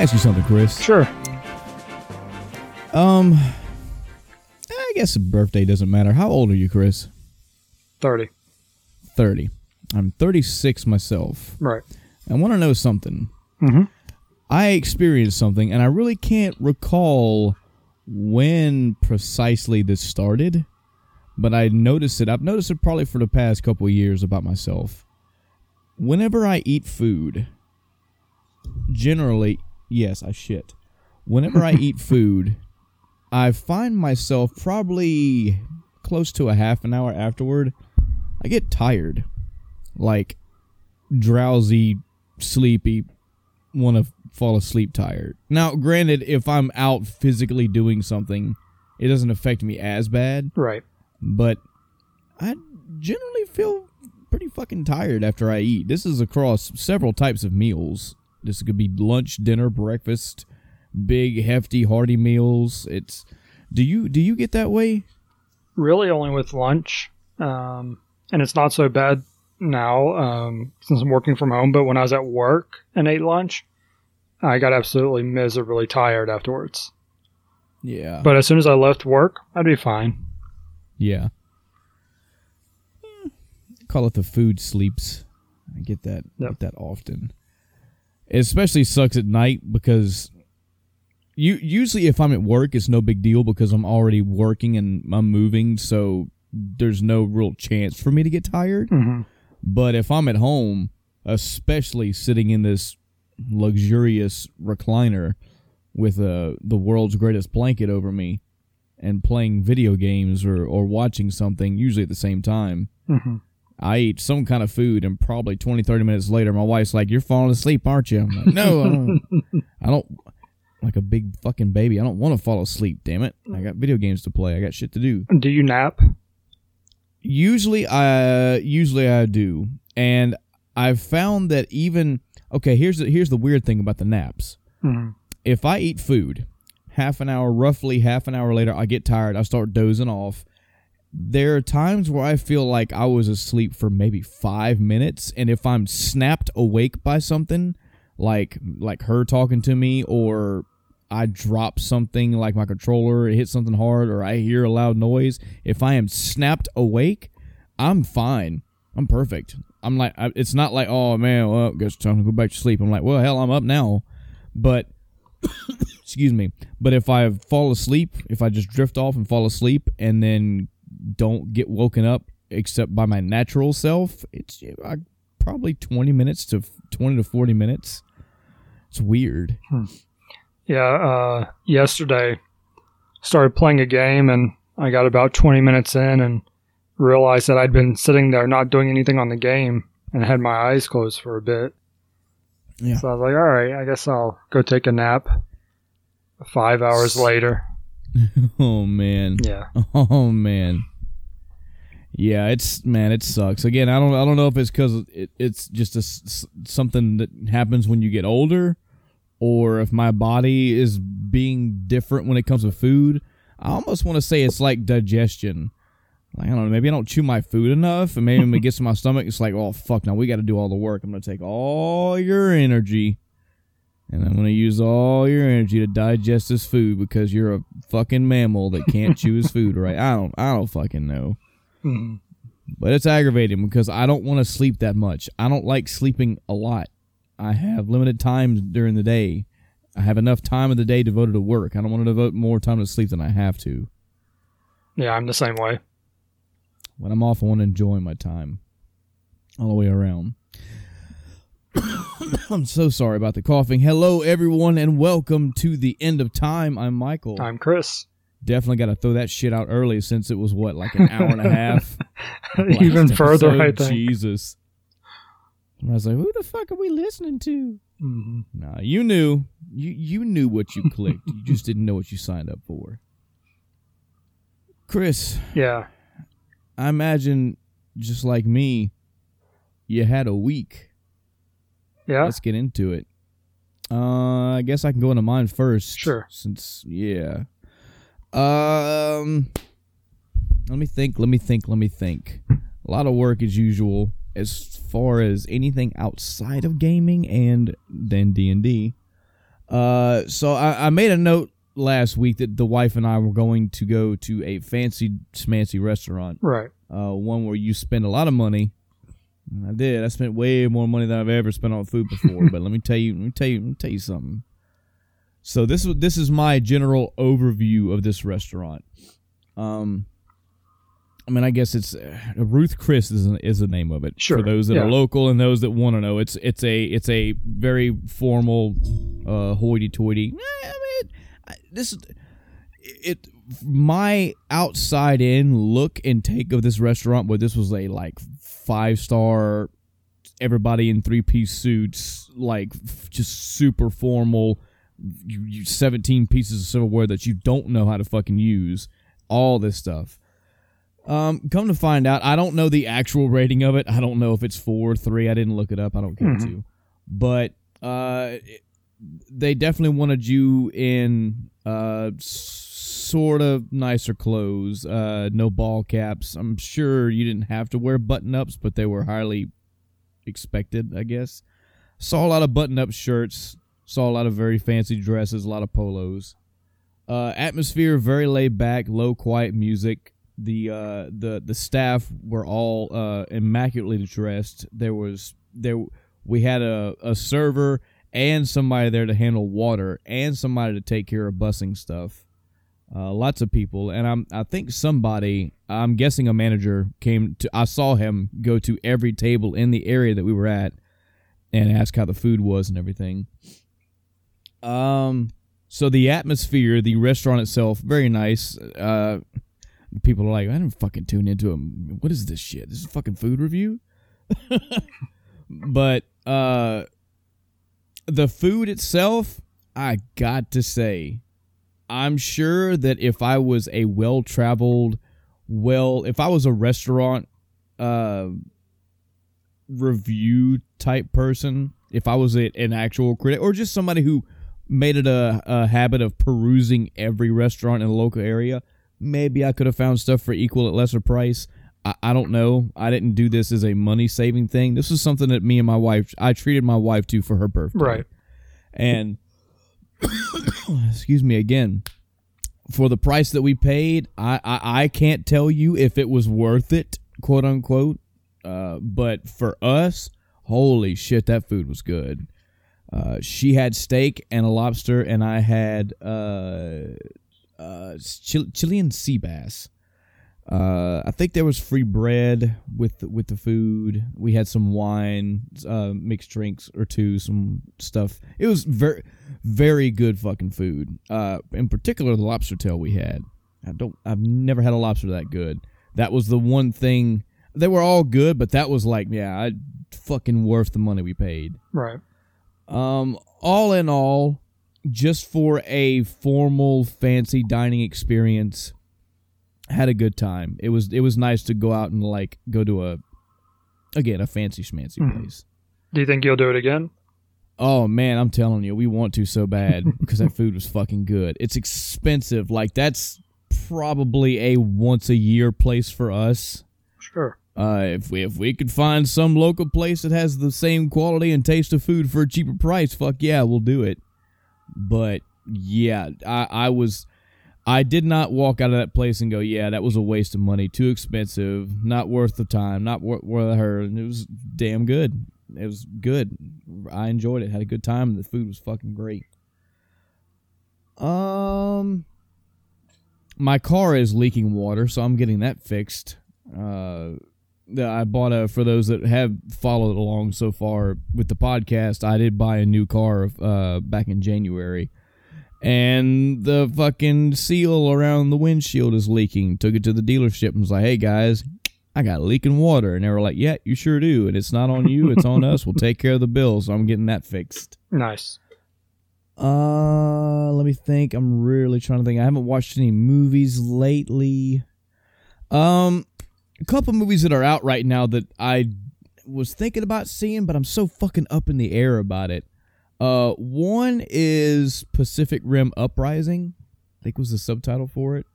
Ask you something, Chris. Sure. Um, I guess a birthday doesn't matter. How old are you, Chris? 30. 30. I'm 36 myself. Right. I want to know something. Mm-hmm. I experienced something, and I really can't recall when precisely this started, but I noticed it. I've noticed it probably for the past couple of years about myself. Whenever I eat food, generally, yes, I shit. Whenever I eat food, I find myself probably close to a half an hour afterward, I get tired. Like drowsy, sleepy, want to fall asleep tired. Now, granted, if I'm out physically doing something, it doesn't affect me as bad, Right. but I generally feel pretty fucking tired after I eat. This is across several types of meals. This could be lunch, dinner, breakfast, big, hefty, hearty meals. It's do you do you get that way? Really only with lunch. Um, and it's not so bad now um, since I'm working from home. But when I was at work and ate lunch, I got absolutely miserably tired afterwards. Yeah. But as soon as I left work, I'd be fine. Yeah. Call it the food sleeps. I get that Yep. get that often. It especially sucks at night because you usually if I'm at work it's no big deal because I'm already working and I'm moving so there's no real chance for me to get tired. hmm But if I'm at home, especially sitting in this luxurious recliner with uh, the world's greatest blanket over me and playing video games or, or watching something, usually at the same time, hmm I eat some kind of food and probably 20, 30 minutes later, my wife's like, You're falling asleep, aren't you? I'm like, No, I don't. I don't like a big fucking baby. I don't want to fall asleep, damn it. I got video games to play. I got shit to do. Do you nap? Usually I usually I do. And I've found that even okay, here's the here's the weird thing about the naps. hmm If I eat food, half an hour, roughly half an hour later, I get tired, I start dozing off. There are times where I feel like I was asleep for maybe five minutes, and if I'm snapped awake by something, like like her talking to me, or I drop something like my controller, it hits something hard, or I hear a loud noise, if I am snapped awake, I'm fine. I'm perfect. I'm like, I, it's not like, oh man, well, guess it's time to go back to sleep. I'm like, well, hell, I'm up now. But, excuse me. But if I fall asleep, if I just drift off and fall asleep and then don't get woken up except by my natural self, it's I, probably 20 minutes to 20 to 40 minutes. It's weird. Yeah. Uh, yesterday, started playing a game and I got about 20 minutes in and realized that I'd been sitting there not doing anything on the game and had my eyes closed for a bit. Yeah. So I was like, all right, I guess I'll go take a nap. Five hours later. Oh man. Yeah. Oh man. Yeah, it's man, it sucks. Again, I don't I don't know if it's cuz it, it's just a something that happens when you get older or if my body is being different when it comes to food. I almost want to say it's like digestion. Like, I don't know, maybe I don't chew my food enough and maybe when it gets to my stomach it's like, "Oh fuck, now we got to do all the work. I'm to take all your energy and I'm to use all your energy to digest this food because you're a fucking mammal that can't chew his food right. I don't I don't fucking know. Mhm. But it's aggravating because I don't want to sleep that much. I don't like sleeping a lot. I have limited time during the day. I have enough time of the day devoted to work. I don't want to devote more time to sleep than I have to. Yeah, I'm the same way. When I'm off, I want to enjoy my time all the way around. I'm so sorry about the coughing. Hello, everyone, and welcome to the end of time. I'm Michael. I'm Chris. Definitely got to throw that shit out early since it was what, like an hour and a half. Even last further, episode? I think. Jesus. And I was like, who the fuck are we listening to? Mhm. Nah, you knew. You you knew what you clicked. you just didn't know what you signed up for. Chris, Yeah. I imagine just like me, you had a week. Yeah. Let's get into it. Uh, I guess I can go into mine first. Sure. Since yeah. Um, let me think. Let me think. Let me think. A lot of work as usual. As far as anything outside of gaming and then D and D. Uh, so I, I made a note last week that the wife and I were going to go to a fancy smancy restaurant. Right. Uh, one where you spend a lot of money. I did. I spent way more money than I've ever spent on food before. but let me tell you, let me tell you, let me tell you something. So this this is my general overview of this restaurant. Um, I mean, I guess it's uh, Ruth Chris is is the name of it Sure, for those that yeah. are local and those that want to know. It's it's a it's a very formal, uh, hoity-toity. Eh, I mean, I- this it. My outside in look and take of this restaurant, where this was a like five star, everybody in three piece suits, like f- just super formal. You, you seventeen pieces of silverware that you don't know how to fucking use. All this stuff. Um, come to find out, I don't know the actual rating of it. I don't know if it's four, or three. I didn't look it up. I don't care Mhm. to. But uh, it- they definitely wanted you in uh sort of nicer clothes. Uh, no ball caps. I'm sure you didn't have to wear button ups, but they were highly expected. I guess. Saw a lot of button up shirts. Saw a lot of very fancy dresses. A lot of polos. Uh, atmosphere very laid back, low quiet music. The uh, the the staff were all uh, immaculately dressed. There was there we had a, a server and somebody there to handle water and somebody to take care of busing stuff. Uh, lots of people, and I'm I think somebody I'm guessing a manager came to. I saw him go to every table in the area that we were at and ask how the food was and everything. Um, so the atmosphere, the restaurant itself, very nice. Uh, people are like, I didn't fucking tune into them. What is this shit? This is a fucking food review. but uh, the food itself, I got to say, I'm sure that if I was a well traveled, well, if I was a restaurant uh, review type person, if I was a, an actual critic or just somebody who made it a, a habit of perusing every restaurant in the local area, maybe I could have found stuff for equal at lesser price. I, I don't know. I didn't do this as a money saving thing. This is something that me and my wife, I treated my wife to for her birthday. Right. And excuse me again. For the price that we paid, I, I, I can't tell you if it was worth it, quote unquote. Uh, but for us, holy shit, that food was good. Uh, she had steak and a lobster, and I had uh, uh, Chil- Chilean sea bass. Uh, I think there was free bread with the, with the food. We had some wine, uh, mixed drinks or two, some stuff. It was very, very good fucking food. Uh, in particular, the lobster tail we had. I don't. I've never had a lobster that good. That was the one thing. They were all good, but that was like, yeah, I fucking worth the money we paid. Right. Um, all in all, just for a formal fancy dining experience, had a good time. It was it was nice to go out and like go to a again a fancy schmancy Mhm. place. Do you think you'll do it again? Oh man, I'm telling you, we want to so bad because that food was fucking good. It's expensive. Like that's probably a once a year place for us. Sure. Uh, if we if we could find some local place that has the same quality and taste of food for a cheaper price, fuck yeah, we'll do it. But yeah, I I was I did not walk out of that place and go, yeah, that was a waste of money, too expensive, not worth the time, not worth her. And it was damn good. It was good. I enjoyed it. Had a good time. The food was fucking great. Um, my car is leaking water, so I'm getting that fixed. Uh, I bought a for those that have followed along so far with the podcast. I did buy a new car uh back in January, and the fucking seal around the windshield is leaking. Took it to the dealership and was like, "Hey guys, I got leaking water," and they were like, "Yeah, you sure do, and it's not on you, it's on us. We'll take care of the bill." So I'm getting that fixed. Nice. Uh, let me think. I'm really trying to think. I haven't watched any movies lately. Um, a couple movies that are out right now that I was thinking about seeing, but I'm so fucking up in the air about it. Uh, one is Pacific Rim Uprising. I think was the subtitle for it.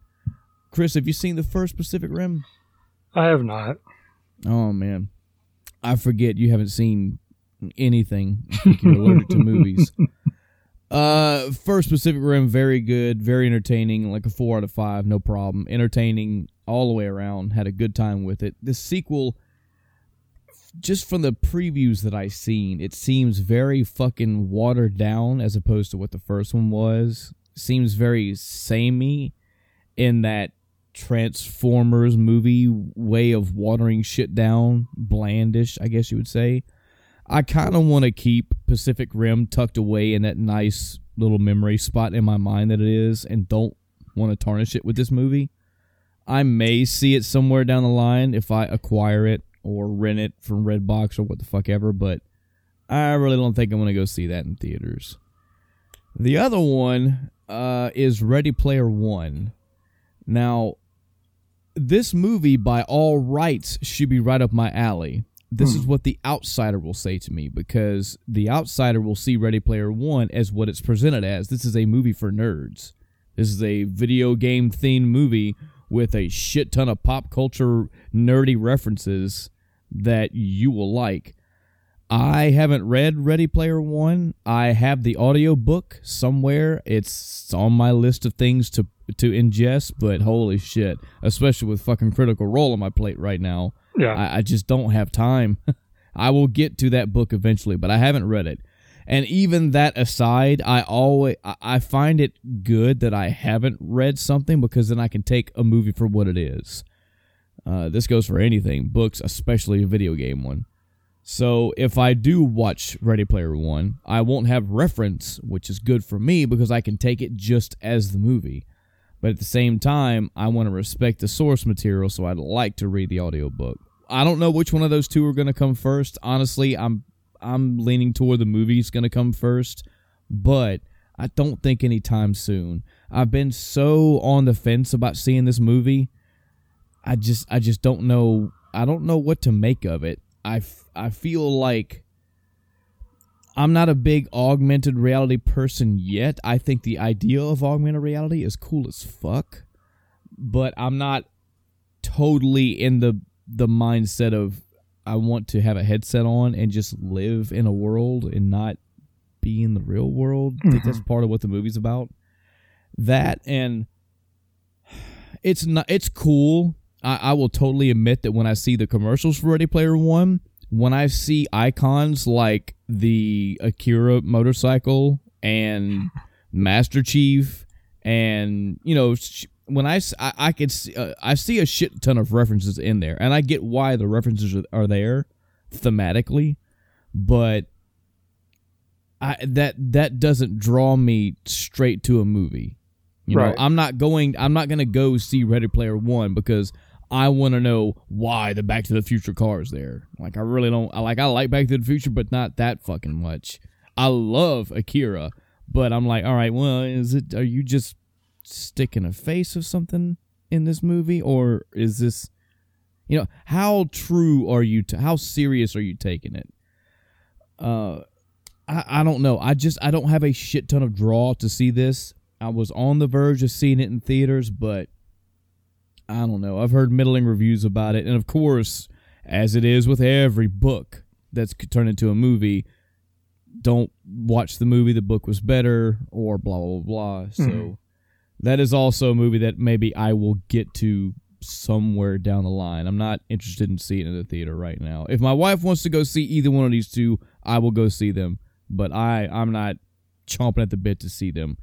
Chris, have you seen the first Pacific Rim? I have not. Oh man, I forget you haven't seen anything. I think you're allergic to movies. Uh, first Pacific Rim, very good, very entertaining, like a four out of five, no problem. Entertaining all the way around. Had a good time with it. The sequel, just from the previews that I seen, it seems very fucking watered down as opposed to what the first one was. Seems very samey in that Transformers movie way of watering shit down, blandish, I guess you would say. I kind of want to keep Pacific Rim tucked away in that nice little memory spot in my mind that it is, and don't want to tarnish it with this movie. I may see it somewhere down the line if I acquire it or rent it from Redbox or what the fuck ever, but I really don't think I'm going to go see that in theaters. The other one uh, is Ready Player One. Now, this movie, by all rights, should be right up my alley this hmm. is what the outsider will say to me because the outsider will see Ready Player One as what it's presented as. This is a movie for nerds. This is a video game themed movie with a shit ton of pop culture nerdy references that you will like. I haven't read Ready Player One. I have the audio book somewhere. It's on my list of things to to ingest, but holy shit, especially with fucking Critical Role on my plate right now. Yeah. I, I just don't have time. I will get to that book eventually, but I haven't read it. And even that aside, I always I find it good that I haven't read something because then I can take a movie for what it is. Uh, this goes for anything, books, especially a video game one. So if I do watch Ready Player One, I won't have reference, which is good for me because I can take it just as the movie. But at the same time, I want to respect the source material, so I'd like to read the audiobook. I don't know which one of those two are going to come first. Honestly, I'm I'm leaning toward the movie's going to come first, but I don't think anytime soon. I've been so on the fence about seeing this movie. I just I just don't know I don't know what to make of it. I, f- I feel like I'm not a big augmented reality person yet. I think the idea of augmented reality is cool as fuck, but I'm not totally in the the mindset of I want to have a headset on and just live in a world and not be in the real world. Mm-hmm. I think that's mm-hmm. part of what the movie's about. That and it's not it's cool. I, I will totally admit that when I see the commercials for Ready Player One, when I see icons like the Akira motorcycle and Master Chief and you know when I, I, I could see, uh, I see a shit ton of references in there, and I get why the references are, are there thematically, but I that that doesn't draw me straight to a movie. You right. know, I'm not going. I'm not going to go see Ready Player One because I want to know why the Back to the Future car is there. Like I really don't. I like I like Back to the Future, but not that fucking much. I love Akira, but I'm like, all right, well, is it? Are you just sticking a face of something in this movie, or is this, you know, how true are you? To, how serious are you taking it? Uh, I I don't know. I just I don't have a shit ton of draw to see this. I was on the verge of seeing it in theaters, but I don't know. I've heard middling reviews about it, and of course, as it is with every book that's turned into a movie, don't watch the movie. The book was better, or blah blah blah. So mm-hmm that is also a movie that maybe I will get to somewhere down the line. I'm not interested in seeing it in the theater right now. If my wife wants to go see either one of these two, I will go see them. But I, I'm not chomping at the bit to see them.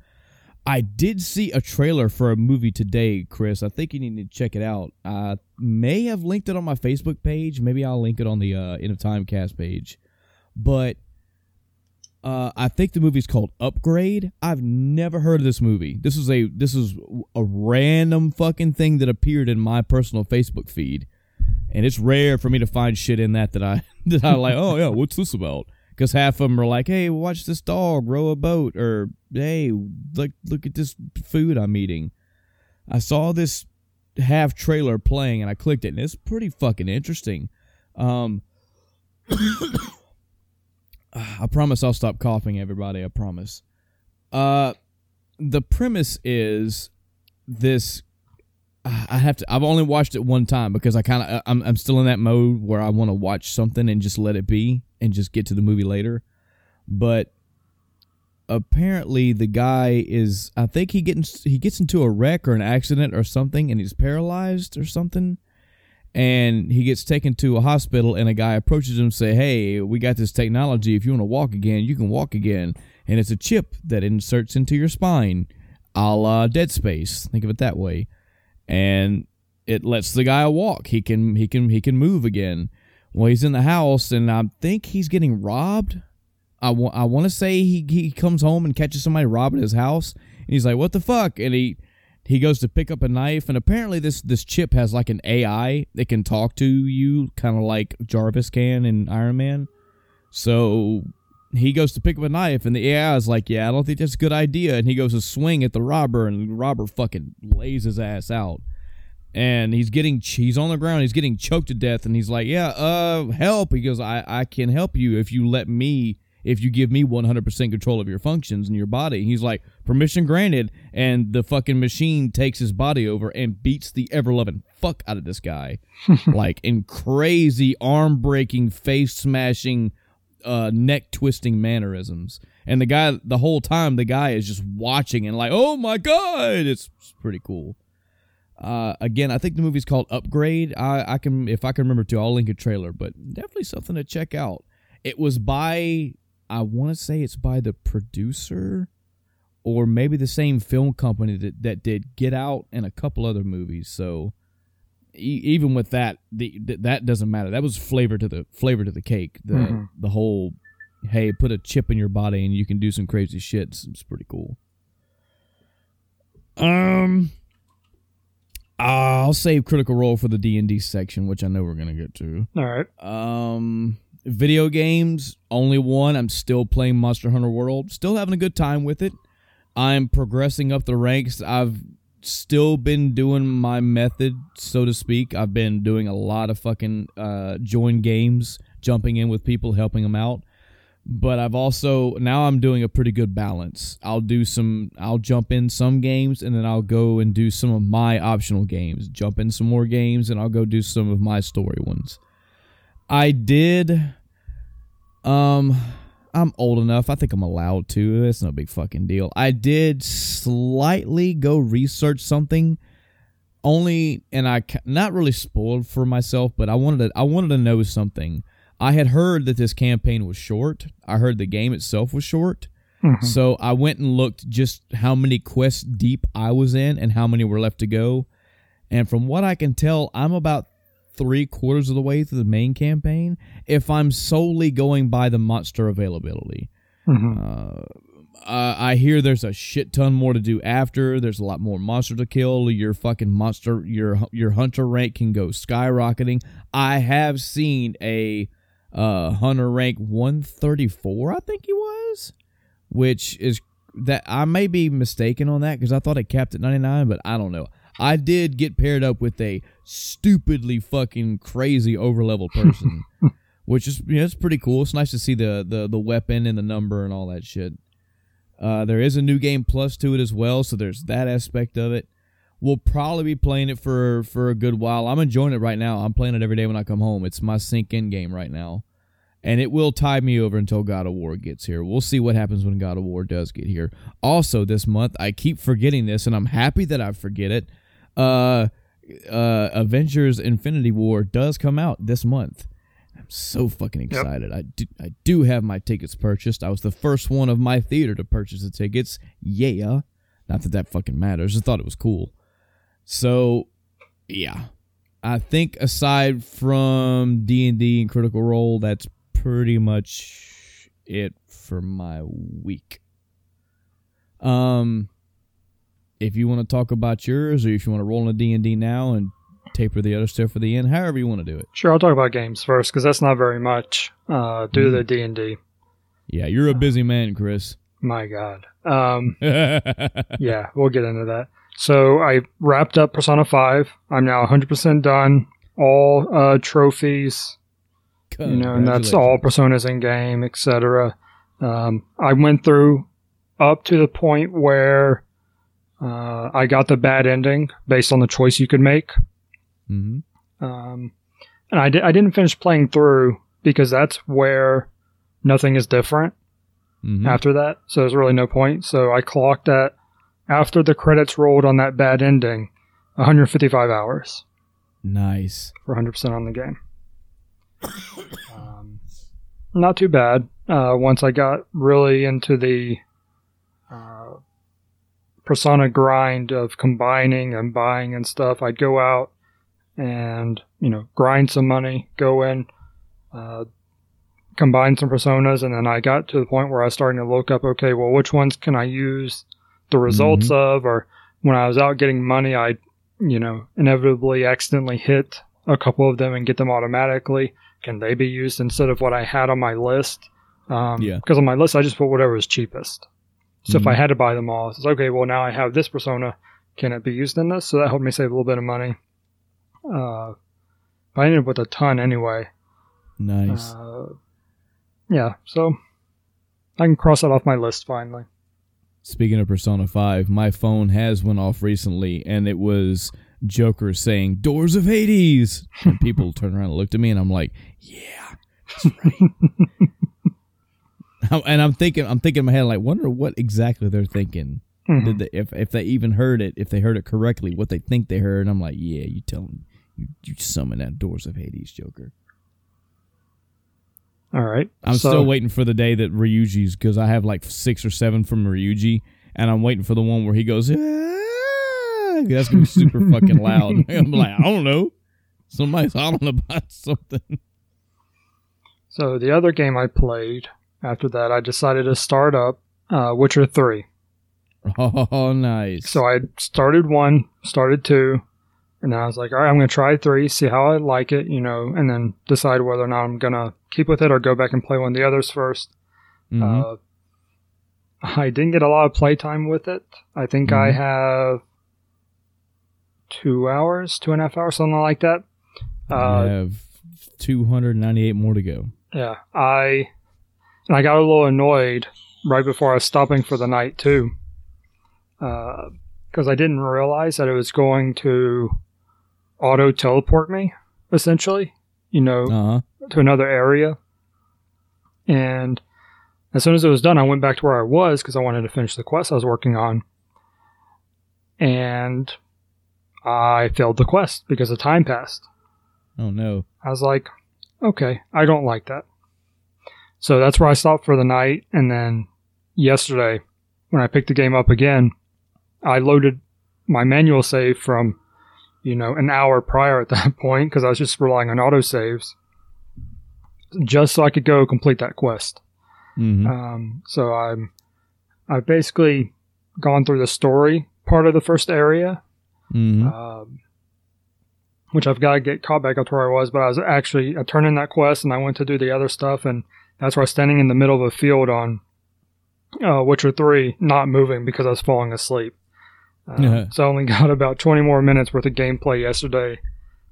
I did see a trailer for a movie today, Chris. I think you need to check it out. I may have linked it on my Facebook page. Maybe I'll link it on the uh, End of Time cast page. But uh, I think the movie's called Upgrade. I've never heard of this movie. This is a this is a random fucking thing that appeared in my personal Facebook feed, and it's rare for me to find shit in that that I that I like. oh yeah, what's this about? Because half of them are like, hey, watch this dog row a boat, or hey, look look at this food I'm eating. I saw this half trailer playing, and I clicked it, and it's pretty fucking interesting. Um. I promise I'll stop coughing, everybody. I promise. Uh, the premise is this. I have to. I've only watched it one time because I kind of. I'm. I'm still in that mode where I want to watch something and just let it be and just get to the movie later. But apparently the guy is I think he gets he gets into a wreck or an accident or something and he's paralyzed or something. And he gets taken to a hospital and a guy approaches him and say hey we got this technology. If you want to walk again you can walk again. And it's a chip that inserts into your spine a la dead space. Think of it that way. And it lets the guy walk. He can he can he can move again well he's in the house and i think he's getting robbed I I want to say he he comes home and catches somebody robbing his house, and he's like, "What the fuck?" And he he goes to pick up a knife, and apparently this this chip has like an AI that can talk to you, kind of like Jarvis can in Iron Man. So he goes to pick up a knife, and the AI is like, "Yeah, I don't think that's a good idea." And he goes to swing at the robber, and the robber fucking lays his ass out. And he's getting he's on the ground, he's getting choked to death, and he's like, "Yeah, uh, help!" He goes, "I I can help you if you let me." if you give me 100% control of your functions in your body. He's like, permission granted. And the fucking machine takes his body over and beats the ever loving fuck out of this guy. like, in crazy arm breaking, face smashing, uh, neck twisting mannerisms. And the guy, the whole time, the guy is just watching and like, oh my God. It's pretty cool. Uh, again, I think the movie's called Upgrade. I, I can, if I can remember to, I'll link a trailer, but definitely something to check out. It was by I want to say it's by the producer or maybe the same film company that, that did Get Out and a couple other movies. So e- even with that, the, that doesn't matter. That was flavor to the flavor to the cake. The mm-hmm. the whole hey, put a chip in your body and you can do some crazy shit. It's, it's pretty cool. Um, I'll save Critical Role for the D and D section, which I know we're gonna get to. All right. Um, Video games, only one. I'm still playing Monster Hunter World. Still having a good time with it. I'm progressing up the ranks. I've still been doing my method, so to speak. I've been doing a lot of fucking uh, join games, jumping in with people, helping them out. But I've also now I'm doing a pretty good balance. I'll do some I'll jump in some games and then I'll go and do some of my optional games. Jump in some more games and I'll go do some of my story ones. I did. Um, I'm old enough. I think I'm allowed to. It's no big fucking deal. I did slightly go research something. Only, and I not really spoiled for myself, but I wanted to. I wanted to know something. I had heard that this campaign was short. I heard the game itself was short. Mm-hmm. So I went and looked just how many quests deep I was in and how many were left to go. And from what I can tell, I'm about three quarters of the way through the main campaign if I'm solely going by the monster availability. Mm-hmm. Uh, uh, I hear there's a shit ton more to do after. There's a lot more monster to kill. Your fucking monster, your your hunter rank can go skyrocketing. I have seen a uh, hunter rank 134, I think he was, which is that I may be mistaken on that because I thought it capped at 99, but I don't know. I did get paired up with a stupidly fucking crazy overlevel person, which is you know it's pretty cool. It's nice to see the the the weapon and the number and all that shit. Uh, there is a new game plus to it as well, so there's that aspect of it. We'll probably be playing it for for a good while. I'm enjoying it right now. I'm playing it every day when I come home. It's my sink in game right now. And it will tide me over until God of War gets here. We'll see what happens when God of War does get here. Also, this month, I keep forgetting this, and I'm happy that I forget it uh, uh, Avengers: Infinity War does come out this month. I'm so fucking excited. Yep. I do, I do have my tickets purchased. I was the first one of my theater to purchase the tickets. Yeah, not that that fucking matters. I thought it was cool. So, yeah, I think aside from D and D and Critical Role, that's pretty much it for my week. Um, if you want to talk about yours, or if you want to roll in D and D now and taper the other stuff for the end, however you want to do it. Sure, I'll talk about games first because that's not very much. Uh, do mm. the D and D. Yeah, you're a busy man, Chris. My God. Um, yeah, we'll get into that. So I wrapped up Persona Five. I'm now 100% done. All uh, trophies. You know, and that's all personas in game, etc. Um, I went through up to the point where uh, I got the bad ending based on the choice you could make. Mm-hmm. Um, and I, di- I didn't finish playing through because that's where nothing is different. Mhm. after that. So there's really no point. So I clocked at after the credits rolled on that bad ending, 155 hours Nice. for 100% on the game. Um, not too bad. Uh, once I got really into the uh, persona grind of combining and buying and stuff, I'd go out and you know grind some money, go in, uh, combine some personas, and then I got to the point where I was starting to look up, okay, well, which ones can I use the results of, or when I was out getting money, I, you know, inevitably accidentally hit a couple of them and get them automatically. Can they be used instead of what I had on my list? Um, Yeah. Because on my list, I just put whatever was cheapest. So if Mhm. I had to buy them all, it's okay. Well, now I have this persona. Can it be used in this? So that helped me save a little bit of money. Uh, but I ended up with a ton anyway. Nice. Uh, yeah, so I can cross that off my list finally. Speaking of Persona 5, my phone has went off recently and it was Joker saying Doors of Hades. And people turned around and looked at me and I'm like, yeah, that's right. and I'm thinking I'm thinking in my head like wonder what exactly they're thinking. Mhm. Did they, if if they even heard it, if they heard it correctly, what they think they heard. And I'm like, yeah, you tell them you you summon that Doors of Hades Joker. All right. I'm so, still waiting for the day that Ryuji's because I have like six or seven from Ryuji, and I'm waiting for the one where he goes. "Ah!" That's gonna be super fucking loud. I'm like, I don't know. Somebody's hollering about something. So the other game I played after that, I decided to start up uh, Witcher Three. Oh, nice. So I started one, started two, and then I was like, all right, I'm going to try three, see how I like it, you know, and then decide whether or not I'm going to keep with it or go back and play one of the others 1st Mhm. Uh, I didn't get a lot of playtime with it. I think I Mhm. have two hours, two and a half hours, something like that. I Uh, have 298 more to go. yeah, I and I got a little annoyed right before I was stopping for the night too, because I didn't realize that it was going to auto teleport me essentially, you know, Uh huh. to another area. And as soon as it was done, I went back to where I was because I wanted to finish the quest I was working on. And I failed the quest because the time passed. Oh no. I was like, okay, I don't like that. So that's where I stopped for the night. And then yesterday, when I picked the game up again, I loaded my manual save from, you know, an hour prior at that point because I was just relying on autosaves just so I could go complete that quest. hmm Um, so I'm, I've basically gone through the story part of the first area hmm um, which I've got to get caught back up to where I was. But I was actually I turned in that quest and I went to do the other stuff, and that's where I was standing in the middle of a field on uh, Witcher Three, not moving because I was falling asleep. Uh, Yeah. So I only got about twenty more minutes worth of gameplay yesterday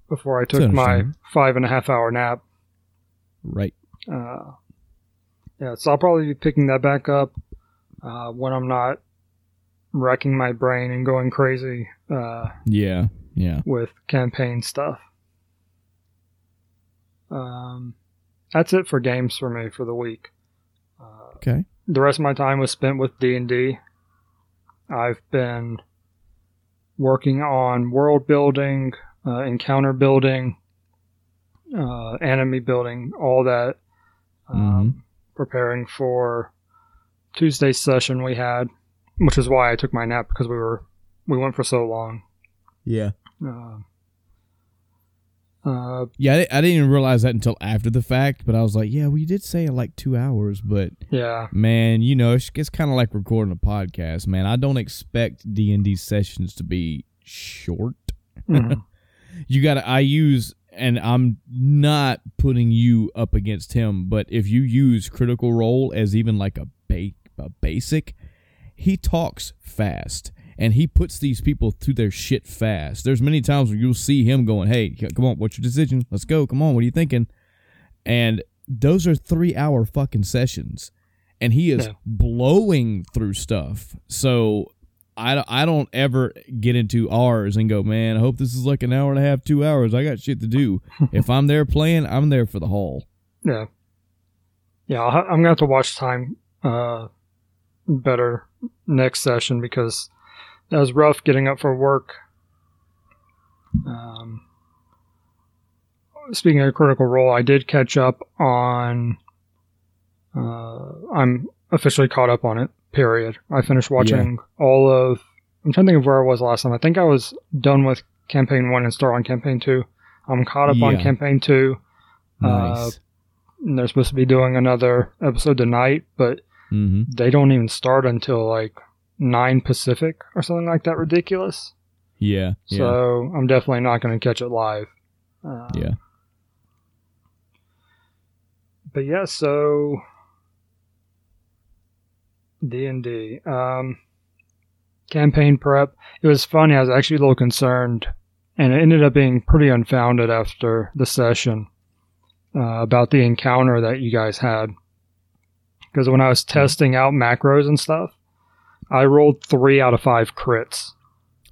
before I took my five and a half hour nap. Right. Uh, yeah, so I'll probably be picking that back up uh, when I'm not wrecking my brain and going crazy. Uh, Yeah. Yeah. with campaign stuff. Um, that's it for games for me for the week. Uh, Okay. the rest of my time was spent with D and D. I've been working on world building, uh, encounter building, uh, enemy building, all that. Um, Preparing for Tuesday's session we had, which is why I took my nap because we were we went for so long. Yeah. Uh, uh, Yeah, I, I didn't even realize that until after the fact, but I was like, yeah, well, you did say like two hours, but yeah, man, you know, it's, it's kind of like recording a podcast, man. I don't expect D and D sessions to be short. Mhm. You got to. I use, and I'm not putting you up against him, but if you use Critical Role as even like a, ba- a basic, he talks fast. And he puts these people through their shit fast. There's many times where you'll see him going, "Hey, come on, what's your decision? Let's go. Come on, what are you thinking?" And those are three hour fucking sessions, and he is blowing through stuff. So I, don't- I don't ever get into ours and go, man, I hope this is like an hour and a half, two hours. I got shit to do. if I'm there playing, I'm there for the haul. yeah, yeah. Ha- I'm gonna have to watch time uh, better next session because that was rough getting up for work. Um, speaking of Critical Role, I did catch up on. Uh, I'm officially caught up on it. Period. I finished watching all of. I'm trying to think of where I was last time. I think I was done with campaign one and start on campaign two. I'm caught up on campaign two. Nice. And they're supposed to be doing another episode tonight, but hmm they don't even start until like nine Pacific or something like that. Ridiculous. Yeah. Yeah. So I'm definitely not going to catch it live. Uh, yeah. But yeah, so D and D um, campaign prep. It was funny. I was actually a little concerned, and it ended up being pretty unfounded after the session uh, about the encounter that you guys had. Because when I was testing out macros and stuff, I rolled three out of five crits.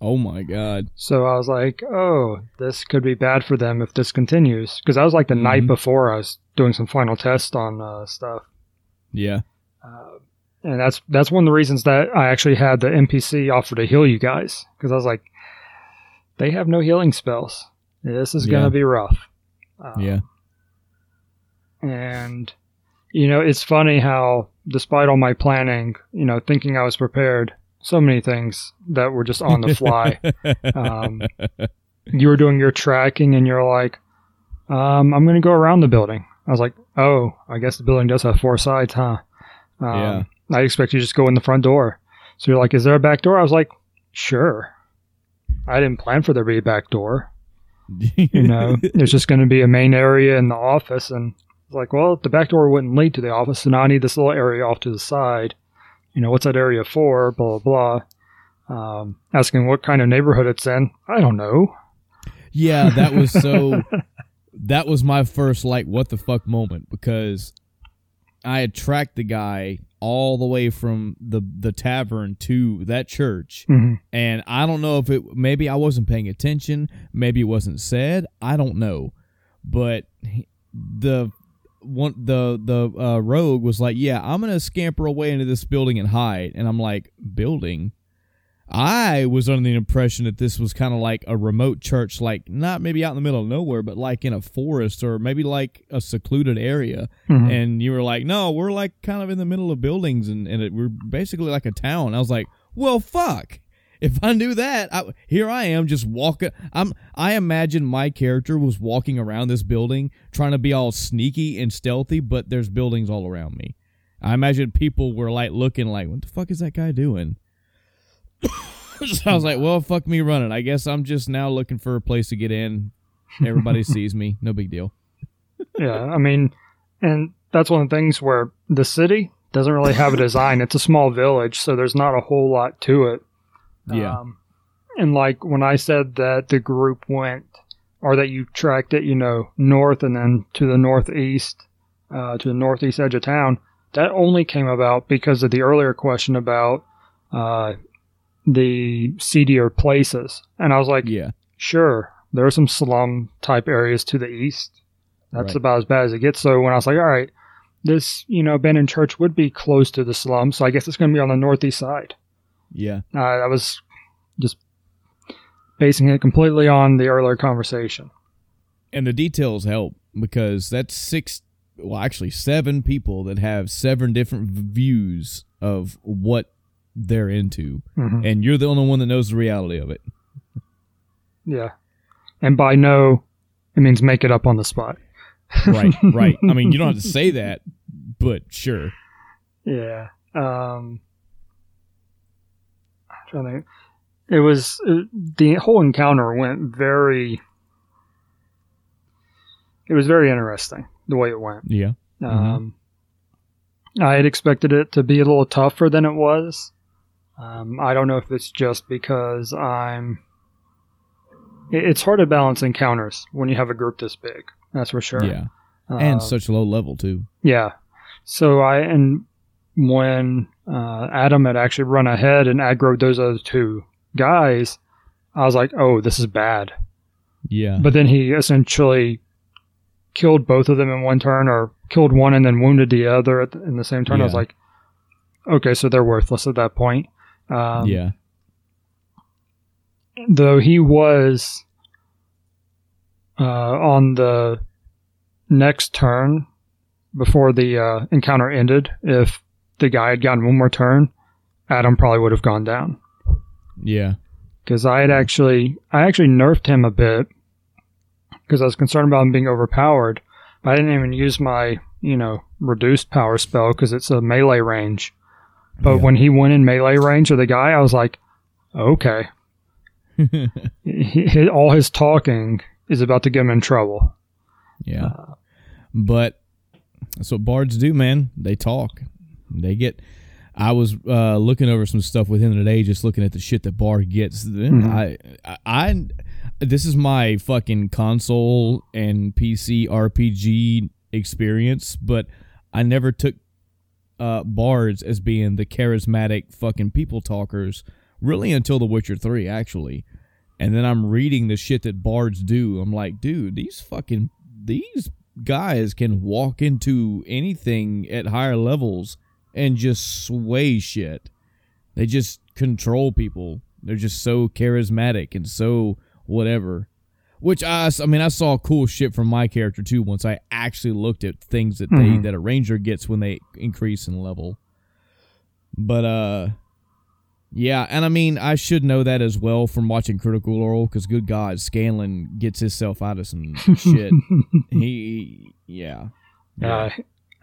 Oh my god. So I was like, oh, this could be bad for them if this continues. Because I was like the night Mhm. before I was doing some final tests on uh, stuff. Yeah. Uh, and that's that's one of the reasons that I actually had the NPC offer to heal you guys. Because I was like, they have no healing spells. This is gonna be rough. Um, Yeah. And, you know, it's funny how, despite all my planning, you know, thinking I was prepared, so many things that were just on the fly. um, you were doing your tracking and you're like, um, I'm going to go around the building. I was like, oh, I guess the building does have four sides, huh? Um, Yeah. I expect you to just go in the front door. So you're like, is there a back door? I was like, sure. I didn't plan for there to be a back door. You know, there's just going to be a main area in the office. And it's like, well, the back door wouldn't lead to the office. So now I need this little area off to the side. You know, what's that area for? Blah, blah, blah. Um, asking what kind of neighborhood it's in. I don't know. Yeah, that was so. that was my first like what the fuck moment because I had tracked the guy all the way from the the tavern to that church, hmm and I don't know if it maybe I wasn't paying attention, maybe it wasn't said, I don't know, but he- the one the the uh, rogue was like, yeah, I'm gonna scamper away into this building and hide, and I'm like, building. I was under the impression that this was kind of like a remote church, like not maybe out in the middle of nowhere, but like in a forest or maybe like a secluded area. Mhm. And you were like, no, we're like kind of in the middle of buildings and, and it, we're basically like a town. I was like, well, fuck. If I knew that, I, here I am just walking. I'm. I imagine my character was walking around this building trying to be all sneaky and stealthy, but there's buildings all around me. I imagine people were like looking like, what the fuck is that guy doing? so I was like, well, fuck me running. I guess I'm just now looking for a place to get in. Everybody sees me. No big deal. yeah, I mean, and that's one of the things where the city doesn't really have a design. It's a small village, so there's not a whole lot to it. Yeah. Um, and like when I said that the group went, or that you tracked it, you know, north and then to the northeast, uh, to the northeast edge of town, that only came about because of the earlier question about uh, the seedier places. And I was like, Yeah. sure, there are some slum type areas to the east. That's Right. about as bad as it gets. So when I was like, all right, this, you know, abandoned church would be close to the slum. So I guess it's going to be on the northeast side. Yeah. Uh, I was just basing it completely on the earlier conversation. and the details help because that's six well actually seven people that have seven different views of what they're into Mhm. and you're the only one that knows the reality of it Yeah. And by no, it means make it up on the spot. right right i mean you don't have to say that but sure Yeah. Um, trying to think. It was uh, the whole encounter went very. It was very interesting the way it went. yeah Um, I had expected it to be a little tougher than it was. Um, I don't know if it's just because I'm. it- It's hard to balance encounters when you have a group this big. That's for sure. yeah and Um, such low level too yeah. So I and when uh, Adam had actually run ahead and aggroed those other two guys, I was like, "Oh, this is bad." yeah But then he essentially killed both of them in one turn, or killed one and then wounded the other at the, in the same turn. I was like, okay, so they're worthless at that point. Um, yeah. Though he was uh, on the next turn before the uh, encounter ended, if the guy had gotten one more turn, Adam probably would have gone down. Yeah. Because I had actually, I actually nerfed him a bit because I was concerned about him being overpowered. But I didn't even use my, you know, reduced power spell because it's a melee range. But Yeah. when he went in melee range of the guy, I was like, okay, he, all his talking is about to get him in trouble. Yeah. Uh, But that's what bards do, man. They talk. They get. I was uh, looking over some stuff with him today, just looking at the shit that Bard gets. Mhm. I, I, I, this is my fucking console and PC RPG experience, but I never took uh, bards as being the charismatic fucking people talkers really until The Witcher Three, actually. And then I'm reading the shit that bards do. I'm like, dude, these fucking these guys can walk into anything at higher levels and just sway shit. They just control people. They're just so charismatic and so whatever. Which I, I mean, I saw cool shit from my character too. Once I actually looked at things that they Mhm. that a ranger gets when they increase in level. But uh, yeah, and I mean, I should know that as well from watching Critical Role because good God, Scanlan gets himself out of some shit. he, yeah, Uh,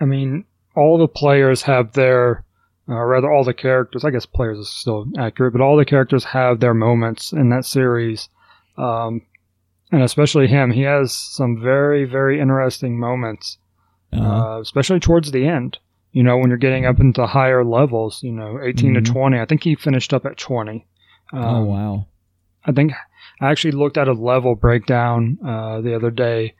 I mean, all the players have their, uh, rather, all the characters. I guess players is still accurate, but all the characters have their moments in that series, um, and especially him. He has some very, very interesting moments, uh, uh, especially towards the end. You know, when you're getting up into higher levels. You know, 18 Mhm. to 20. I think he finished up at 20. Um, oh wow, I think I actually looked at a level breakdown uh, the other day,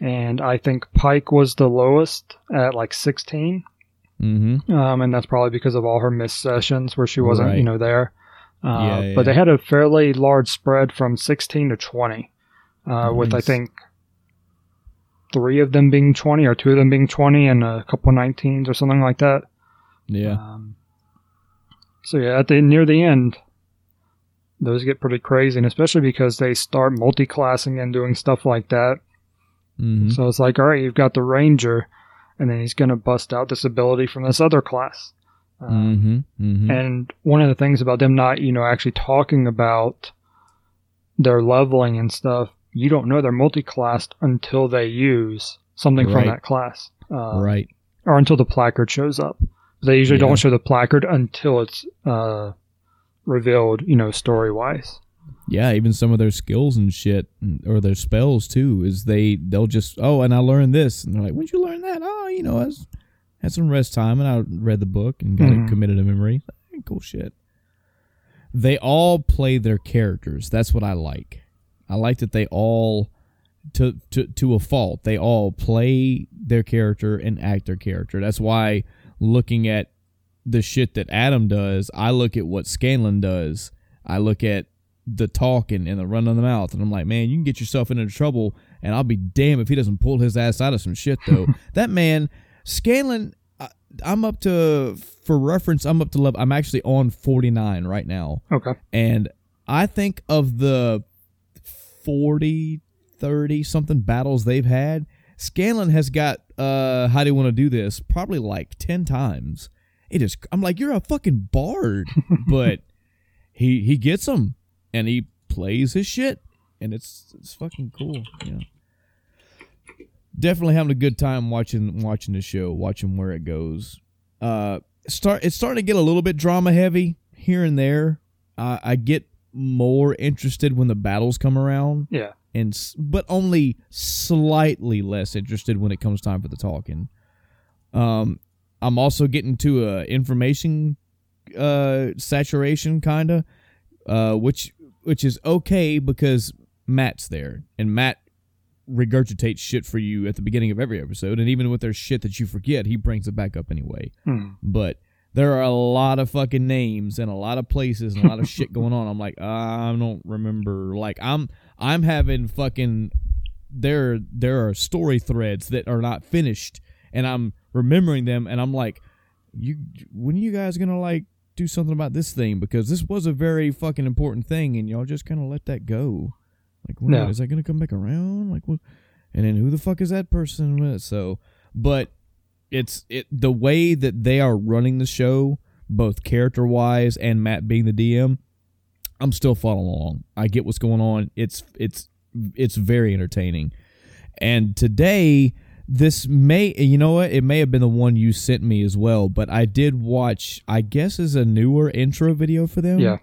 and I think Pike was the lowest at like 16, mm-hmm. um, and that's probably because of all her missed sessions where she wasn't, Right. you know, there. Uh, Yeah, yeah. But they had a fairly large spread from 16 to 20, uh, with I think three of them being 20 or two of them being 20 and a couple 19s or something like that. yeah, Um, so yeah, at the near the end, those get pretty crazy, and especially because they start multi-classing and doing stuff like that. Mm-hmm. So it's like, all right, you've got the ranger, and then he's going to bust out this ability from this other class. Um, mm-hmm. Mm-hmm. And one of the things about them not, you know, actually talking about their leveling and stuff, you don't know they're multi-classed until they use something Right. from that class, uh, right, or until the placard shows up. They usually Yeah. don't show the placard until it's uh, revealed, you know, story wise. Yeah. Even some of their skills and shit, or their spells too, is they they'll just oh, and I learned this, and they're like, when'd you learn that? Oh, you know, I was, had some rest time, and I read the book and got Mhm. it committed to memory. Cool shit. They all play their characters. That's what I like. I like that they all to to to a fault. They all play their character and act their character. That's why looking at the shit that Adam does, I look at what Scanlan does. I look at the talking and the run of the mouth, and I'm like, man, you can get yourself into trouble, and I'll be damned if he doesn't pull his ass out of some shit though. that man, Scanlan, I, I'm up to for reference, I'm up to level. I'm actually on 49 right now Okay. and I think of the 40, 30 something battles they've had, Scanlan has got uh how do you want to do this? Probably like 10 times. It is I'm like you're a fucking bard, but he he gets them and he plays his shit and it's it's fucking cool, you know. Definitely having a good time watching watching the show, watching where it goes. Uh start it's starting to get a little bit drama heavy here and there. Uh, I get more interested when the battles come around, Yeah. and but only slightly less interested when it comes time for the talking. Um, I'm also getting to a information uh saturation kind of, uh, which which is okay because Matt's there, and Matt regurgitates shit for you at the beginning of every episode, and even with their shit that you forget, he brings it back up anyway Hmm. but there are a lot of fucking names and a lot of places and a lot of shit going on. I'm like, I don't remember. Like, I'm I'm having fucking there there are story threads that are not finished, and I'm remembering them, and I'm like, you when are you guys gonna like do something about this thing because this was a very fucking important thing and y'all just kind of let that go. Like, when, Yeah. is that gonna come back around? Like, what? And then who the fuck is that person? So, but it's it the way that they are running the show, both character wise and Matt being the DM. I'm still following along. I get what's going on. It's it's it's very entertaining. And today, this may you know what it may have been the one you sent me as well, but I did watch. I guess is a newer intro video for them. Yeah.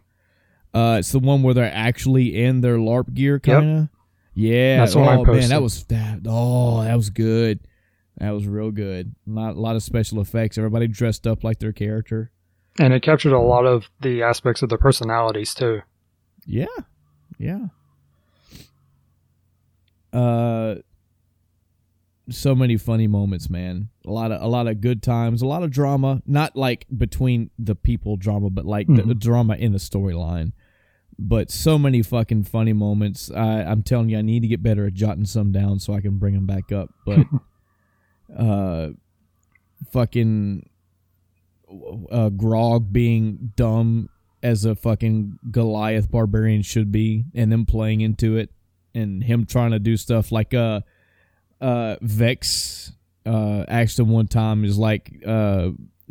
Uh, it's the one where they're actually in their LARP gear, kind of. Yeah, That's the one I oh man, posted. that was that. Oh, that was good. That was real good. Not a lot of special effects. Everybody dressed up like their character. And it captured a lot of the aspects of their personalities too. Yeah, yeah. Uh, so many funny moments, man. A lot of a lot of good times. A lot of drama. Not like between the people drama, but like the Mhm. drama in the storyline. But so many fucking funny moments. I, I'm telling you, I need to get better at jotting some down so I can bring them back up. But uh, fucking uh, Grog being dumb as a fucking Goliath barbarian should be, and them playing into it, and him trying to do stuff like uh, uh, Vex uh, asked him one time is like uh.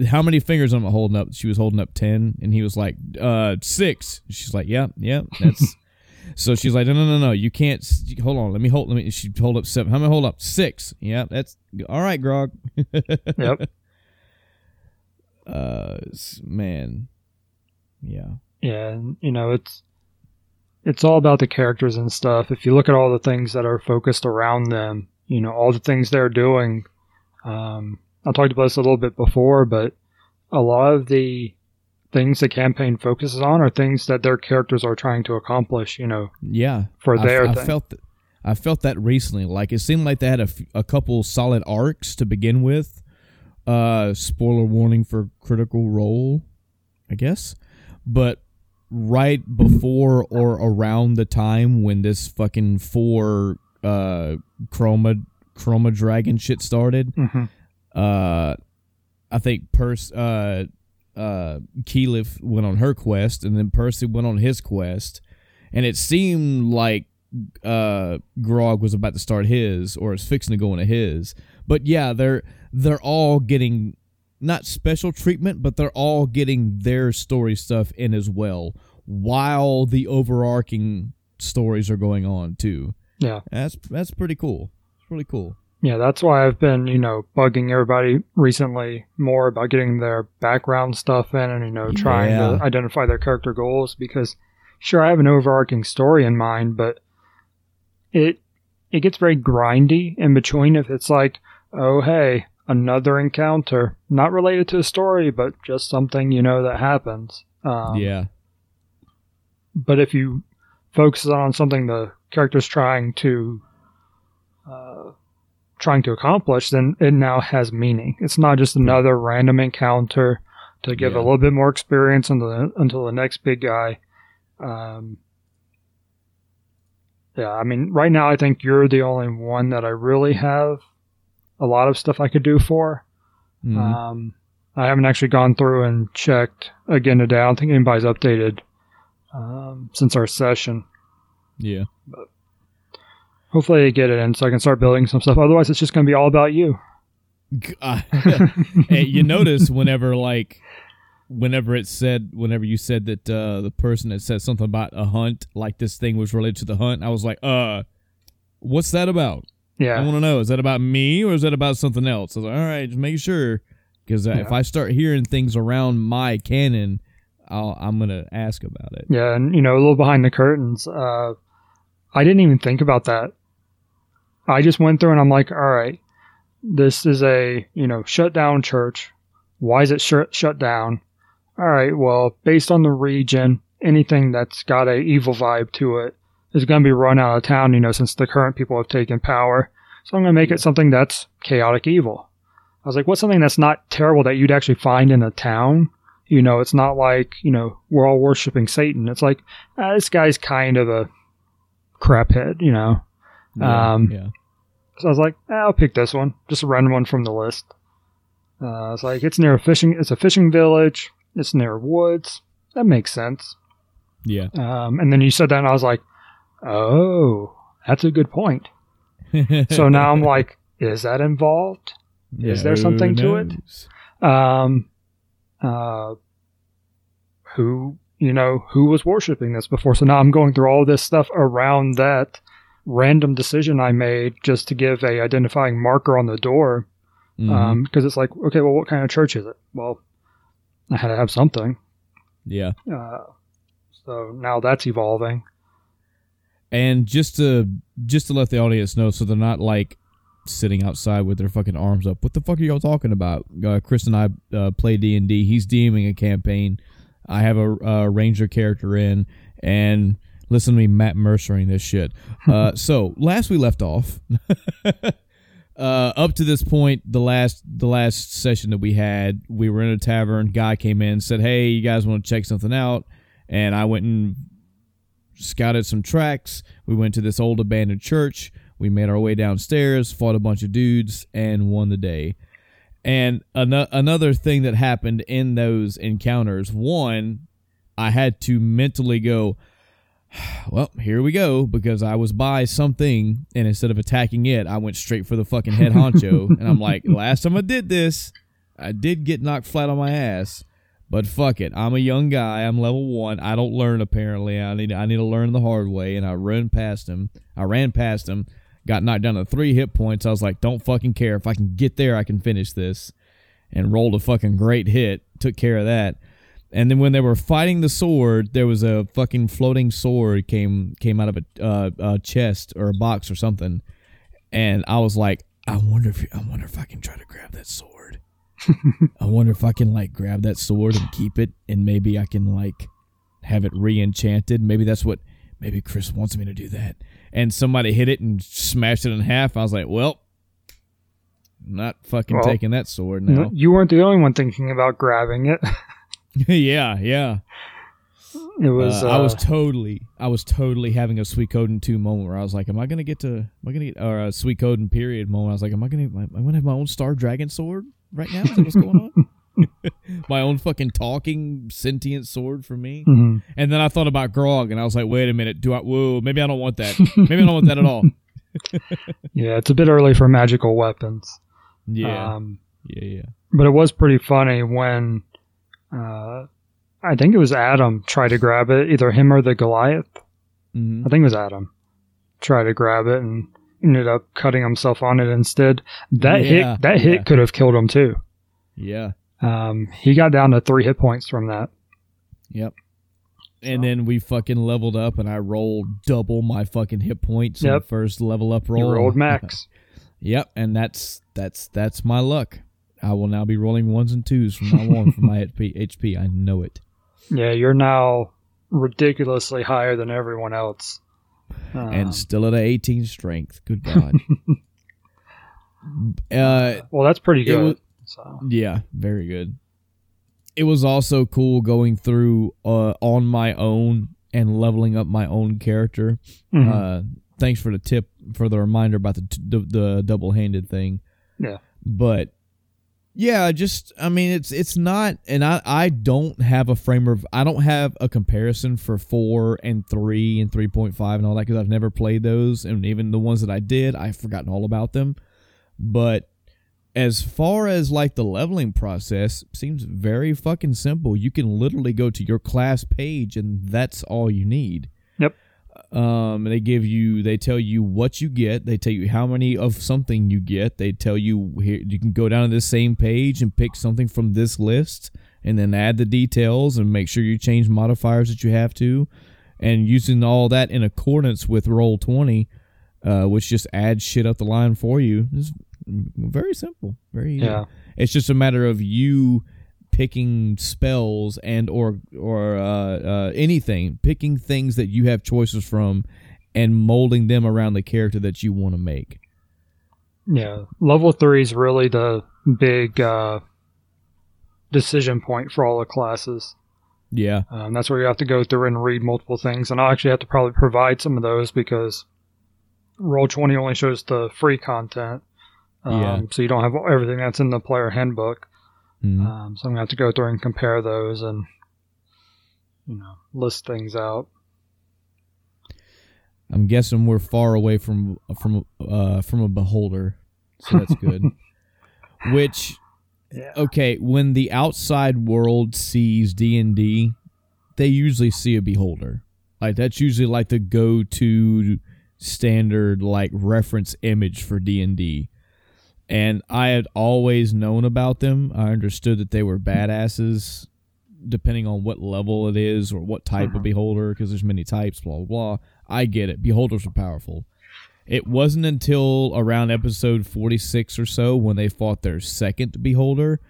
How many fingers am I holding up? She was holding up ten, and he was like, "Uh, six. She's like, "Yeah, yeah, that's." so she's like, "No, no, no, no, you can't. Hold on, let me hold. Let me." She hold up seven. How many hold up? Six. Yeah, that's all right, Grog. Yep. uh, man, yeah, Yeah, and you know, it's it's all about the characters and stuff. If you look at all the things that are focused around them, you know, all the things they're doing. Um, I talked about this a little bit before, but a lot of the things the campaign focuses on are things that their characters are trying to accomplish. You know, yeah. for I- their I, thing. felt that. I felt that recently. Like it seemed like they had a, f- a couple solid arcs to begin with. Uh, spoiler warning for Critical Role, I guess. But right before or around the time when this fucking four uh chroma chroma dragon shit started, Mhm. uh I think Pers uh uh Keyleth went on her quest and then Percy went on his quest and it seemed like uh Grog was about to start his or is fixing to go into his. But yeah, they're they're all getting not special treatment, but they're all getting their story stuff in as well while the overarching stories are going on too. Yeah. That's that's pretty cool. It's really cool. Yeah, that's why I've been, you know, bugging everybody recently more about getting their background stuff in and, you know, trying Yeah. to identify their character goals because sure I have an overarching story in mind, but it it gets very grindy in between if it's like, oh hey, another encounter. Not related to the story, but just something, you know, that happens. Um, yeah. but if you focus on something the character's trying to uh, trying to accomplish, then it now has meaning. It's not just another random encounter to give Yeah. a little bit more experience until the, until the next big guy. Um, yeah, I mean, right now I think you're the only one that I really have a lot of stuff I could do for. Mhm. Um, I haven't actually gone through and checked again today. I don't think anybody's updated um, since our session. Yeah. Hopefully, I get it in so I can start building some stuff. Otherwise, it's just going to be all about you. Hey, you notice whenever like whenever it said whenever you said that uh the person that said something about a hunt like this thing was related to the hunt i was like uh what's that about yeah i want to know is that about me or is that about something else i was like all right just making sure because uh, if i start hearing things around my canon I'll, i'm gonna ask about it yeah, and you know, a little behind the curtains. Uh, I didn't even think about that. I just went through and I'm like, all right, this is a you know shut down church. Why is it shut shut down? All right, well, based on the region, anything that's got a evil vibe to it is going to be run out of town. You know, since the current people have taken power, so I'm going to make it something that's chaotic evil. I was like, what's something that's not terrible that you'd actually find in a town? You know, it's not like you know we're all worshiping Satan. It's like ah, this guy's kind of a craphead. You know. yeah, Um, yeah So I was like, "Ah, I'll pick this one, just a random one from the list. Uh, it's like it's near a fishing. It's a fishing village. It's near woods. That makes sense. Yeah. Um, and then you said that, and I was like, "Oh, that's a good point." So now I'm like, "Is that involved?" is there something to it? Um, uh, who you know who was worshiping this before? So now I'm going through all this stuff around that random decision I made just to give a identifying marker on the door. Mhm. Um, because it's like, okay, well, what kind of church is it? Well, I had to have something. yeah. Uh, so now that's evolving. And just to just to let the audience know, so they're not like sitting outside with their fucking arms up. What the fuck are y'all talking about? Uh, Chris and I uh, play D and D. He's DMing a campaign. I have a, a ranger character in, and listen to me, Matt Mercering this shit. Uh, so last we left off, uh, up to this point, the last the last session that we had, we were in a tavern. Guy came in, said, "Hey, you guys want to check something out?" And I went and scouted some tracks. We went to this old abandoned church. We made our way downstairs, fought a bunch of dudes, and won the day. And an- another thing that happened in those encounters, one, I had to mentally go, well, here we go, because I was by something, and instead of attacking it, I went straight for the fucking head honcho. and I'm like, last time I did this, I did get knocked flat on my ass. But fuck it, I'm a young guy. I'm level one. I don't learn apparently. I need I need to learn the hard way. And I ran past him. I ran past him. Got knocked down to three hit points. I was like, don't fucking care. If I can get there, I can finish this. And rolled a fucking great hit. Took care of that. And then when they were fighting the sword, there was a fucking floating sword came came out of a, uh, a chest or a box or something. And I was like, I wonder if I wonder if I can try to grab that sword. I wonder if I can like grab that sword and keep it, and maybe I can like have it re-enchanted. Maybe that's what maybe Chris wants me to do that. And somebody hit it and smashed it in half. I was like, well, I'm not fucking Well, taking that sword now. You weren't the only one thinking about grabbing it. yeah, yeah. It was. Uh, Uh, I was totally, I was totally having a sweet coding two moment where I was like, "Am I gonna get to? Am I gonna get or a sweet coding period moment?" I was like, "Am I gonna? Am I gonna have my own Star Dragon sword right now? Is that what's going on? my own fucking talking sentient sword for me?" mhm. And then I thought about Grog, and I was like, "Wait a minute, do I? Whoa, maybe I don't want that. Maybe I don't want that at all." Yeah, it's a bit early for magical weapons. Yeah, Um, yeah, yeah. but it was pretty funny when uh, I think it was Adam tried to grab it, either him or the Goliath. hmm I think it was Adam tried to grab it and ended up cutting himself on it instead. That Yeah, hit that yeah. hit could have killed him too. Yeah. Um, he got down to three hit points from that. Yep. And So- then we fucking leveled up, and I rolled double my fucking hit points in Yep. the first level up roll. rolled max. Yep, and that's that's that's my luck. I will now be rolling ones and twos from now on for my HP. HP. I know it. yeah, you're now ridiculously higher than everyone else. Um, and still at a 18 strength. Good God. uh, well, that's pretty good. So yeah, very good. It was also cool going through uh, on my own and leveling up my own character. mhm. Uh, thanks for the tip for the reminder about the t- the, the double handed thing. Yeah. but yeah, just I mean it's it's not, and I I don't have a frame of I don't have a comparison for four and three and three point five and all that because I've never played those, and even the ones that I did, I've forgotten all about them. But as far as like the leveling process seems very fucking simple. You can literally go to your class page and that's all you need. Yep. um they give you they tell you what you get. They tell you how many of something you get. They tell you here you can go down to this same page and pick something from this list and then add the details and make sure you change modifiers that you have to. And using all that in accordance with roll 20 uh, which just adds shit up the line for you is very simple very easy. yeah, It's just a matter of you picking spells and or or uh, uh, anything, picking things that you have choices from, and molding them around the character that you want to make. yeah. Level three is really the big uh, decision point for all the classes. Yeah, Um, that's where you have to go through and read multiple things, and I'll actually have to probably provide some of those because Roll Twenty only shows the free content. Um, Yeah. So you don't have everything that's in the player handbook. Mhm. Um, so I'm gonna have to go through and compare those and you know list things out. I'm guessing we're far away from from uh from a beholder, so that's good. Which Yeah. okay, when the outside world sees D and D, they usually see a beholder. Like that's usually like the go-to standard like reference image for D and D. And I had always known about them. I understood that they were badasses, depending on what level it is or what type of Mhm. beholder, because there's many types. Blah blah blah. I get it. Beholders are powerful. It wasn't until around episode 46 or so when they fought their second beholder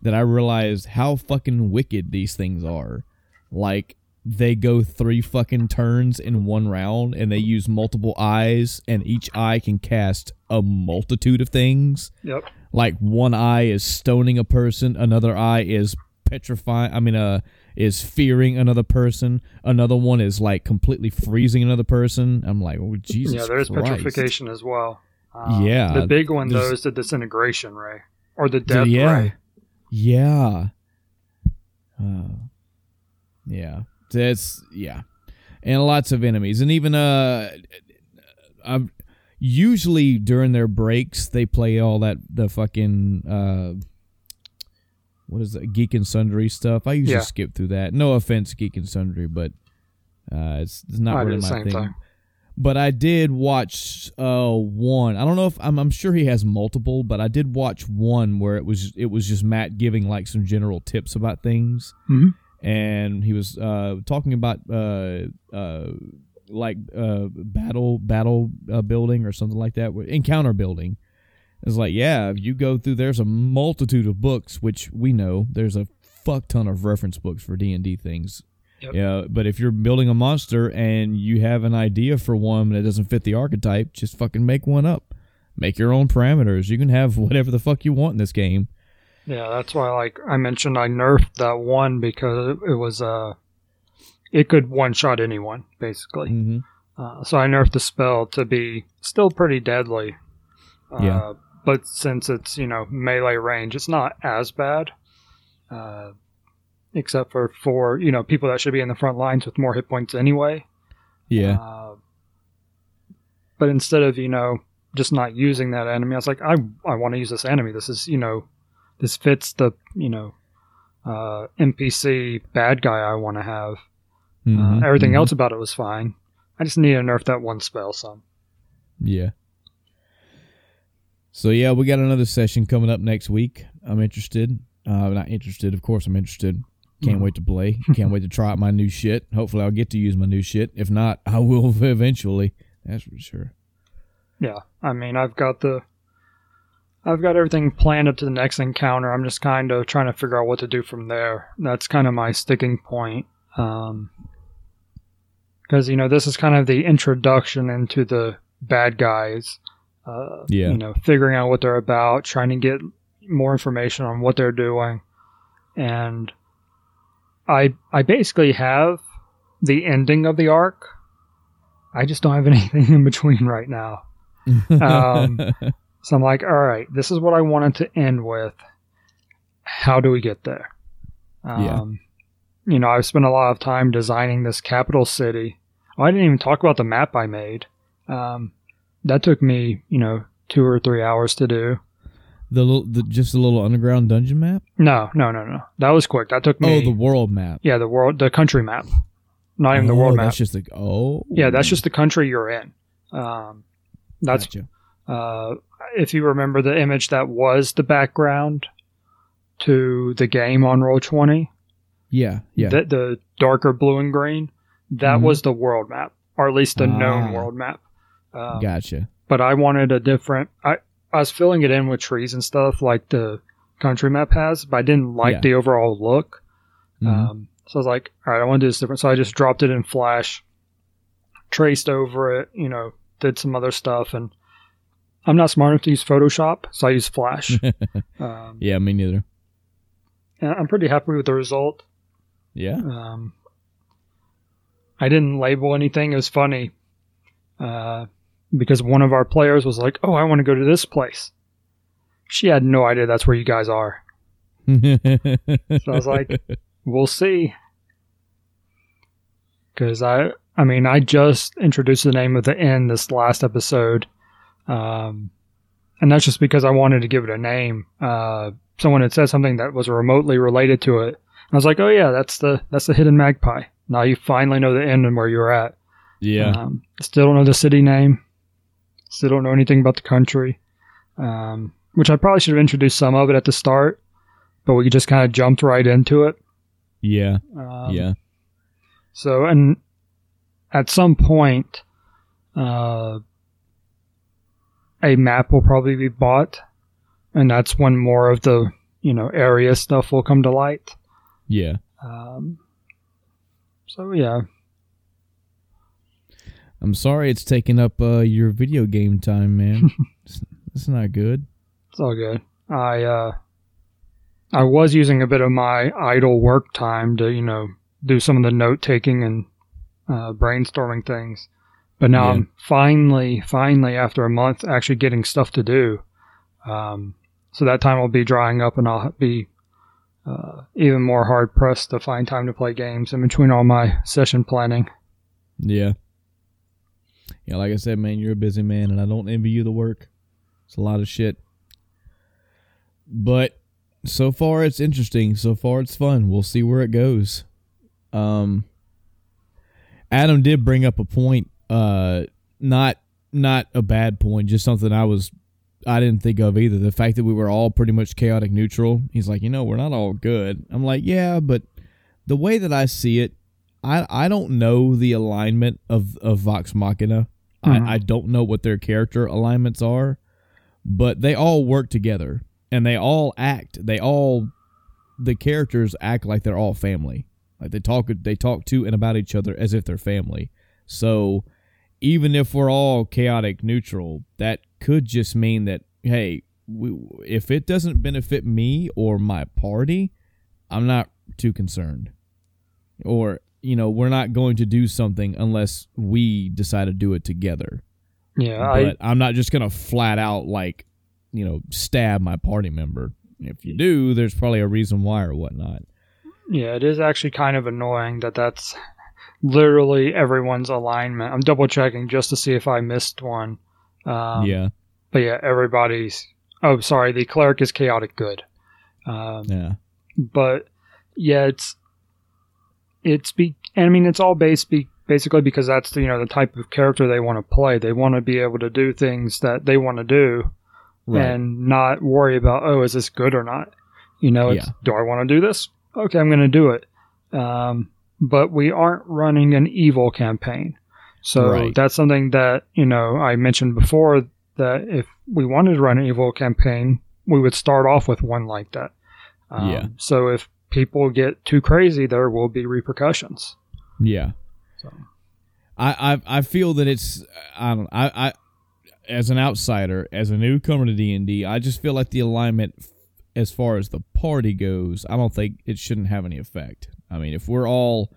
that I realized how fucking wicked these things are. Like they go three fucking turns in one round and they use multiple eyes and each eye can cast a multitude of things. Yep. Like one eye is stoning a person, another eye is petrifying I mean uh is fearing another person, another one is like completely freezing another person. I'm like, oh Jesus. yeah, there's Christ. petrification as well. Um, Yeah, the big one though is the disintegration ray or the death yeah. ray. Yeah. Uh, yeah. That's yeah. And lots of enemies. And even uh I'm usually during their breaks they play all that the fucking uh what is that geek and sundry stuff. I usually Yeah. skip through that. No offense, geek and sundry, but uh it's, it's not I really my thing. thing. But I did watch uh one. I don't know if I'm I'm sure he has multiple, but I did watch one where it was it was just Matt giving like some general tips about things. Mhm. And he was uh talking about uh uh like uh battle battle uh, building or something like that, encounter building. It's like, yeah, if you go through there's a multitude of books which we know there's a fuck ton of reference books for D&D things. Yep. Yeah, but if you're building a monster and you have an idea for one that doesn't fit the archetype, just fucking make one up. Make your own parameters. You can have whatever the fuck you want in this game. Yeah, that's why like I mentioned I nerfed that one because it, was uh it could one shot anyone basically. hmm Uh, so I nerfed the spell to be still pretty deadly. Uh, Yeah. But since it's you know melee range, it's not as bad. Uh, except for for you know people that should be in the front lines with more hit points anyway. Yeah. Uh, but instead of you know just not using that enemy, I was like, I I want to use this enemy. This is you know this fits the you know uh, NPC bad guy I want to have. Mhm, Uh, everything mhm. else about it was fine. I just need to nerf that one spell some. Yeah. So yeah, we got another session coming up next week. I'm interested. Uh, not interested, of course. I'm interested. Can't Mhm. wait to play. Can't wait to try out my new shit. Hopefully, I'll get to use my new shit. If not, I will eventually. That's for sure. Yeah, I mean I've got the I've got everything planned up to the next encounter. I'm just kind of trying to figure out what to do from there. That's kind of my sticking point. Um, because you know this is kind of the introduction into the bad guys. Uh, Yeah. You know, figuring out what they're about, trying to get more information on what they're doing, and I I basically have the ending of the arc. I just don't have anything in between right now. Um, So I'm like, all right, this is what I wanted to end with. How do we get there? Yeah. Um, you know, I've spent a lot of time designing this capital city. Oh, I didn't even talk about the map I made. Um, that took me, you know, two or three hours to do. the little, the, just a little underground dungeon map. No, no, no, no. That was quick. That took me. Oh, the world map. yeah, the world, the country map. Not even the Oh, world map. That's just like oh. yeah, that's just the country you're in. Um, that's Gotcha. Uh, if you remember the image that was the background to the game on roll 20 yeah, yeah. the, the darker blue and green that Mhm. was the world map or at least the known Ah. world map um, gotcha. but i wanted a different I, I was filling it in with trees and stuff like the country map has but i didn't like Yeah. the overall look Mhm. um, so i was like all right i want to do this different so i just dropped it in flash traced over it you know did some other stuff and i'm not smart enough to use photoshop so i use flash um, yeah, me neither. i'm pretty happy with the result Yeah. um, i didn't label anything it was funny uh, because one of our players was like oh i want to go to this place she had no idea that's where you guys are. So I was like, we'll see. Because I, I mean, I just introduced the name of the inn this last episode, um, and that's just because I wanted to give it a name. Uh, someone had said something that was remotely related to it. I was like, oh yeah, that's the that's the hidden magpie. Now you finally know the end and where you're at. yeah. Um, still don't know the city name. Still don't know anything about the country. Um, which I probably should have introduced some of it at the start, but we just kind of jumped right into it. yeah. Um, yeah. So, and at some point, uh, a map will probably be bought, and that's when more of the you know area stuff will come to light. Yeah. Um, so yeah, I'm sorry it's taking up uh, your video game time, man. it's, it's not good. it's all good. I uh, I was using a bit of my idle work time to you know do some of the note taking and uh, brainstorming things, but now Yeah. I'm finally, finally after a month actually getting stuff to do. Um, so that time will be drying up, and I'll be uh, even more hard pressed to find time to play games in between all my session planning. Yeah. Yeah, like I said, man, you're a busy man, and I don't envy you the work. It's a lot of shit. But so far, it's interesting. So far, it's fun. We'll see where it goes. Um, Adam did bring up a point. Uh, not not a bad point, just something I was I didn't think of either. The fact that we were all pretty much chaotic neutral. He's like, you know, we're not all good. I'm like, yeah, but the way that I see it, I I don't know the alignment of of Vox Machina. Mhm. I, I don't know what their character alignments are, but they all work together and they all act. They all the characters act like they're all family. Like they talk they talk to and about each other as if they're family. So even if we're all chaotic neutral, that could just mean that hey, we, if it doesn't benefit me or my party, I'm not too concerned. Or you know, we're not going to do something unless we decide to do it together. Yeah, I, But I'm not just gonna flat out like, you know, stab my party member. If you do, there's probably a reason why or whatnot. Yeah, it is actually kind of annoying that that's literally everyone's alignment. I'm double checking just to see if I missed one. Um, yeah, But yeah, everybody's. Oh, sorry. The cleric is chaotic good. Um, yeah, But yeah, it's it's be. And I mean, it's all based be, basically because that's the you know the type of character they want to play. They want to be able to do things that they want to do right. and not worry about oh is this good or not you know it's, Yeah. do i want to do this okay i'm going to do it um, but we aren't running an evil campaign so Right. that's something that you know i mentioned before that if we wanted to run an evil campaign we would start off with one like that um, Yeah. so if people get too crazy there will be repercussions yeah. so I, I I feel that it's I don't I I as an outsider as a newcomer to D and I just feel like the alignment as far as the party goes, I don't think it shouldn't have any effect. I mean, if we're all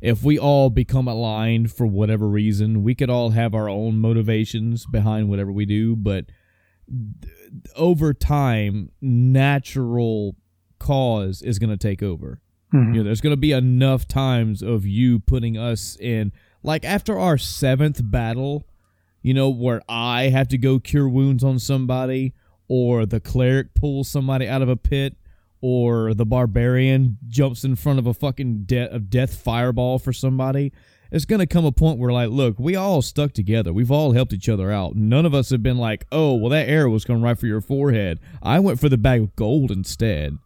if we all become aligned for whatever reason, we could all have our own motivations behind whatever we do, but over time, natural cause is going to take over. mhm. You know, there's going to be enough times of you putting us in, like after our seventh battle, you know, where I have to go cure wounds on somebody, or the cleric pulls somebody out of a pit, or the barbarian jumps in front of a fucking de- of death fireball for somebody. It's going to come a point where, like, look, we all stuck together. We've all helped each other out. None of us have been like, oh, well, that arrow was coming right for your forehead. I went for the bag of gold instead.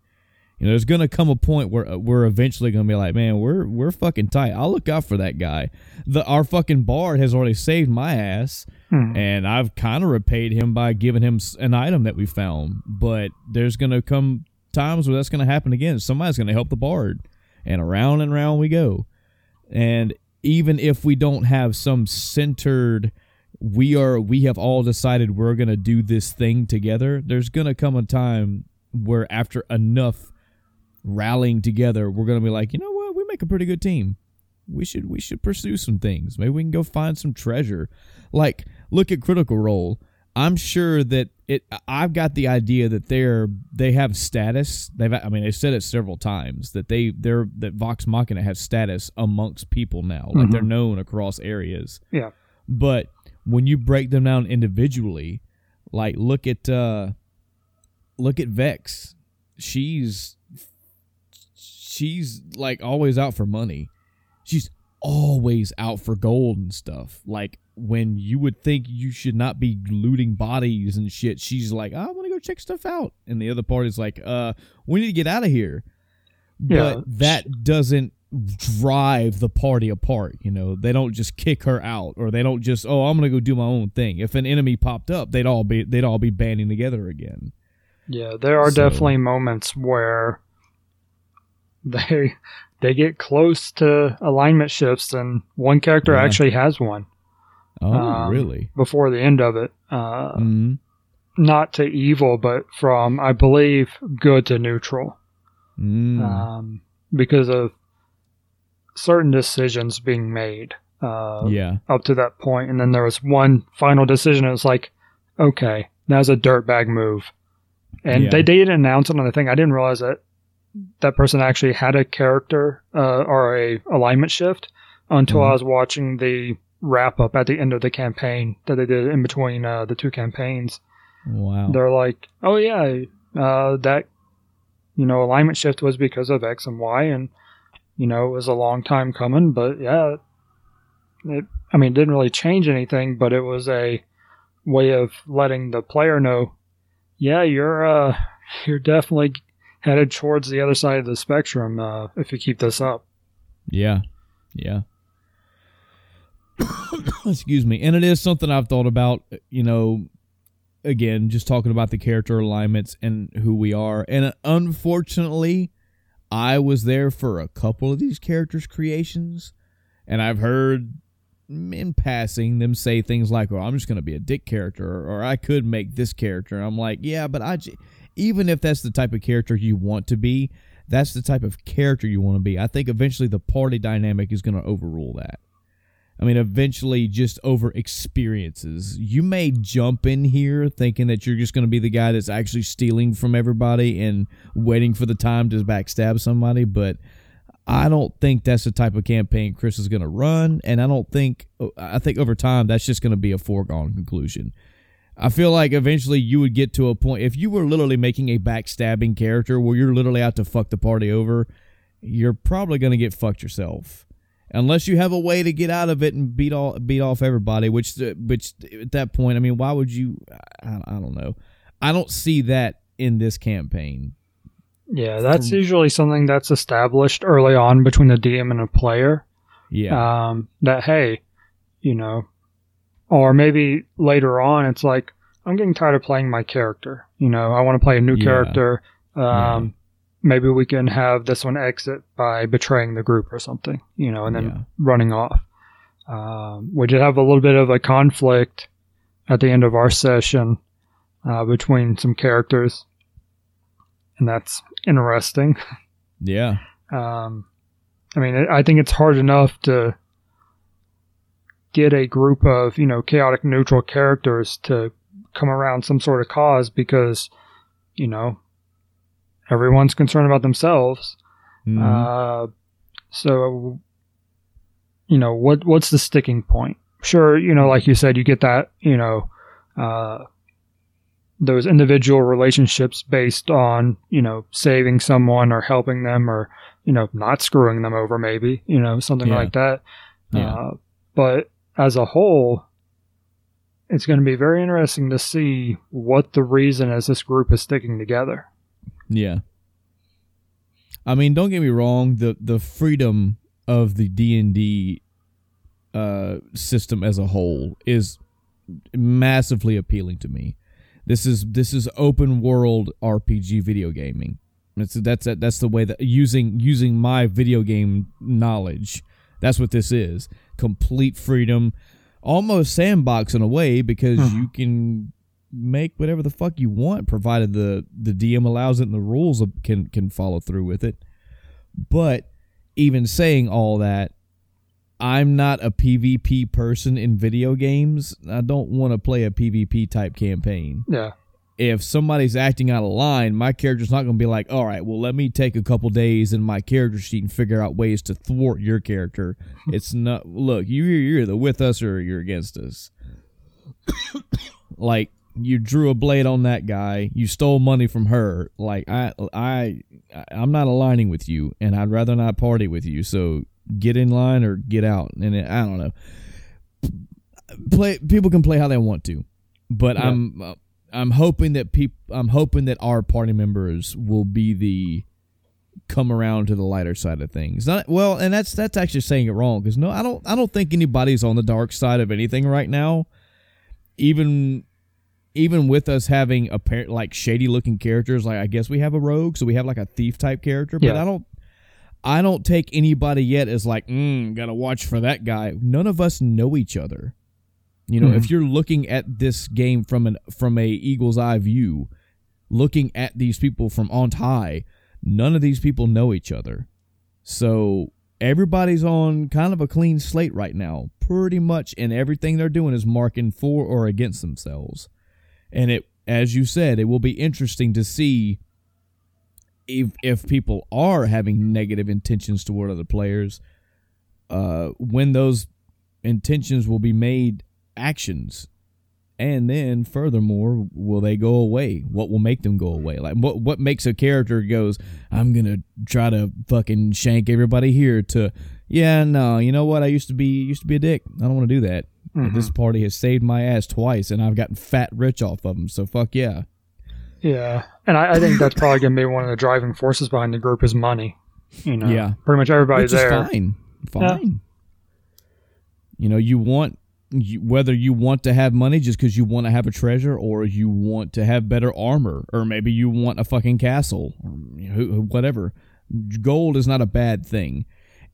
You know, there's gonna come a point where uh, we're eventually gonna be like, man, we're we're fucking tight. I'll look out for that guy. The our fucking bard has already saved my ass, Mhm. and I've kind of repaid him by giving him an item that we found. But there's gonna come times where that's gonna happen again. Somebody's gonna help the bard, and around and around we go. And even if we don't have some centered, we are we have all decided we're gonna do this thing together. There's gonna come a time where after enough rallying together, we're gonna be like, you know what, we make a pretty good team. We should we should pursue some things. Maybe we can go find some treasure. Like, look at Critical Role. I'm sure that it. I've got the idea that they're they have status. They've. I mean, they said it several times that they they're that Vox Machina have status amongst people now. Like they're Mhm. known across areas. Yeah. But when you break them down individually, like look at uh look at Vex. She's she's like always out for money. She's always out for gold and stuff. Like when you would think you should not be looting bodies and shit, she's like, I want to go check stuff out. And the other party's like, uh, we need to get out of here. Yeah. But that doesn't drive the party apart. You know, they don't just kick her out or they don't just, oh, I'm gonna go do my own thing. If an enemy popped up, they'd all be they'd all be banding together again. Yeah, there are So- definitely moments where they they get close to alignment shifts, and one character Yeah. actually has one Oh, Um, really? before the end of it. Uh, hmm Not to evil, but from I believe good to neutral, Mm. um, because of certain decisions being made. Uh, yeah. up to that point, and then there was one final decision. It was like, okay, that was a dirtbag move, and Yeah. they didn't announce it on the thing. I didn't realize that that person actually had a character uh, or a alignment shift until Mhm. I was watching the wrap up at the end of the campaign that they did in between uh, the two campaigns. Wow. They're like, oh yeah, uh, that you know alignment shift was because of X and Y, and you know it was a long time coming, but yeah, it. I mean, it didn't really change anything, but it was a way of letting the player know, yeah, you're uh, you're definitely headed towards the other side of the spectrum uh, if you keep this up. Yeah. Yeah. Excuse me. And it is something I've thought about, you know, again, just talking about the character alignments and who we are. And uh, unfortunately, I was there for a couple of these characters' creations, and I've heard in passing them say things like, "Well, I'm just going to be a dick character," or "I could make this character." I'm like, "Yeah, but I, j- even if that's the type of character you want to be, that's the type of character you want to be. I think eventually the party dynamic is going to overrule that. I mean, eventually, just over experiences. You may jump in here thinking that you're just going to be the guy that's actually stealing from everybody and waiting for the time to backstab somebody, but I don't think that's the type of campaign Chris is going to run. And I don't think, uh, I think over time, that's just going to be a foregone conclusion. I feel like eventually you would get to a point if you were literally making a backstabbing character where you're literally out to fuck the party over, you're probably going to get fucked yourself. Unless you have a way to get out of it and beat all beat off everybody, which which at that point, I mean, why would you? I, I don't know. I don't see that in this campaign. Yeah, that's From- usually something that's established early on between the DM and a player. Yeah, um, that hey, you know, or maybe later on it's like I'm getting tired of playing my character. You know, I want to play a new Yeah. character. Um, Yeah. Maybe we can have this one exit by betraying the group or something. You know, and then Yeah. running off. Um, we did have a little bit of a conflict at the end of our session uh, between some characters, and that's interesting. yeah, Um, I mean, I think it's hard enough to get a group of, you know, chaotic neutral characters to come around some sort of cause because, you know, everyone's concerned about themselves. Mhm. Uh, so, you know, what what's the sticking point? Sure, you know, like you said, you get that, you know, uh, those individual relationships based on, you know, saving someone or helping them or, you know, not screwing them over, maybe, you know, something Yeah. like that. Yeah. Uh, but as a whole, it's going to be very interesting to see what the reason is this group is sticking together. Yeah. I mean, don't get me wrong. The the freedom of the D and D uh, system as a whole is massively appealing to me. This is this is open world RPG video gaming. That's that's that's the way that using using my video game knowledge. That's what this is. Complete freedom, almost sandbox in a way because Mhm. you can make whatever the fuck you want, provided the the DM allows it and the rules can can follow through with it. But even saying all that, I'm not a PvP person in video games. I don't want to play a PvP type campaign. Yeah. If somebody's acting out of line, my character's not going to be like, all right, well, let me take a couple days in my character sheet and figure out ways to thwart your character. it's not, look, you, you're either with us or you're against us. like, you drew a blade on that guy, you stole money from her. Like, I, I, I'm not aligning with you, and I'd rather not party with you. So get in line or get out. And it, I don't know. Play people can play how they want to, but Yeah. I'm uh, I'm hoping that people I'm hoping that our party members will be the come around to the lighter side of things. Not well, and that's that's actually saying it wrong because no, I don't I don't think anybody's on the dark side of anything right now. Even even with us having a pair like shady looking characters, like I guess we have a rogue, so we have like a thief type character, but Yeah. I don't I don't take anybody yet as like, mm, gotta watch for that guy. None of us know each other. You know, Mhm. if you're looking at this game from an from a eagle's eye view, looking at these people from on high, none of these people know each other. So everybody's on kind of a clean slate right now, pretty much, and everything they're doing is marking for or against themselves. And it, as you said, it will be interesting to see if if people are having negative intentions toward other players, uh, when those intentions will be made actions, and then furthermore, will they go away? What will make them go away? Like what what makes a character goes, I'm gonna try to fucking shank everybody here to, yeah, no, you know what? I used to be used to be a dick. I don't want to do that. Mhm. This party has saved my ass twice, and I've gotten fat rich off of them. So fuck yeah. Yeah, and I, I think that's probably going to be one of the driving forces behind the group is money. You know, Yeah. pretty much everybody Which there. fine. Fine. You know, you want you, whether you want to have money just because you want to have a treasure, or you want to have better armor, or maybe you want a fucking castle, or you know, whatever. Gold is not a bad thing.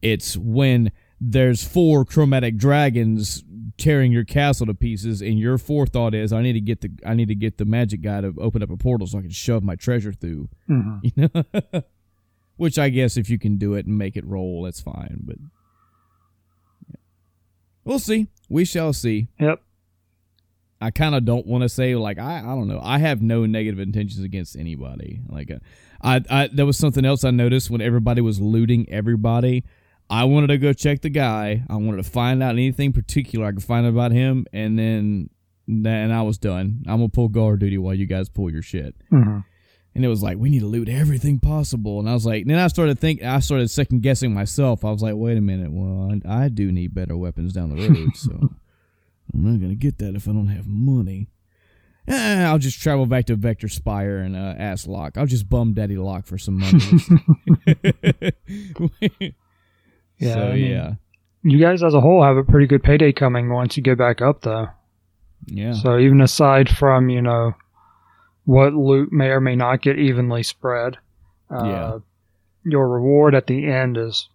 It's when there's four chromatic dragons tearing your castle to pieces, and your forethought is, I need to get the I need to get the magic guy to open up a portal so I can shove my treasure through. Mhm. You know, which I guess if you can do it and make it roll, that's fine. But yeah. we'll see. We shall see. Yep. I kind of don't want to say like I I don't know. I have no negative intentions against anybody. Like uh, I I there was something else I noticed when everybody was looting everybody. I wanted to go check the guy. I wanted to find out anything particular I could find out about him, and then then I was done. I'm gonna pull guard duty while you guys pull your shit hmm and it was like we need to loot everything possible and i was like then i started think i started second guessing myself i was like wait a minute well i, I do need better weapons down the road so i'm not gonna get that if i don't have money Eh, I'll just travel back to Vector Spire and uh, ask Locke. I'll just bum Daddy Locke for some money. Yeah, so I mean- yeah, You guys as a whole have a pretty good payday coming once you get back up, though. yeah, So even aside from you know what loot may or may not get evenly spread, uh, Yeah. your reward at the end is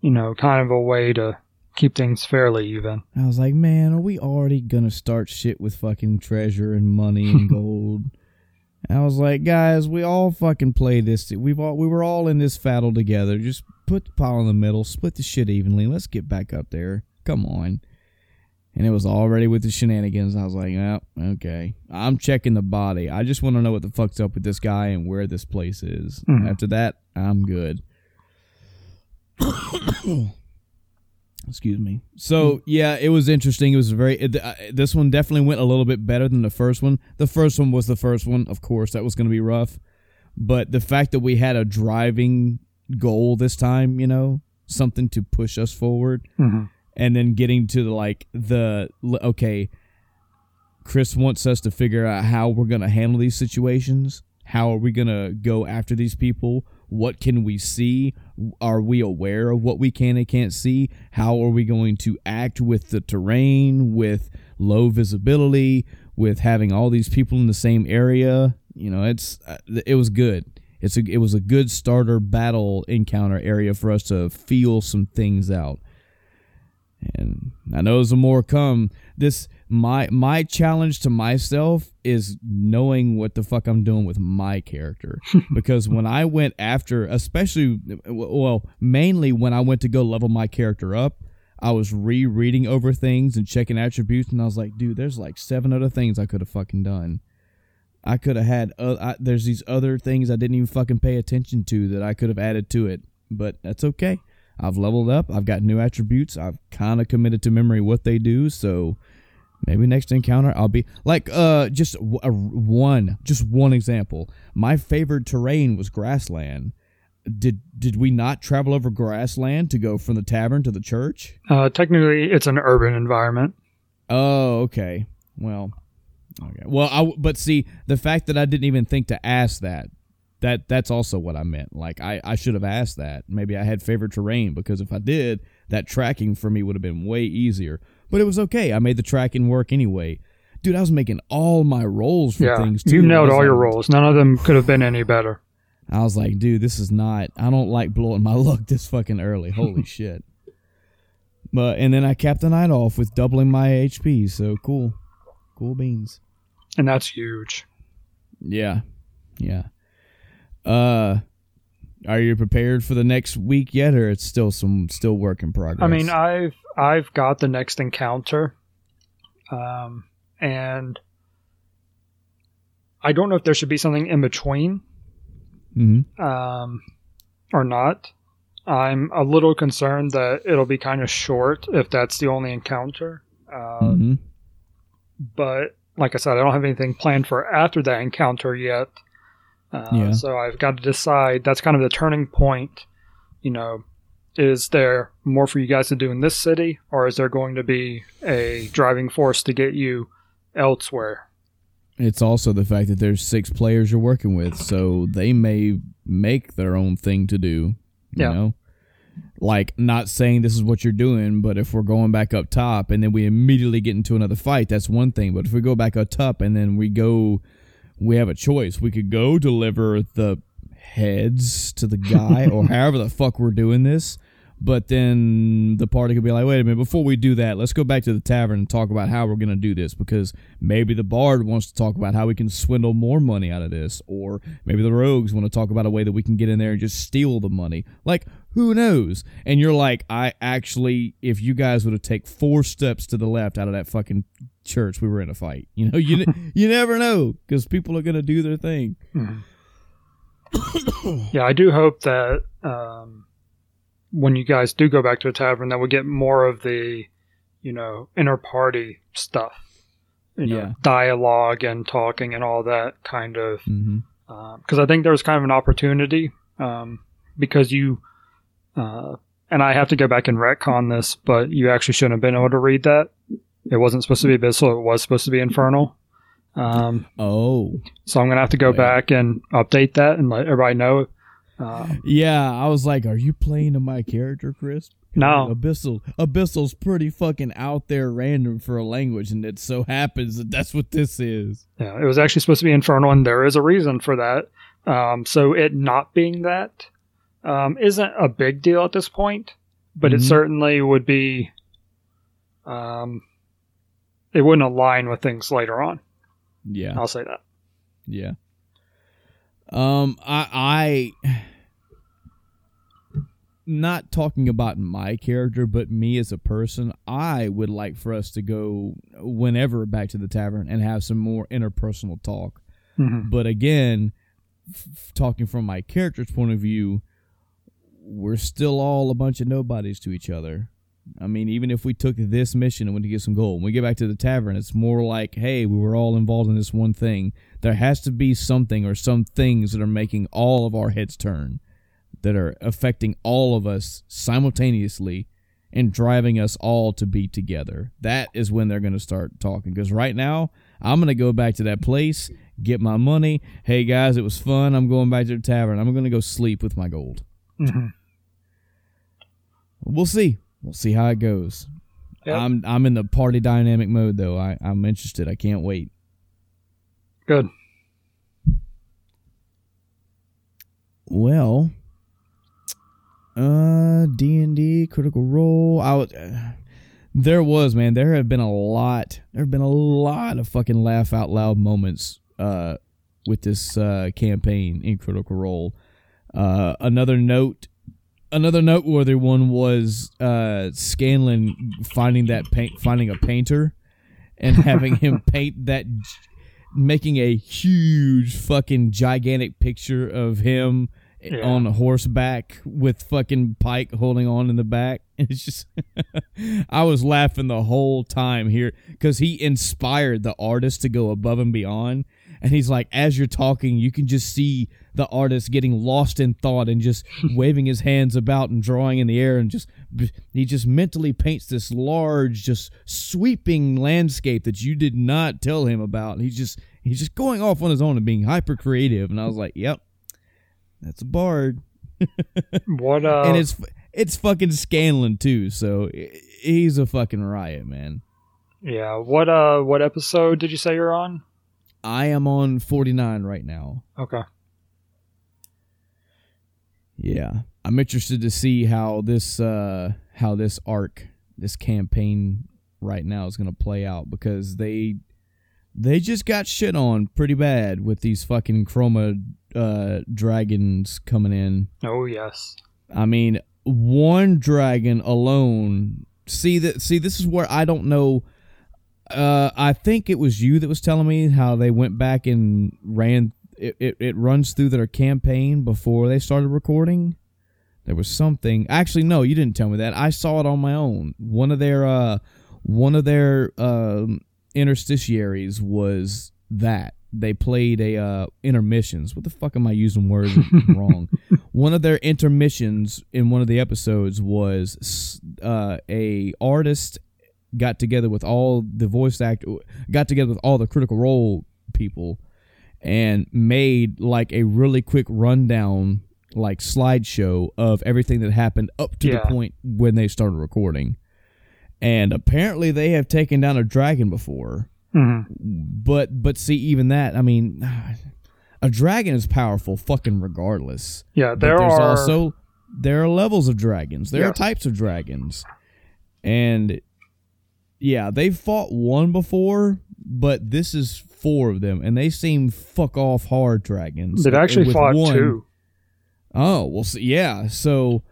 you know kind of a way to keep things fairly even. I was like, man, are we already gonna start shit with fucking treasure and money and gold? I was like, guys, we all fucking play this. We've all we were all in this battle together. Just put the pile in the middle, split the shit evenly. Let's get back up there. Come on. And it was already with the shenanigans. I was like, oh, okay. I'm checking the body. I just want to know what the fuck's up with this guy and where this place is. Mhm. After that, I'm good. Excuse me. So yeah, it was interesting. It was very. It, uh, this one definitely went a little bit better than the first one. The first one was the first one, of course. That was going to be rough, but the fact that we had a driving goal this time, you know, something to push us forward, hmm and then getting to the, like the okay, Chris wants us to figure out how we're going to handle these situations. How are we going to go after these people? What can we see? Are we aware of what we can and can't see? How are we going to act with the terrain, with low visibility, with having all these people in the same area? You know, it's uh, it was good. It's a it was a good starter battle encounter area for us to feel some things out and I know there's more come. This my my challenge to myself is knowing what the fuck I'm doing with my character because when I went after, especially well, mainly when I went to go level my character up, I was rereading over things and checking attributes, and I was like, dude, there's like seven other things I could have fucking done. I could have had. Uh, I, there's these other things I didn't even fucking pay attention to that I could have added to it, but that's okay. I've leveled up. I've got new attributes. I've kind of committed to memory what they do. So maybe next encounter I'll be like uh just w- a, one just one example. My favorite terrain was grassland. Did did we not travel over grassland to go from the tavern to the church? Uh, technically, it's an urban environment. Oh, okay. Well, okay. Well, I but see the fact that I didn't even think to ask that that that's also what I meant. Like I I should have asked that. Maybe I had favorite terrain because if I did, that tracking for me would have been way easier. But it was okay. I made the tracking work anyway. Dude, I was making all my rolls for yeah, things too. you nailed all your rolls. None of them could have been any better. I was like, dude, this is not. I don't like blowing my luck this fucking early. Holy shit. But and then I capped the night off with doubling my HP. So cool, cool beans. And that's huge. Yeah, yeah. Uh, are you prepared for the next week yet, or it's still some still work in progress? I mean, I've I've got the next encounter, um, and I don't know if there should be something in between, hmm um, or not. I'm a little concerned that it'll be kind of short if that's the only encounter. Uh, hmm But like I said, I don't have anything planned for after that encounter yet. Uh, Yeah. So I've got to decide. That's kind of the turning point. You know, is there more for you guys to do in this city, or is there going to be a driving force to get you elsewhere? It's also the fact that there's six players you're working with, so they may make their own thing to do. You Yeah. know? Like not saying this is what you're doing, but if we're going back up top and then we immediately get into another fight, that's one thing. But if we go back up top and then we go we have a choice. We could go deliver the heads to the guy or however the fuck we're doing this. But then the party could be like, wait a minute, before we do that, let's go back to the tavern and talk about how we're going to do this because maybe the bard wants to talk about how we can swindle more money out of this. Or maybe the rogues want to talk about a way that we can get in there and just steal the money. Like, who knows? And you're like, I actually, if you guys would have take four steps to the left out of that fucking church, we were in a fight. You know, you, you never know because people are going to do their thing. Yeah, I do hope that um, when you guys do go back to a tavern, that we get more of the, you know, inner party stuff. You know, Yeah. dialogue and talking and all that kind of. Because I think there was kind of an opportunity um, because you, uh, and I have to go back and retcon this, but you actually shouldn't have been able to read that. It wasn't supposed to be abyssal; it was supposed to be infernal. Um, Oh. so I'm gonna have to go Yeah. back and update that and let everybody know. Uh, Yeah, I was like, "Are you playing to my character, Chris?" No. Abyssal. Abyssal's pretty fucking out there, random for a language, and it so happens that that's what this is. Yeah, it was actually supposed to be infernal, and there is a reason for that. Um, so it not being that um, isn't a big deal at this point, but it Mhm. certainly would be. Um, it wouldn't align with things later on. Yeah, I'll say that. yeah. Um, I, I, not talking about my character, but me as a person, I would like for us to go whenever back to the tavern and have some more interpersonal talk. Mhm. But again, f- talking from my character's point of view, we're still all a bunch of nobodies to each other. I mean, even if we took this mission and went to get some gold, when we get back to the tavern, it's more like, hey, we were all involved in this one thing. There has to be something or some things that are making all of our heads turn, that are affecting all of us simultaneously and driving us all to be together. That is when they're going to start talking. Because right now, I'm going to go back to that place, get my money. Hey guys, it was fun. I'm going back to the tavern. I'm going to go sleep with my gold. Mhm. We'll see. We'll see how it goes. Yep. I'm I'm in the party dynamic mode though. I, I'm interested. I can't wait. Good. Well, uh, D and D Critical Role. I was, uh, there was man. There have been a lot. There have been a lot of fucking laugh out loud moments. Uh, with this uh campaign in Critical Role. Uh, another note another noteworthy one was uh, Scanlan finding that paint, finding a painter, and having him paint that, making a huge fucking gigantic picture of him Yeah. on horseback with fucking Pike holding on in the back. It's just, I was laughing the whole time here because he inspired the artist to go above and beyond. And he's like, as you're talking, you can just see the artist getting lost in thought and just waving his hands about and drawing in the air and just he just mentally paints this large, just sweeping landscape that you did not tell him about. And he's just he's just going off on his own and being hyper creative. And I was like, yep, that's a bard, What uh and it's it's fucking Scanlan too. So he's a fucking riot, man. yeah, what uh what episode did you say you're on? I am on 49 right now. Okay. Yeah, I'm interested to see how this uh how this arc, this campaign right now is going to play out because they they just got shit on pretty bad with these fucking chroma uh dragons coming in. Oh yes. I mean, one dragon alone. See that? See, this is where I don't know. Uh, I think it was you that was telling me how they went back and ran. It, it, it runs through their campaign before they started recording. There was something. Actually, no, you didn't tell me that. I saw it on my own. One of their uh, one of their um, interstitiaries was that they played a uh, intermissions. What the fuck am I using words wrong? one of their intermissions in one of the episodes was uh, a artist got together with all the voice act got together with all the critical role people and made like a really quick rundown like slideshow of everything that happened up to Yeah. the point when they started recording and apparently they have taken down a dragon before hmm but but see even that i mean a dragon is powerful fucking regardless Yeah, but there there's are also there are levels of dragons. There are types of dragons. And yeah, they've fought one before, but this is four of them, and they seem fuck off hard dragons. they've actually fought one- two. Oh, well, see, yeah. So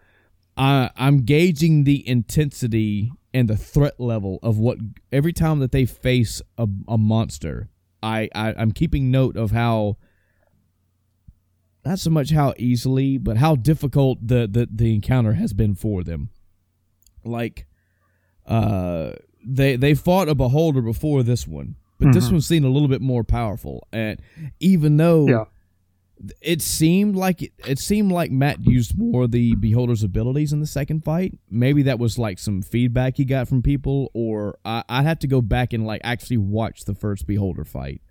I I'm gauging the intensity and the threat level of what every time that they face a, a monster. I, I I'm keeping note of how not so much how easily, but how difficult the the, the encounter has been for them. Like, uh, they they fought a beholder before this one, but this Mhm. one seemed a little bit more powerful. And even though Yeah. it seemed like it, it seemed like Matt used more of the beholder's abilities in the second fight. Maybe that was like some feedback he got from people, or I, I'd have to go back and like actually watch the first beholder fight.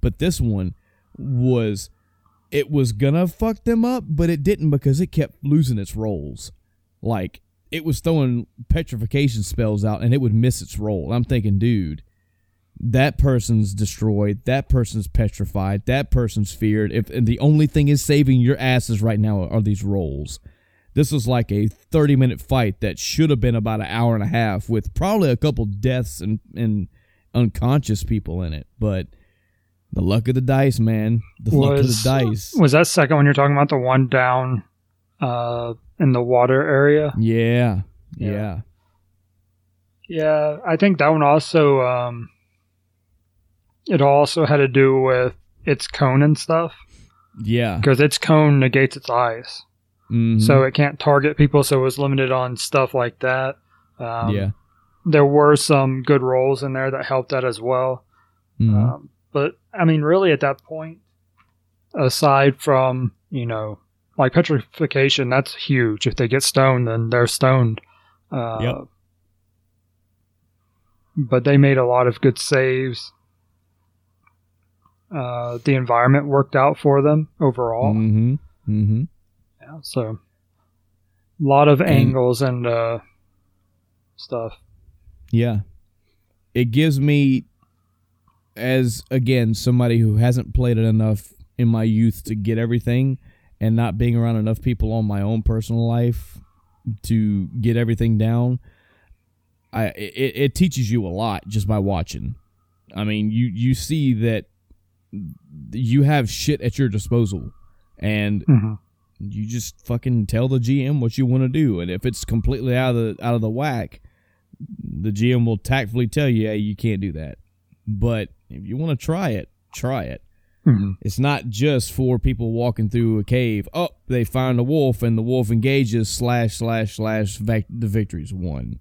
But this one was it was gonna fuck them up, but it didn't because it kept losing its rolls. Like it was throwing petrification spells out and it would miss its roll. I'm thinking, dude, that person's destroyed, that person's petrified, that person's feared. If and the only thing is saving your asses right now are these rolls. This was like a 30 minute fight that should have been about an hour and a half with probably a couple deaths and, and unconscious people in it. But the luck of the dice, man. The luck of the Was- dice. Was that second one you're talking about the one down uh in the water area? Yeah. Yeah. Yeah. Yeah, I think that one also um it also had to do with its cone and stuff Yeah. because its cone negates its eyes. Mhm. So it can't target people so it was limited on stuff like that. Um, yeah. There were some good rolls in there that helped that as well. Mhm. Um, but I mean, really, at that point, aside from you know, like petrification, that's huge. If they get stoned, then they're stoned. Uh, Yep. But they made a lot of good saves. Uh, the environment worked out for them overall. Mhm. Mhm. Yeah, so a lot of angles and uh, stuff. Yeah. It gives me as again somebody who hasn't played it enough in my youth to get everything and not being around enough people on my own personal life to get everything down. I it, it teaches you a lot just by watching. I mean, you you see that you have shit at your disposal and hmm You just fucking tell the GM what you want to do, and if it's completely out of the out of the whack, the GM will tactfully tell you, "Hey, you can't do that." But if you want to try it, try it. Mm-hmm. It's not just for people walking through a cave. Oh, they find a wolf and the wolf engages slash slash slash. Vac- the victory's won.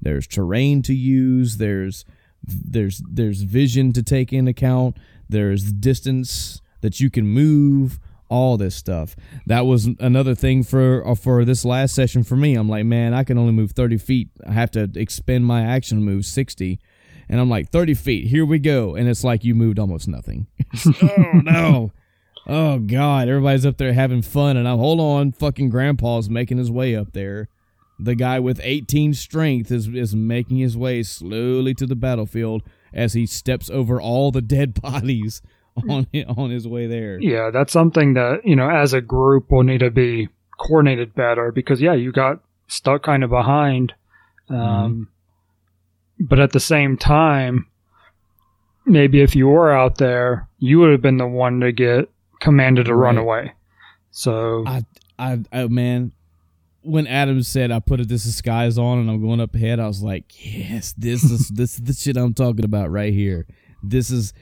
There's terrain to use. There's there's there's vision to take into account. There's distance that you can move. All this stuff. That was another thing for uh, for this last session for me. I'm like, man, I can only move 30 feet. I have to expend my action move 60 and I'm like 30 feet. Here we go, and it's like you moved almost nothing. oh no. Oh god, everybody's up there having fun, and I'm hold on, fucking grandpa's making his way up there. The guy with 18 strength is is making his way slowly to the battlefield as he steps over all the dead bodies on on his way there. Yeah, that's something that you know, as a group, will need to be coordinated better because yeah, you got stuck kind of behind. Um, but at the same time, maybe if you were out there, you would have been the one to get commanded to run Right. away. So I, I, I, man, when Adam said I put a this disguise on and I'm going up ahead, I was like, yes, this is this is the shit I'm talking about right here. This is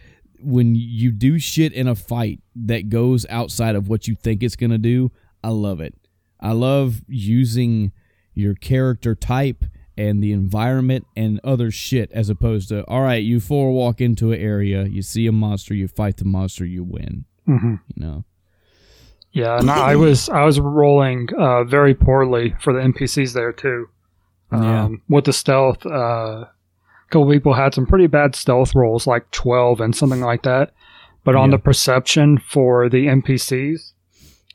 when you do shit in a fight that goes outside of what you think it's gonna do. I love it. I love using your character type and the environment and other shit as opposed to all right, you four walk into an area, you see a monster, you fight the monster, you win. mhm. You know. yeah, and I was I was rolling uh, very poorly for the NPCs there too. Um, Yeah. With the stealth, uh, a couple people had some pretty bad stealth rolls, like twelve and something like that. But on Yeah. the perception for the NPCs,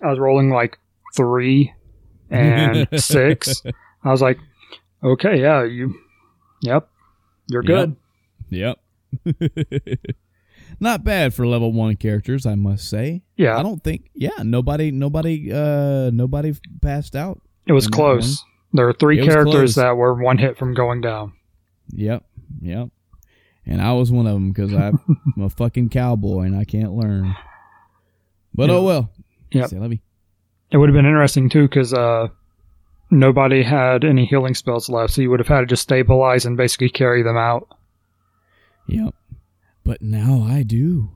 I was rolling like three and six. I was like, okay, yeah, you, yep, you're good. Yep. Not bad for level one characters, I must say. Yeah, I don't think. Yeah, nobody, nobody, uh, nobody passed out. it was close. There were three It characters that were one hit from going down. Yep, yep. And I was one of them because I'm a fucking cowboy and I can't learn. But Yeah. oh well. Yeah. It would have been interesting too, because uh, nobody had any healing spells left, so you would have had to just stabilize and basically carry them out. Yep. But now I do.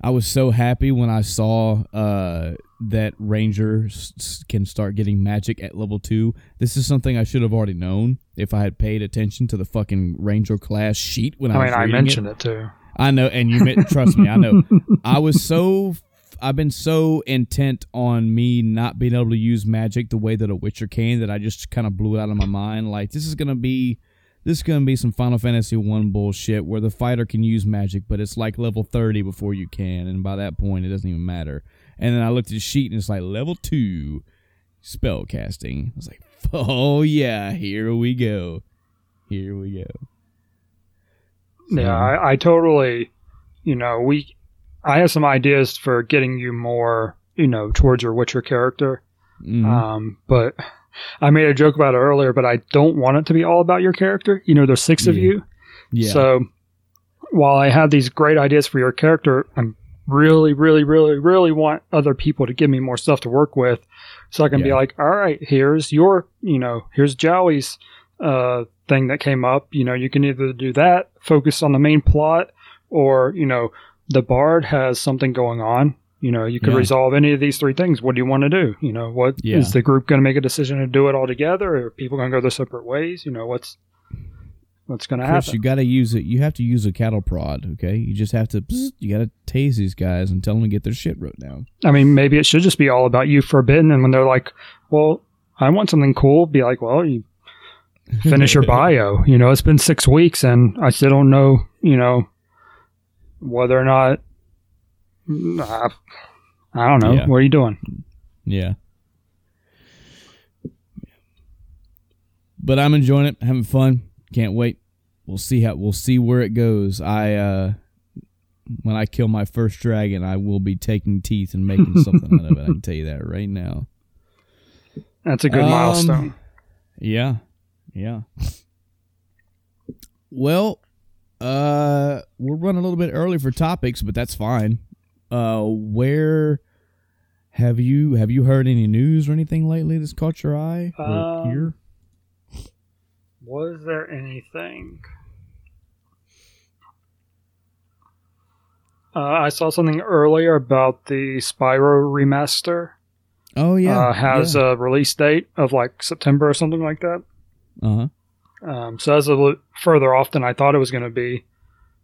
I was so happy when I saw uh, that Ranger s- s- can start getting magic at level two. This is something I should have already known if I had paid attention to the fucking Ranger class sheet when I, I was mean, I mentioned it. it, too. I know, and you meant, trust me, I know. I was so I've been so intent on me not being able to use magic the way that a Witcher can that I just kind of blew it out of my mind. Like this is gonna be this is gonna be some Final Fantasy one bullshit where the fighter can use magic, but it's like level thirty before you can, and by that point it doesn't even matter. And then I looked at the sheet and it's like level two spell casting. I was like, oh yeah, here we go, here we go. Yeah, I, I totally, you know, we, I have some ideas for getting you more, you know, towards your Witcher character. Mhm. Um, but I made a joke about it earlier, but I don't want it to be all about your character. You know, there's six of you. yeah. So while I have these great ideas for your character, I'm really, really, really, really want other people to give me more stuff to work with, so I can be like, all right, here's your, you know, here's Jowie's uh, thing that came up. You know, you can either do that, focus on the main plot, or you know, the bard has something going on. You know, you could Yeah. resolve any of these three things. What do you want to do? You know, what is Yeah. the group going to make a decision to do it all together, or are people going to go their separate ways? You know, what's what's going to happen? you got to use it. You have to use a cattle prod. Okay, you just have to. You got to tase these guys and tell them to get their shit wrote down. I mean, maybe it should just be all about you forbidden. And when they're like, well, I want something cool, be like, well, you finish your bio. You know, it's been six weeks and I still don't know, you know, whether or not. I, I don't know. Yeah. What are you doing? Yeah. But I'm enjoying it, having fun. Can't wait. We'll see how we'll see where it goes. I uh when I kill my first dragon, I will be taking teeth and making something out of it. I can tell you that right now. That's a good Um, milestone. Yeah. Yeah. Well, uh we're running a little bit early for topics, but that's fine. Uh where Have you have you heard any news or anything lately that's caught your eye or Um, ear? Was there anything? Uh, I saw something earlier about the Spyro remaster. Oh yeah, uh, has a release date of like September or something like that. uh huh. Um, so that's a little further off than I thought it was going to be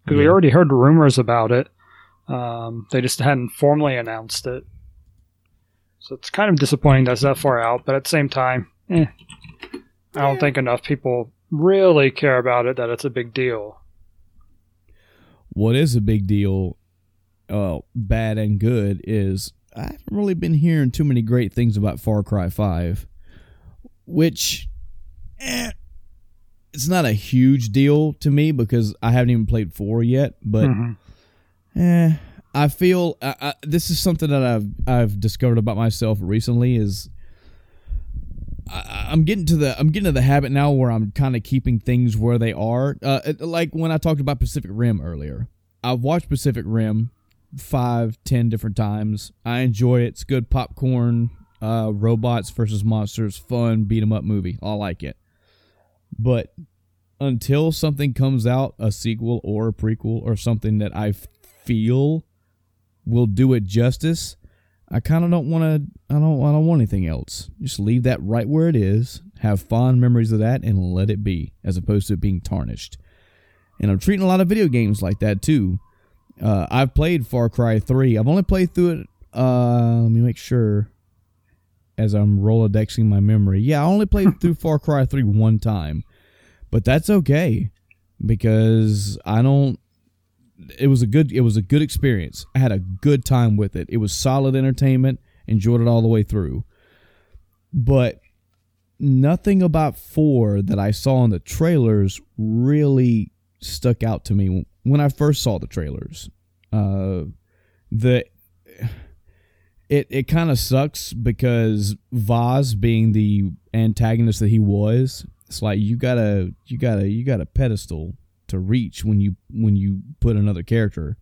because we already heard rumors about it. Um, they just hadn't formally announced it. So it's kind of disappointing that's that far out, but at the same time, eh, I don't Yeah. think enough people really care about it that it's a big deal. What is a big deal, uh, bad and good, is I haven't really been hearing too many great things about Far Cry Five, which, eh, it's not a huge deal to me because I haven't even played four yet, but. Mhm. Eh, I feel I, I, this is something that I've I've discovered about myself recently is I, I'm getting to the I'm getting to the habit now where I'm kind of keeping things where they are. Uh, like when I talked about Pacific Rim earlier, I've watched Pacific Rim five, ten different times. I enjoy it. It's good popcorn. Uh, robots versus monsters, fun beat 'em up movie. I like it. But until something comes out, a sequel or a prequel or something that I feel will do it justice, I kind of don't want to. I don't. I don't want anything else. Just leave that right where it is. Have fond memories of that and let it be, as opposed to it being tarnished. And I'm treating a lot of video games like that too. Uh, I've played Far Cry 3. I've only played through it. Uh, let me make sure. As I'm rolodexing my memory, yeah, I only played through Far Cry 3 one time, but that's okay because I don't. It was a good. It was a good experience. I had a good time with it. It was solid entertainment. Enjoyed it all the way through. But nothing about four that I saw in the trailers really stuck out to me when I first saw the trailers. Uh, the it it kind of sucks because Vaas being the antagonist that he was, it's like you gotta you gotta you got a pedestal to reach when you when you put another character.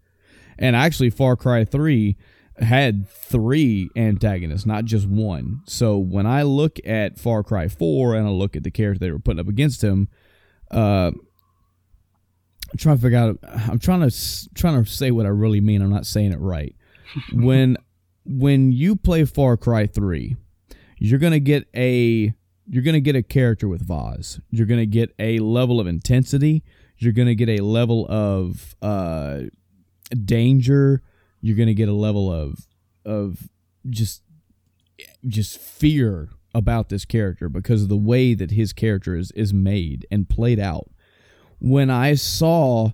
And actually, Far Cry Three had three antagonists, not just one. So when I look at Far Cry 4 and I look at the character they were putting up against him, uh, I'm trying to figure out. I'm trying to trying to say what I really mean. I'm not saying it right. when when you play Far Cry 3, you're gonna get a you're gonna get a character with Vaas. You're gonna get a level of intensity. You're gonna get a level of uh, danger you're going to get a level of of just just fear about this character because of the way that his character is is made and played out. When I saw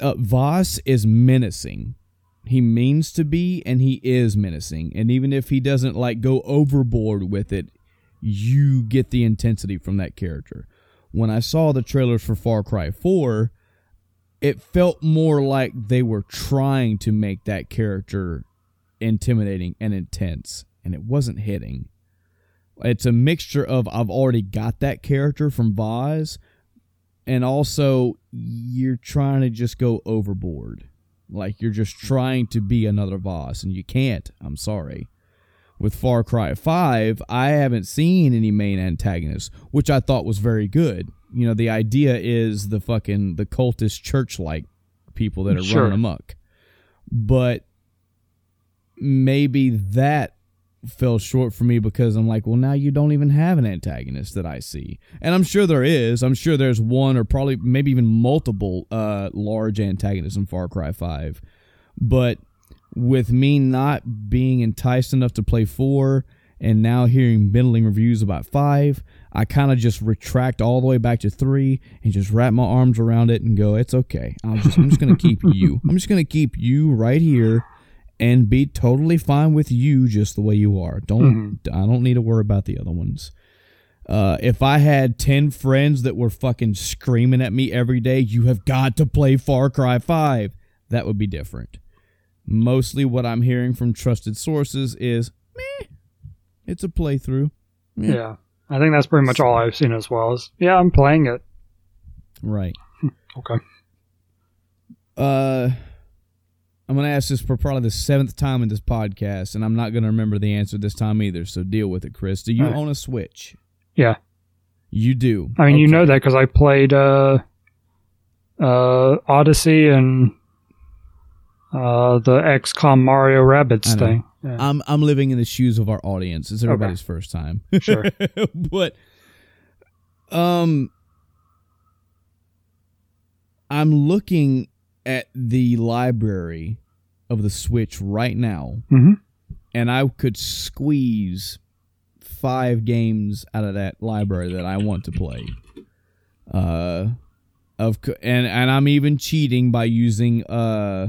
uh, Vaas is menacing. He means to be and he is menacing. And even if he doesn't like go overboard with it, you get the intensity from that character. When I saw the trailers for Far Cry 4, it felt more like they were trying to make that character intimidating and intense and it wasn't hitting it's a mixture of i've already got that character from Vaas and also you're trying to just go overboard like you're just trying to be another boss, and you can't. I'm sorry. With far cry 5 i haven't seen any main antagonists which i thought was very good. You know the idea is the fucking the cultist church like people that are Sure. running amok. But maybe that fell short for me because i'm like well now you don't even have an antagonist that i see and i'm sure there is i'm sure there's one or probably maybe even multiple uh large antagonists in far cry 5 but with me not being enticed enough to play 4 and now hearing middling reviews about 5 I kind of just retract all the way back to three and just wrap my arms around it and go, it's okay. I'm just, I'm just going to keep you. I'm just going to keep you right here and be totally fine with you just the way you are. Don't, I don't need to worry about the other ones. Uh, if I had 10 friends that were fucking screaming at me every day, you have got to play Far Cry 5, that would be different. Mostly what I'm hearing from trusted sources is, meh, it's a playthrough. Meh. Yeah. I think that's pretty much all I've seen as well. Is yeah, I'm playing it. Right. Okay. Uh, I'm going to ask this for probably the seventh time in this podcast, and I'm not going to remember the answer this time either. So deal with it, Chris. Do you right. own a Switch? Yeah. You do. I mean, you know that because I played uh, uh, Odyssey and uh, the XCOM Mario know. thing. Yeah. I'm I'm living in the shoes of our audience. It's everybody's first time. Sure. but um I'm looking at the library of the Switch right now Mhm. and I could squeeze 5 games out of that library that I want to play. Uh of and and I'm even cheating by using uh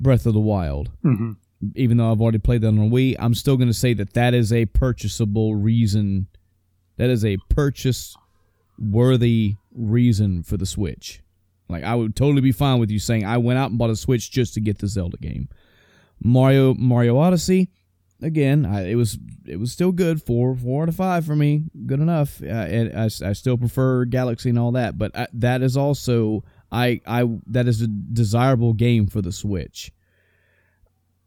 Breath of the Wild hmm even though I've already played that on Wii, I'm still going to say that that is a purchasable reason. That is a purchase worthy reason for the Switch. Like I would totally be fine with you saying I went out and bought a Switch just to get the Zelda game. Mario Mario Odyssey, again, I, it was it was still good four four out of five for me, good enough. Uh, and I, I still prefer Galaxy and all that, but I, that is also I I that is a desirable game for the Switch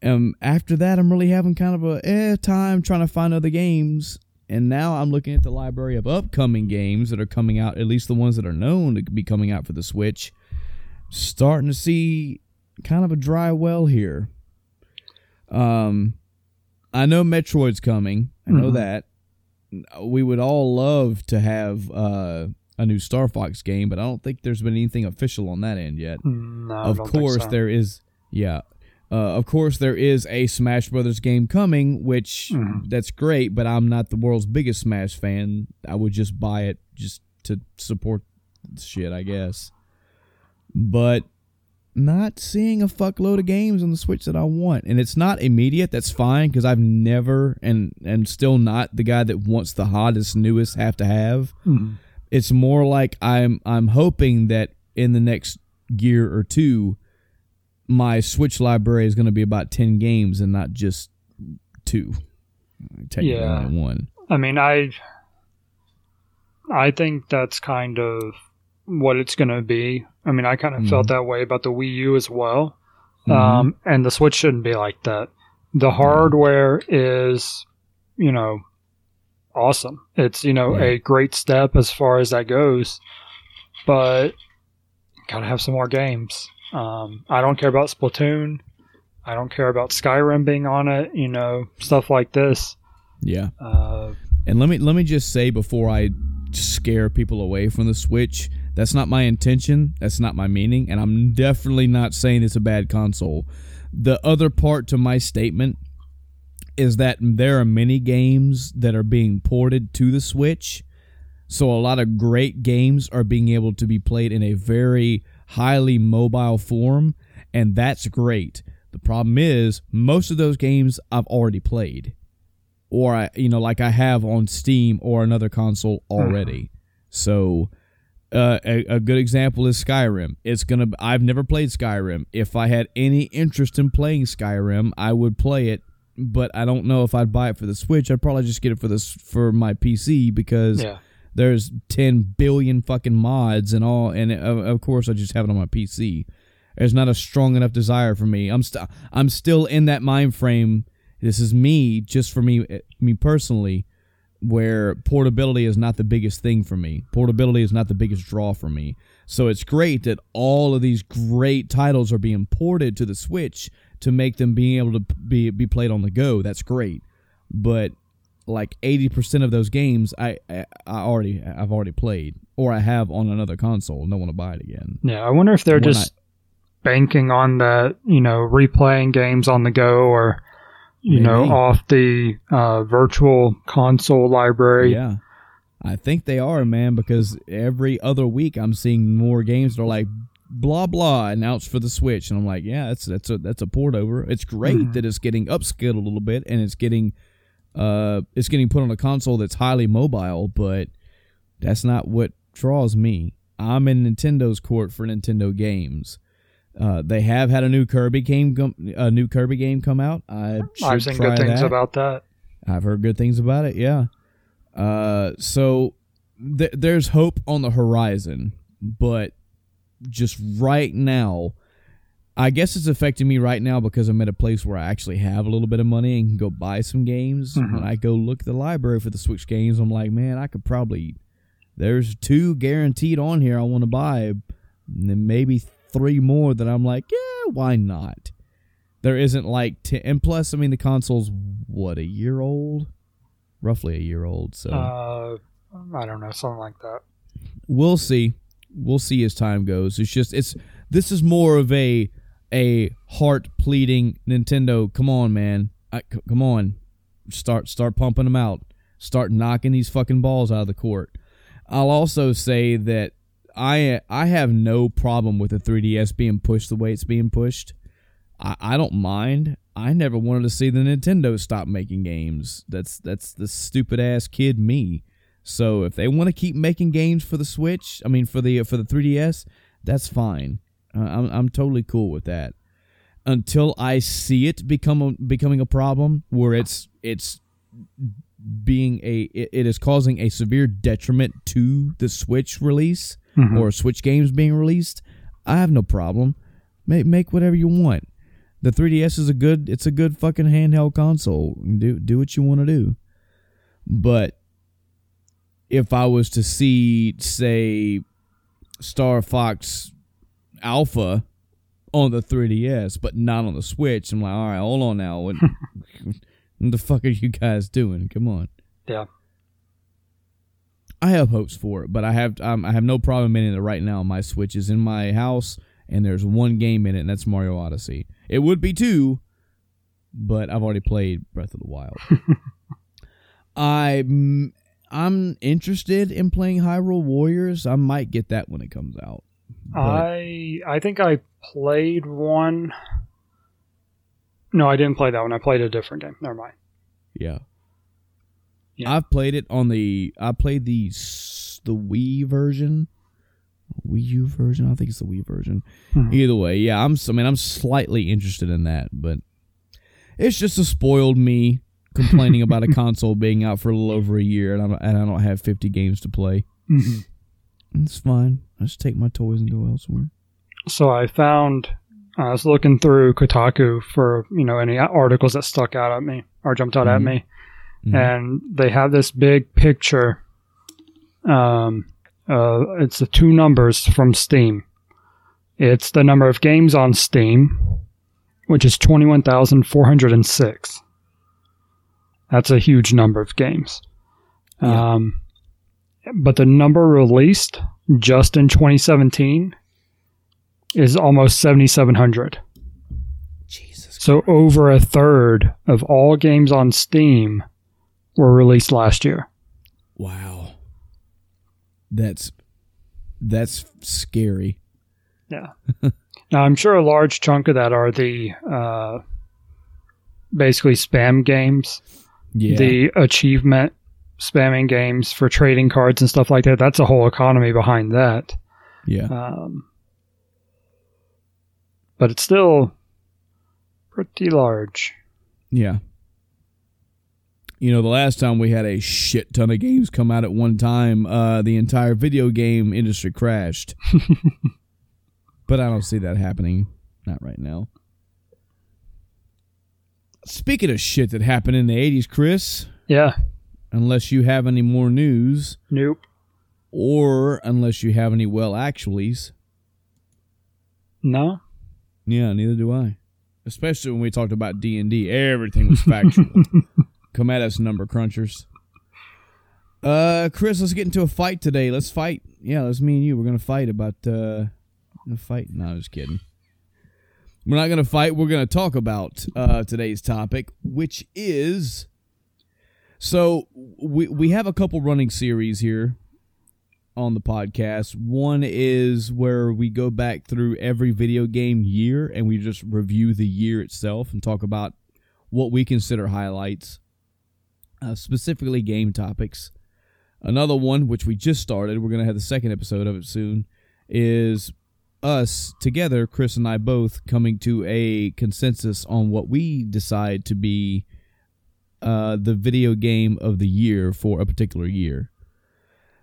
um after that i'm really having kind of a eh time trying to find other games and now i'm looking at the library of upcoming games that are coming out at least the ones that are known to be coming out for the switch. Starting to see kind of a dry well here. Um i know metroid's coming. I know Mhm. that. We would all love to have uh a new star fox game but i don't think there's been anything official on that end yet. No, of course so. there is yeah uh, of course there is a smash brothers game coming which Mhm. that's great but i'm not the world's biggest smash fan i would just buy it just to support shit i guess but not seeing a fuckload of games on the switch that i want and it's not immediate that's fine because i've never and and still not the guy that wants the hottest newest have to have Mhm. it's more like I'm I'm hoping that in the next year or two, my Switch library is going to be about ten games and not just two. Technically Yeah. one. I mean, I I think that's kind of what it's going to be. I mean, I kind of Mhm. felt that way about the Wii U as well. Mhm. Um, and the Switch shouldn't be like that. The hardware is, you know, awesome. It's, you know, Yeah. a great step as far as that goes. But gotta have some more games. Um, I don't care about Splatoon. I don't care about Skyrim being on it, you know, stuff like this. yeah. Uh, And let me let me just say before I scare people away from the Switch, that's not my intention. That's not my meaning, and I'm definitely not saying it's a bad console. The other part to my statement is that there are many games that are being ported to the Switch. So a lot of great games are being able to be played in a very highly mobile form, and that's great. The problem is most of those games I've already played or I, you know, like I have on Steam or another console already. So, uh, a, a good example is Skyrim. It's gonna. I've never played Skyrim. If I had any interest in playing Skyrim, I would play it. But I don't know if I'd buy it for the Switch. I'd probably just get it for this for my PC because yeah. There's 10 billion fucking mods and all and uh, of, course I just have it on my PC. There's not a strong enough desire for me. I'm st- I'm still in that mind frame. This is me just for me eh, me personally where portability is not the biggest thing for me. Portability is not the biggest draw for me. So it's great that all of these great titles are being ported to the Switch to make them being able to be be played on the go. That's great. But like 80% of those games I, I I already I've already played or I have on another console and don't want to buy it again. Yeah, I wonder if they're just banking on that, you know, replaying games on the go or, you know, off the uh, virtual console library. Yeah. I think they are, man, because every other week I'm seeing more games that are like blah blah announced for the Switch, and I'm like, yeah, that's that's a that's a port over. It's great Mhm. that it's getting upscaled a little bit and it's getting uh it's getting put on a console that's highly mobile, but that's not what draws me. I'm in Nintendo's court for Nintendo games. Uh, they have had a new Kirby game, com- a new Kirby game come out. I I've seen good things that. about that. I've heard good things about it. Yeah. Uh, so th- there's hope on the horizon, but just right now, I guess it's affecting me right now because I'm at a place where I actually have a little bit of money and can go buy some games. Mhm. When I go look at the library for the Switch games, I'm like, man, I could probably. There's two guaranteed on here I want to buy, and then maybe three more that I'm like, yeah, why not? There isn't like, t- and plus, I mean, the console's what a year old, roughly a year old. So Uh, I don't know, something like that. we'll see. We'll see as time goes. It's just it's this is more of a a heart pleading Nintendo. Come on, man. I, c- come on. Start start pumping them out. Start knocking these fucking balls out of the court. I'll also say that I I have no problem with the 3DS being pushed the way it's being pushed. I, I don't mind. I never wanted to see the Nintendo stop making games. That's that's the stupid ass kid me. So if they want to keep making games for the Switch, I mean for the for the 3DS, that's fine. I'm I'm totally cool with that. Until I see it become a, becoming a problem where it's it's being a it, it is causing a severe detriment to the Switch release Mhm. or Switch games being released, I have no problem. Make make whatever you want. The 3DS is a good it's a good fucking handheld console. Do do what you want to do. But if I was to see say Star Fox Alpha on the 3DS but not on the Switch, I'm like, "All right, hold on now. What, what the fuck are you guys doing? Come on." Yeah. I have hopes for it, but I have um, I have no problem in it right now. My Switch is in my house, and there's one game in it, and that's Mario Odyssey. It would be two, but I've already played Breath of the Wild. I'm I'm interested in playing Hyrule Warriors. I might get that when it comes out. But I I think I played one. No, I didn't play that one. I played a different game. Never mind. yeah. Yeah. I've played it on the I played the the Wii version. Wii U version, I think it's the Wii version. Mhm. Either way, yeah, I'm. I mean, I'm slightly interested in that, but it's just a spoiled me complaining about a console being out for a little over a year, and I don't, and I don't have 50 games to play. Mhm. It's fine. I just take my toys and go elsewhere. So I found I was looking through Kotaku for you know any articles that stuck out at me or jumped out at Mhm. me, Mhm. and they have this big picture. Um, uh, it's the two numbers from Steam. It's the number of games on Steam, which is twenty one thousand four hundred and six. That's a huge number of games. Yeah. Um, but the number released just in 2017 is almost 7,700. Jesus. So over a third of all games on Steam were released last year. Wow. That's that's scary. Yeah. now I'm sure a large chunk of that are the uh, basically spam games, Yeah. the achievement spamming games for trading cards and stuff like that. That's a whole economy behind that. yeah. Um, but it's still pretty large. Yeah. You know, the last time we had a shit ton of games come out at one time, uh, the entire video game industry crashed. but I don't see that happening. Not right now. Speaking of shit that happened in the 80s, Chris, Yeah. Unless you have any more news, Nope. or unless you have any well actuallys, No. yeah, neither do I. Especially when we talked about D and D, everything was factual. Come at us, number crunchers. Uh, Chris, let's get into a fight today. Let's fight. Yeah, let's me and you. We're gonna fight about uh, gonna fight. No, I'm just kidding. We're not gonna fight. We're gonna talk about uh today's topic, which is. So we we have a couple running series here on the podcast. One is where we go back through every video game year and we just review the year itself and talk about what we consider highlights, uh, specifically game topics. Another one, which we just started, we're going to have the second episode of it soon, is us together, Chris and I both, coming to a consensus on what we decide to be uh, the video game of the year for a particular year.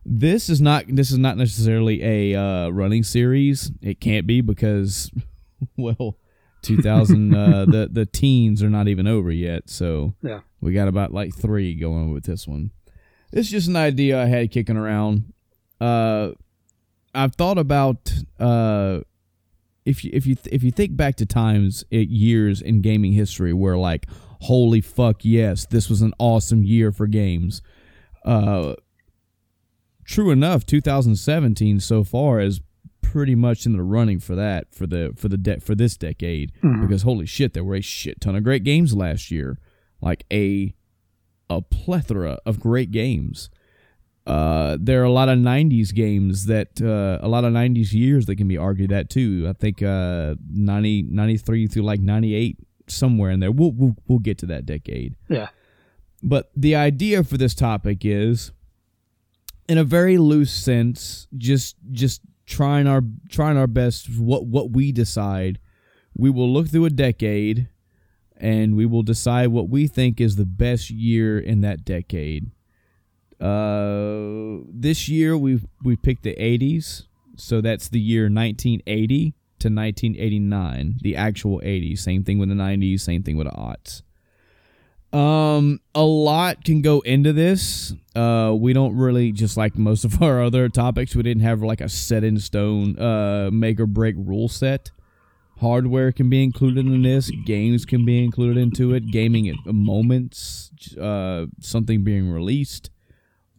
This is not this is not necessarily a uh, running series. It can't be because, well, 2000 uh, the the teens are not even over yet, so Yeah. we got about like three going with this one. It's just an idea I had kicking around. Uh, I've thought about uh, if you if you if you think back to times it, years in gaming history where like holy fuck yes this was an awesome year for games. Uh, true enough, 2017 so far is pretty much in the running for that for the for the de- for this decade Mhm. because holy shit there were a shit ton of great games last year like a a plethora of great games uh there are a lot of 90s games that uh a lot of 90s years that can be argued that too i think uh 90 93 through like 98 somewhere in there. We'll we'll, we'll get to that decade. Yeah. but the idea for this topic is in a very loose sense just just trying our trying our best what what we decide. We will look through a decade and we will decide what we think is the best year in that decade. Uh this year we've we picked the 80s so that's the year 1980 to 1989 the actual 80s same thing with the 90s same thing with the aughts um, a lot can go into this. Uh, we don't really just like most of our other topics. We didn't have like a set in stone, uh, make or break rule set. Hardware can be included in this. Games can be included into it. Gaming at moments, uh, something being released,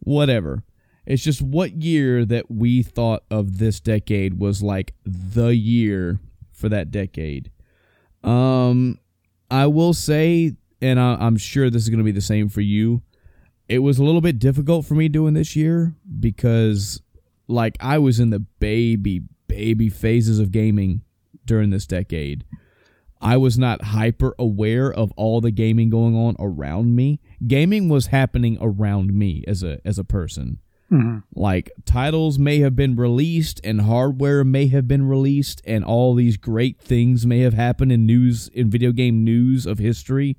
whatever. It's just what year that we thought of this decade was like the year for that decade. Um, I will say and I, I'm sure this is going to be the same for you. It was a little bit difficult for me doing this year because, like, I was in the baby, baby phases of gaming during this decade. I was not hyper aware of all the gaming going on around me. Gaming was happening around me as a as a person. Mhm. Like titles may have been released and hardware may have been released and all these great things may have happened in news in video game news of history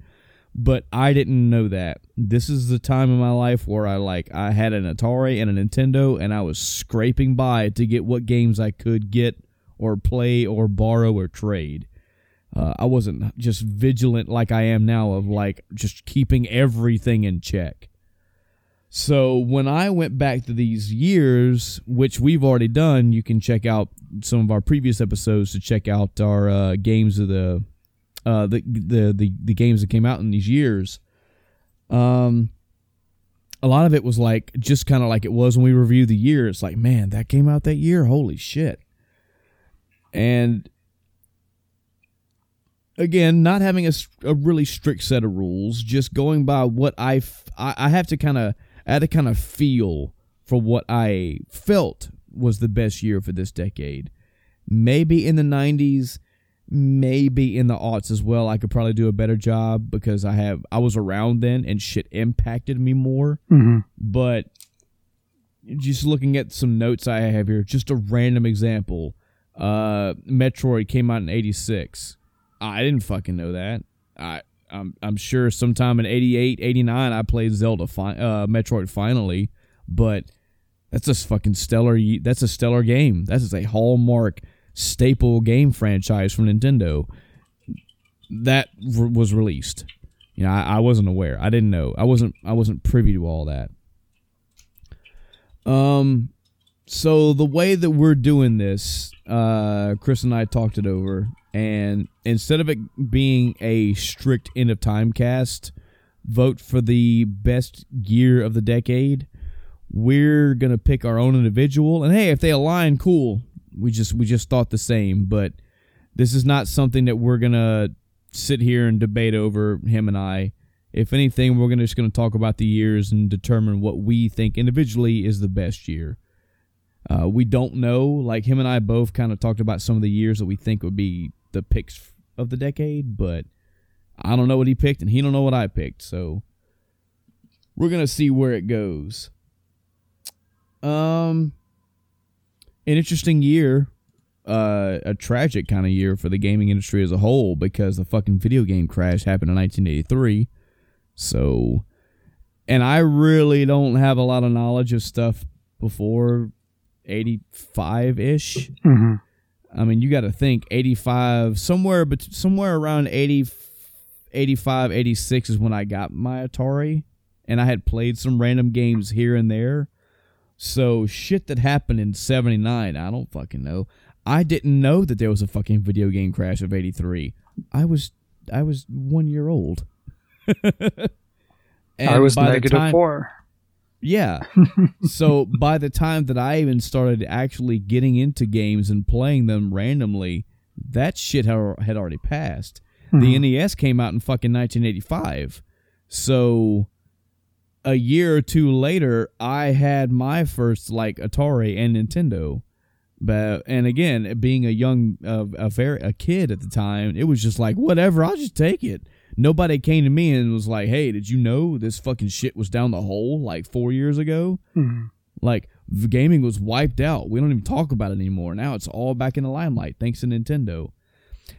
but I didn't know that. This is the time in my life where I like I had an Atari and a Nintendo and I was scraping by to get what games I could get or play or borrow or trade. Uh, I wasn't just vigilant like I am now of like just keeping everything in check. So when I went back to these years, which we've already done, you can check out some of our previous episodes to check out our uh, games of the uh, the, the the the games that came out in these years. Um, a lot of it was like just kind of like it was when we reviewed the year. It's like, man, that came out that year. Holy shit! And again, not having a, a really strict set of rules, just going by what I f- I, I have to kind of I had to kind of feel for what I felt was the best year for this decade. Maybe in the '90s, maybe in the aughts as well. I could probably do a better job because I have I was around then and shit impacted me more. Mhm. But just looking at some notes I have here, just a random example. Uh, Metroid came out in '86. I didn't fucking know that. I I'm I'm sure sometime in 88, 89 I played Zelda fi- uh Metroid finally, but that's a fucking stellar that's a stellar game. That's a hallmark staple game franchise from Nintendo. That was released. You know, I, I wasn't aware. I didn't know. I wasn't I wasn't privy to all that. Um so the way that we're doing this, uh, Chris and I talked it over, and instead of it being a strict end of time cast, vote for the best year of the decade. We're gonna pick our own individual, and hey, if they align, cool. We just we just thought the same, but this is not something that we're gonna sit here and debate over him and I. If anything, we're gonna just gonna talk about the years and determine what we think individually is the best year. Uh, we don't know. Like him and I both kind of talked about some of the years that we think would be the picks of the decade, but I don't know what he picked, and he don't know what I picked. So we're gonna see where it goes. Um, an interesting year, uh, a tragic kind of year for the gaming industry as a whole because the fucking video game crash happened in 1983. So, and I really don't have a lot of knowledge of stuff before 85 ish. Mhm. I mean, you got to think 85 somewhere but somewhere around 80 85 86 is when I got my Atari and I had played some random games here and there. So shit that happened in 79, I don't fucking know. I didn't know that there was a fucking video game crash of 83. I was I was 1 year old. I was negative time, 4. Yeah. so by the time that I even started actually getting into games and playing them randomly, that shit had already passed. Mm-hmm. The NES came out in fucking 1985. So a year or two later, I had my first like Atari and Nintendo. But and again, being a young, uh, a very a kid at the time, it was just like whatever. I'll just take it nobody came to me and was like, "Hey, did you know this fucking shit was down the hole like four years ago?" Mm-hmm. Like the gaming was wiped out. We don't even talk about it anymore. Now it's all back in the limelight thanks to Nintendo.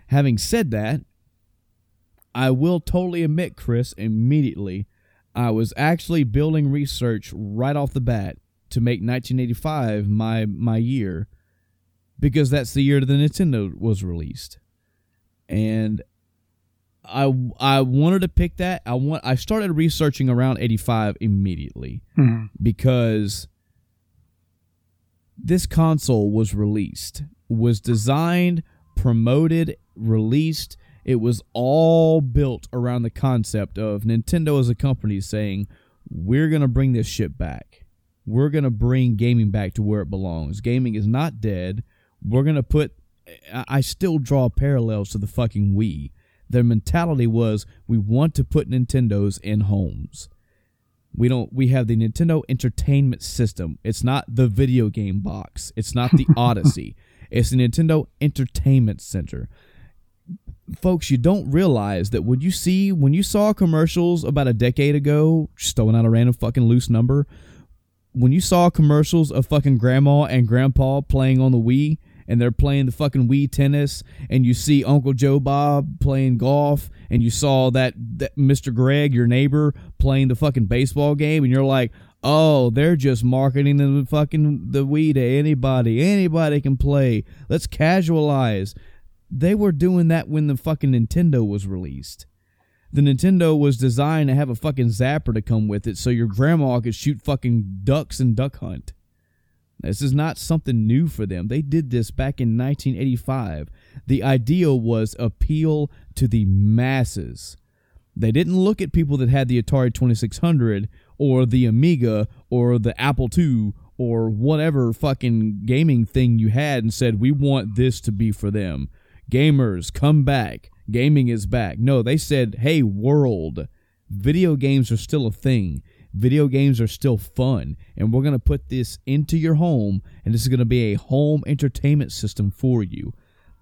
Having said that, I will totally admit, Chris, immediately, I was actually building research right off the bat to make 1985 my my year because that's the year the Nintendo was released. And I I wanted to pick that. I want I started researching around 85 immediately mm-hmm. because this console was released, was designed, promoted, released. It was all built around the concept of Nintendo as a company saying, "We're going to bring this shit back. We're going to bring gaming back to where it belongs. Gaming is not dead. We're going to put I still draw parallels to the fucking Wii their mentality was we want to put Nintendos in homes. We don't we have the Nintendo Entertainment System. It's not the video game box. It's not the Odyssey. It's the Nintendo Entertainment Center. Folks, you don't realize that when you see when you saw commercials about a decade ago, just throwing out a random fucking loose number, when you saw commercials of fucking grandma and grandpa playing on the Wii, and they're playing the fucking Wii tennis, and you see Uncle Joe Bob playing golf, and you saw that, that Mr. Greg, your neighbor, playing the fucking baseball game, and you're like, oh, they're just marketing the fucking the Wii to anybody. Anybody can play. Let's casualize. They were doing that when the fucking Nintendo was released. The Nintendo was designed to have a fucking zapper to come with it so your grandma could shoot fucking ducks and duck hunt. This is not something new for them. They did this back in 1985. The idea was appeal to the masses. They didn't look at people that had the Atari 2600 or the Amiga or the Apple II or whatever fucking gaming thing you had and said, we want this to be for them. Gamers, come back. Gaming is back. No, they said, hey, world, video games are still a thing video games are still fun and we're going to put this into your home and this is going to be a home entertainment system for you.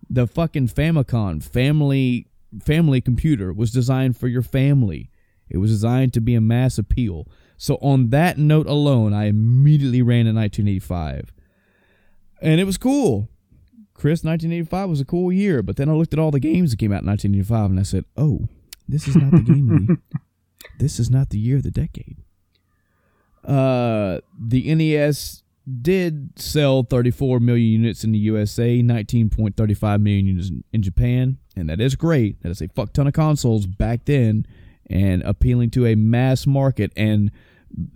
The fucking famicom family family computer was designed for your family. It was designed to be a mass appeal. So on that note alone i immediately ran in 1985 and it was cool. Chris 1985 was a cool year but then i looked at all the games that came out in 1985 and i said oh this is not the game of the this is not the year of the decade uh, the NES did sell 34 million units in the USA, 19.35 million units in Japan, and that is great. That is a fuck ton of consoles back then and appealing to a mass market and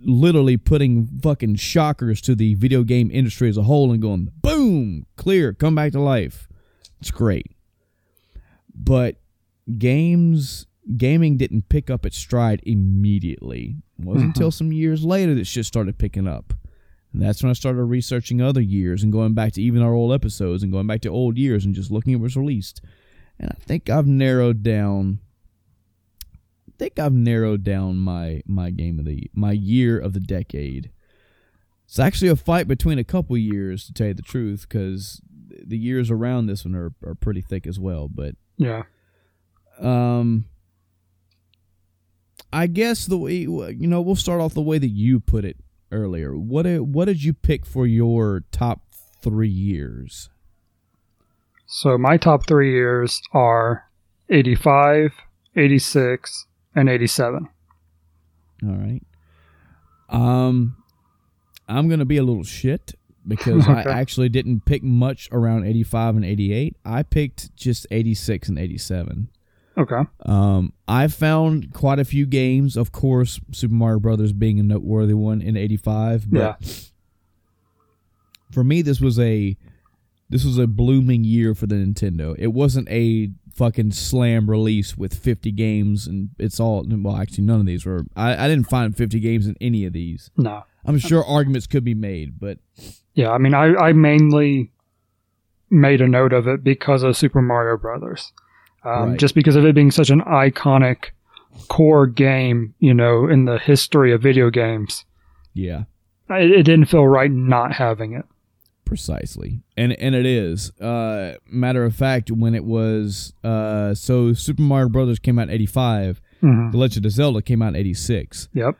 literally putting fucking shockers to the video game industry as a whole and going boom, clear, come back to life. It's great. But games gaming didn't pick up its stride immediately. It wasn't mm-hmm. until some years later that shit started picking up. And that's when I started researching other years and going back to even our old episodes and going back to old years and just looking at what was released. And I think I've narrowed down I think I've narrowed down my my game of the my year of the decade. It's actually a fight between a couple years to tell you the truth because the years around this one are, are pretty thick as well. But yeah, um, I guess the way you know we'll start off the way that you put it earlier. What what did you pick for your top three years? So my top three years are 85, 86, and 87. All right. Um, I'm gonna be a little shit because I actually didn't pick much around 85 and 88. I picked just 86 and 87. Okay. Um, I found quite a few games, of course, Super Mario Brothers being a noteworthy one in '85. But Yeah. for me, this was a this was a blooming year for the Nintendo. It wasn't a fucking slam release with 50 games and it's all well. Actually, none of these were. I, I didn't find 50 games in any of these. No. I'm sure arguments could be made, but Yeah, I mean, I, I mainly made a note of it because of Super Mario Brothers. Um, Right. Just because of it being such an iconic core game, you know, in the history of video games. yeah. It, it didn't feel right not having it. Precisely, and and it is. Uh, matter of fact, when it was uh, so Super Mario Brothers came out in '85, hmm The Legend of Zelda came out in '86. Yep.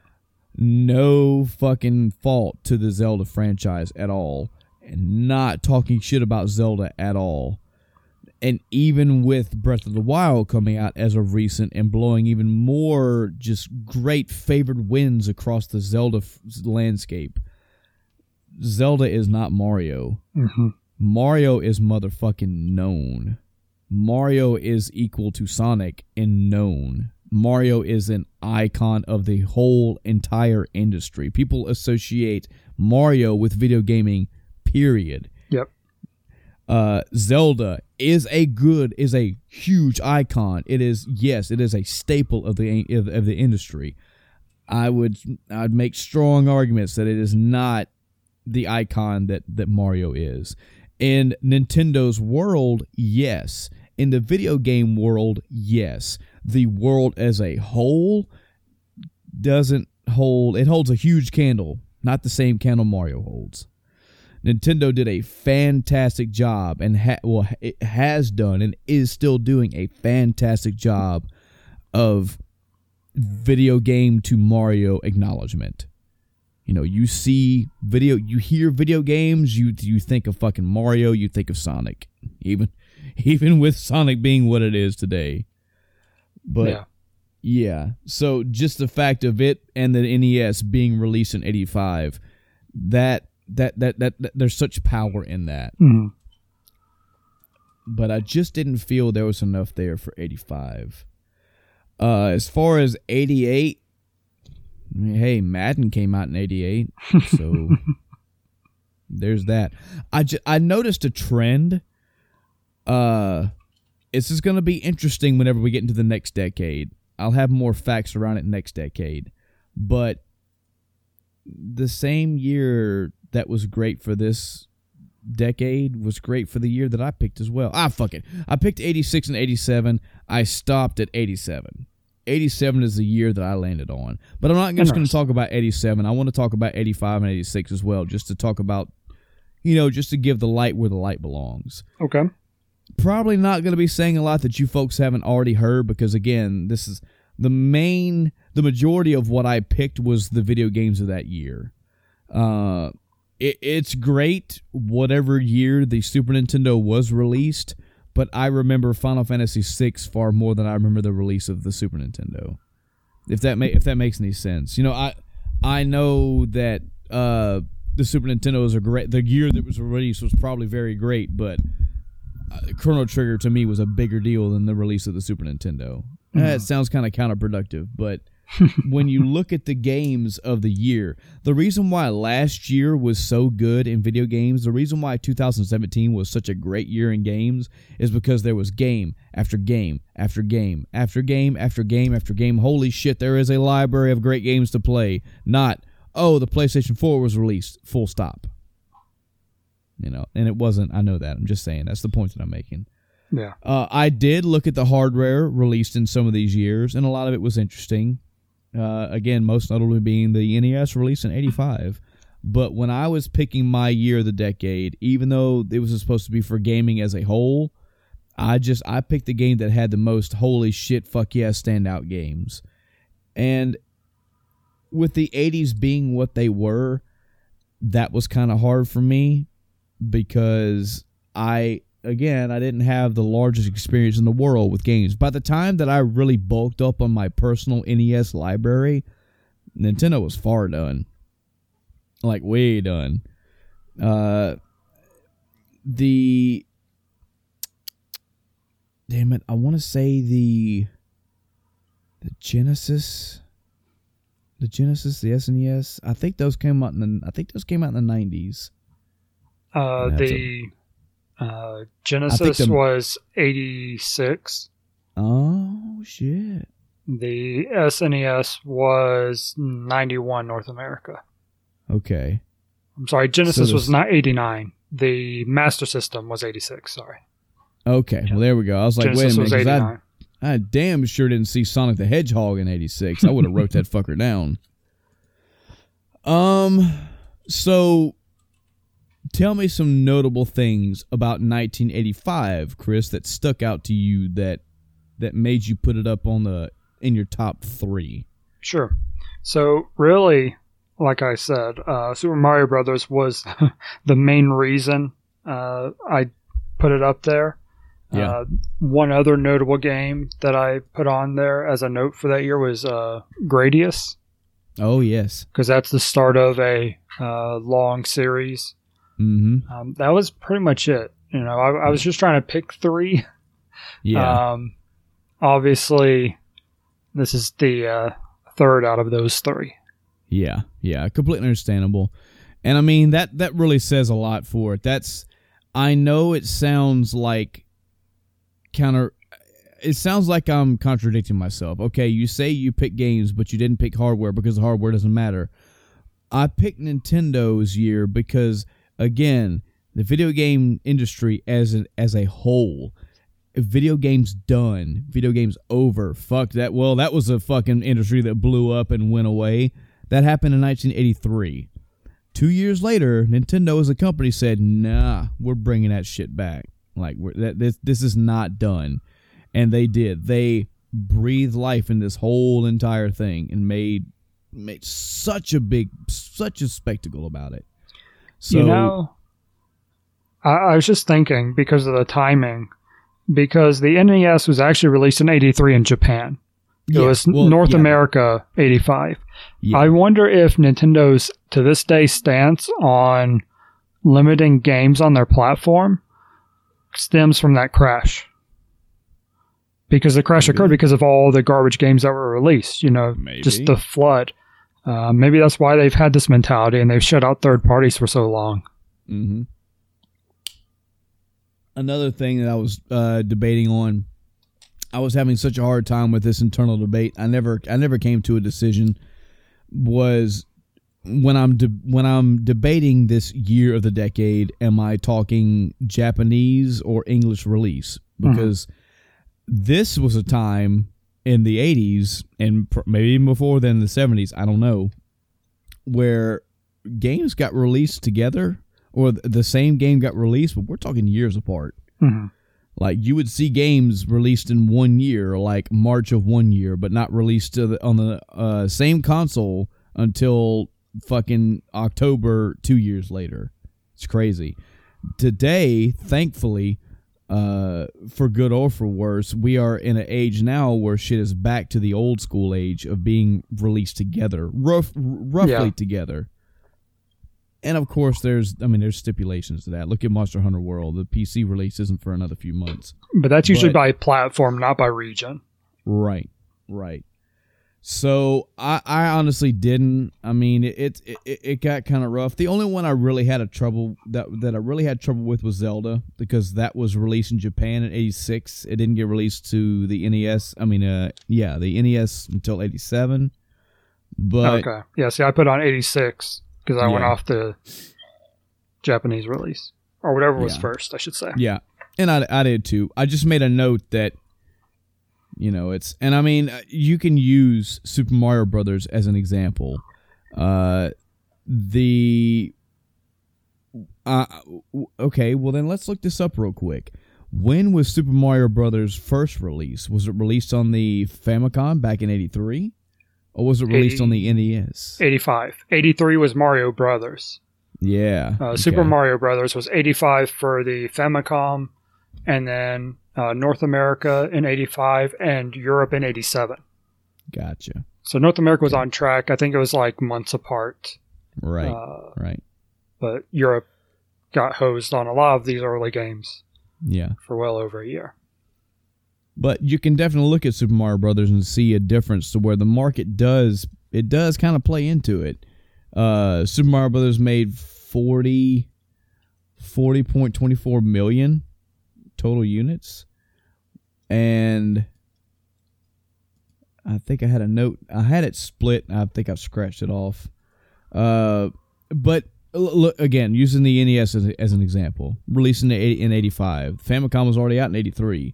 No fucking fault to the Zelda franchise at all, and not talking shit about Zelda at all. And even with Breath of the Wild coming out as of recent and blowing even more just great favored winds across the Zelda f- landscape, Zelda is not Mario. hmm Mario is motherfucking known. Mario is equal to Sonic in known. Mario is an icon of the whole entire industry. People associate Mario with video gaming, period. Yep. Uh, Zelda is a good, is a huge icon. It is, yes, it is a staple of the of, of the industry. I would, I'd make strong arguments that it is not the icon that that Mario is. In Nintendo's world, yes. In the video game world, yes. The world as a whole doesn't hold it holds a huge candle, not the same candle Mario holds. Nintendo did a fantastic job and ha- well it has done and is still doing a fantastic job of video game to Mario acknowledgement. You know, you see video, you hear video games, you you think of fucking Mario, you think of Sonic, even even with Sonic being what it is today. But yeah. yeah, so just the fact of it and the NES being released in '85, that, that that that that there's such power in that. hmm But I just didn't feel there was enough there for '85. Uh, as far as '88, I mean, hey, Madden came out in '88, so there's that. I ju- I noticed a trend. Uh, this is going to be interesting whenever we get into the next decade. I'll have more facts around it next decade, but the same year that was great for this decade was great for the year that I picked as well. Ah, fuck it. I picked 86 and 87. I stopped at 87. 87 is the year that I landed on. But I'm not just going to talk about 87. I want to talk about 85 and 86 as well, just to talk about, you know, just to give the light where the light belongs Okay. probably not going to be saying a lot that you folks haven't already heard because again this is the main the majority of what i picked was the video games of that year uh it, it's great whatever year the super nintendo was released but i remember final fantasy VI far more than i remember the release of the super nintendo. If that ma- if that makes any sense. You know i i know that uh the super nintendo is a great the year that was released was probably very great but uh, Chrono Trigger to me was a bigger deal than the release of the Super Nintendo. Eh, it sounds kind of counterproductive, but when you look at the games of the year, the reason why last year was so good in video games, the reason why 2017 was such a great year in games is because there was game after game after game after game after game after game. Holy shit, there is a library of great games to play. Not, oh, the PlayStation 4 was released, full stop. You know, and it wasn't. I know that. I'm just saying. That's the point that I'm making. Yeah. Uh, I did look at the hardware released in some of these years, and a lot of it was interesting. Uh, again, most notably being the NES release in '85. But when I was picking my year of the decade, even though it was supposed to be for gaming as a whole, I just I picked the game that had the most holy shit fuck yeah standout games. And with the 80s being what they were, that was kind of hard for me because I again I didn't have the largest experience in the world with games. By the time that I really bulked up on my personal NES library, Nintendo was far done. Like way done. Uh, the damn it, I want to say the the Genesis, the Genesis, the SNES. I think those came out in the. I think those came out in the nineties. Uh, the uh, Genesis the- was 86. Oh shit! The SNES was 91 North America. Okay, I'm sorry, Genesis So was not 89. The Master System was 86. Sorry. okay. Well, there we go. I was like, Genesis wait a minute, 'cause 89. I, I damn sure didn't see Sonic the Hedgehog in '86. I would have wrote that fucker down. Um, so tell me some notable things about 1985, Chris, that stuck out to you that that made you put it up on the in your top three. Sure. So really, like I said, uh, Super Mario Brothers was the main reason uh, I put it up there. Yeah. Uh, one other notable game that I put on there as a note for that year was uh, Gradius, Oh yes. because that's the start of a uh, long series. Mm-hmm. Um, that was pretty much it. You know, I, I was just trying to pick three. Yeah. Um, obviously, this is the uh, third out of those three. Yeah, yeah, completely understandable. And I mean that that really says a lot for it. That's I know it sounds like counter it sounds like I'm contradicting myself. Okay, you say you pick games but you didn't pick hardware because the hardware doesn't matter. I picked Nintendo's year because again, the video game industry as a, as a whole video games done, video games over. Fuck that. Well, that was a fucking industry that blew up and went away. That happened in 1983. Two years later, Nintendo as a company said, "Nah, we're bringing that shit back. Like, that this this is not done." And they did. They breathed life in this whole entire thing and made made such a big, such a spectacle about it. So you know, I, I was just thinking because of the timing, because the NES was actually released in '83 in Japan. It yeah, was well, North yeah, America '85. yeah. I wonder if Nintendo's to this day stance on limiting games on their platform stems from that crash. Because the crash Maybe. occurred because of all the garbage games that were released, you know, Maybe. just the flood. Uh, maybe that's why they've had this mentality and they've shut out third parties for so long. hmm Another thing that I was uh, debating on, I was having such a hard time with this internal debate. I never, I never came to a decision. Was when I'm de- when I'm debating this year of the decade, am I talking Japanese or English release? Because this was a time in the 80s and pr- maybe even before then, the 70s. I don't know where games got released together or th- the same game got released, but we're talking years apart. Mhm. Like you would see games released in one year, like March of one year, but not released to the, on the uh, same console until fucking October two years later. It's crazy. Today, thankfully, uh, for good or for worse, we are in an age now where shit is back to the old school age of being released together, rough, roughly Yeah. together. And of course, there's I mean, there's stipulations to that. Look at Monster Hunter World. The PC release isn't for another few months. But that's usually But- by platform, not by region. Right, right. So I, I honestly didn't. I mean, it it, it, got kind of rough. The only one I really had a trouble that that I really had trouble with was Zelda because that was released in Japan in '86. It didn't get released to the NES. I mean, uh, yeah, the NES until '87. But okay. Yeah, see, I put on 86 because I went off the Japanese release. Or whatever was Yeah. first, I should say. Yeah, and I, I did too. I just made a note that, you know, it's and I mean you can use Super Mario Brothers as an example. Uh, the uh, okay, well then let's look this up real quick. When was Super Mario Brothers first released? Was it released on the Famicom back in '83, or was it released on the NES? 85. 83 was Mario Brothers. Yeah, Uh, Super. Mario Brothers was 85 for the Famicom, and then uh, North America in 85 and Europe in 87. Gotcha. So North America was on track. I think it was like months apart. Right, Uh, right. but Europe got hosed on a lot of these early games Yeah. for well over a year. But you can definitely look at Super Mario Brothers and see a difference to where the market does it does kind of play into it. Uh, Super Mario Brothers made 40 40.24 million total units. And I think I had a note. I had it split. I think I've scratched it off. Uh, but look again, using the NES as, as an example, releasing it in '85. Famicom was already out in '83,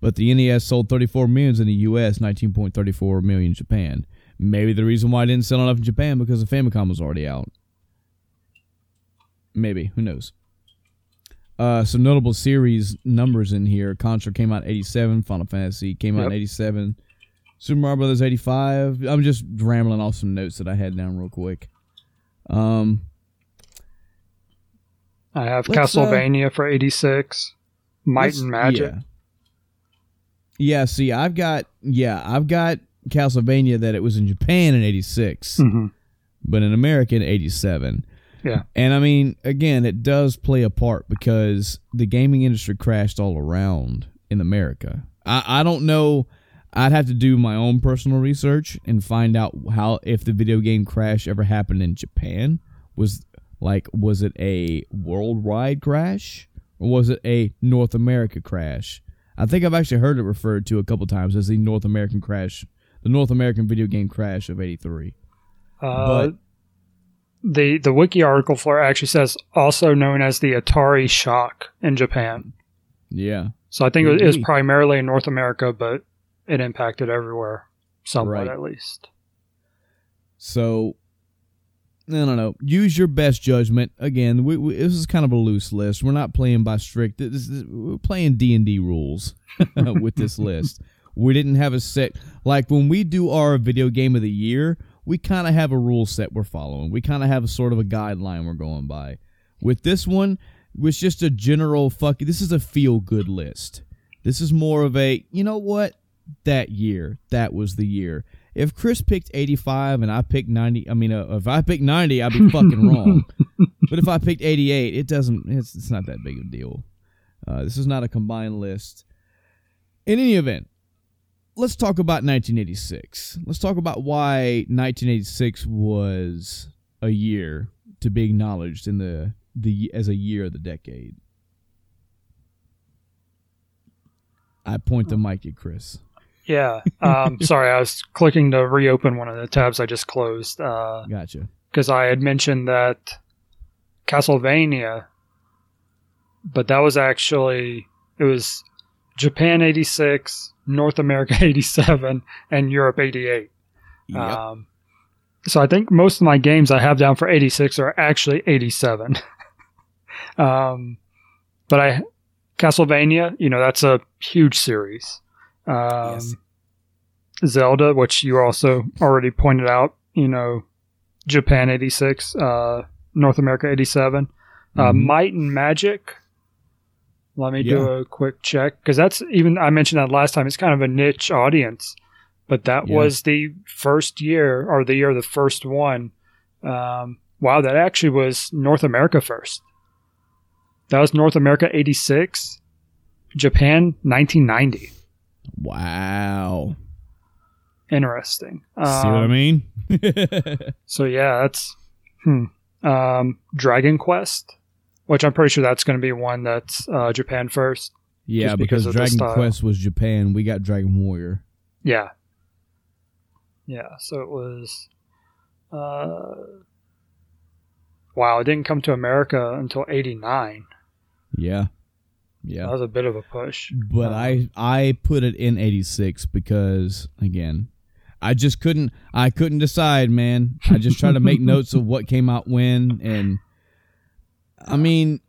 but the NES sold 34 millions in the U.S., 19.34 million in Japan. Maybe the reason why it didn't sell enough in Japan because the Famicom was already out. Maybe who knows? Uh, some notable series numbers in here. Contra came out 87. Final Fantasy came out Yep. in 87. Super Mario Brothers 85. I'm just rambling off some notes that I had down real quick. Um, I have uh, Castlevania for 86, Might and Magic. Yeah. yeah, see, I've got yeah, I've got Castlevania that it was in Japan in 86, Mhm. but in America in 87. Yeah. And I mean, again, it does play a part because the gaming industry crashed all around in America. I, I don't know. I'd have to do my own personal research and find out how if the video game crash ever happened in Japan. Was like was it a worldwide crash or was it a North America crash? I think I've actually heard it referred to a couple times as the North American crash, the North American video game crash of '83. Uh, But- the the wiki article for it actually says also known as the Atari shock in Japan. Yeah, So I think it was primarily in North America, but it impacted everywhere somewhat Right. at least. So I don't know. Use your best judgment. Again, we, we, this is kind of a loose list. We're not playing by strict. This is, we're playing D and D rules with this list. We didn't have a set like when we do our video game of the year. We kind of have a rule set we're following. We kind of have a sort of a guideline we're going by. With this one, it's just a general fuck. This is a feel good list. This is more of a you know what that year that was the year. If Chris picked 85 and I picked 90, I mean, uh, if I picked 90, I'd be fucking wrong. But if I picked 88, it doesn't, it's, it's not that big of a deal. Uh, this is not a combined list. In any event, let's talk about 1986. Let's talk about why 1986 was a year to be acknowledged in the, the as a year of the decade. I point the mic at Chris. Yeah. Um, sorry, I was clicking to reopen one of the tabs I just closed Gotcha. because I had mentioned that Castlevania, but that was actually it was Japan eighty six, North America eighty seven, and Europe eighty eight. Yep. Um, so I think most of my games I have down for 86 are actually 87. um, but I Castlevania, you know, that's a huge series. Um, Yes. Zelda, which you also already pointed out, you know, Japan 86, uh, North America 87. Uh, Mhm. Might and Magic. Let me do a quick check because that's even I mentioned that last time. It's kind of a niche audience, but that Yeah. was the first year or the year of the first one. Um, wow, that actually was North America first. That was North America 86, Japan 1990. Wow. Interesting. See what I Um, mean? So yeah, that's hmm. Um, Dragon Quest, which I'm pretty sure that's going to be one that's uh, Japan first. yeah, because, because Dragon. Quest was Japan. We got Dragon Warrior. Yeah. Yeah, so it was uh Wow, it didn't come to America until 89. Yeah. Yeah. That was a bit of a push. but Uh, I I put it in 86 because again, I just couldn't I couldn't decide, man. I just tried to make notes of what came out when and I mean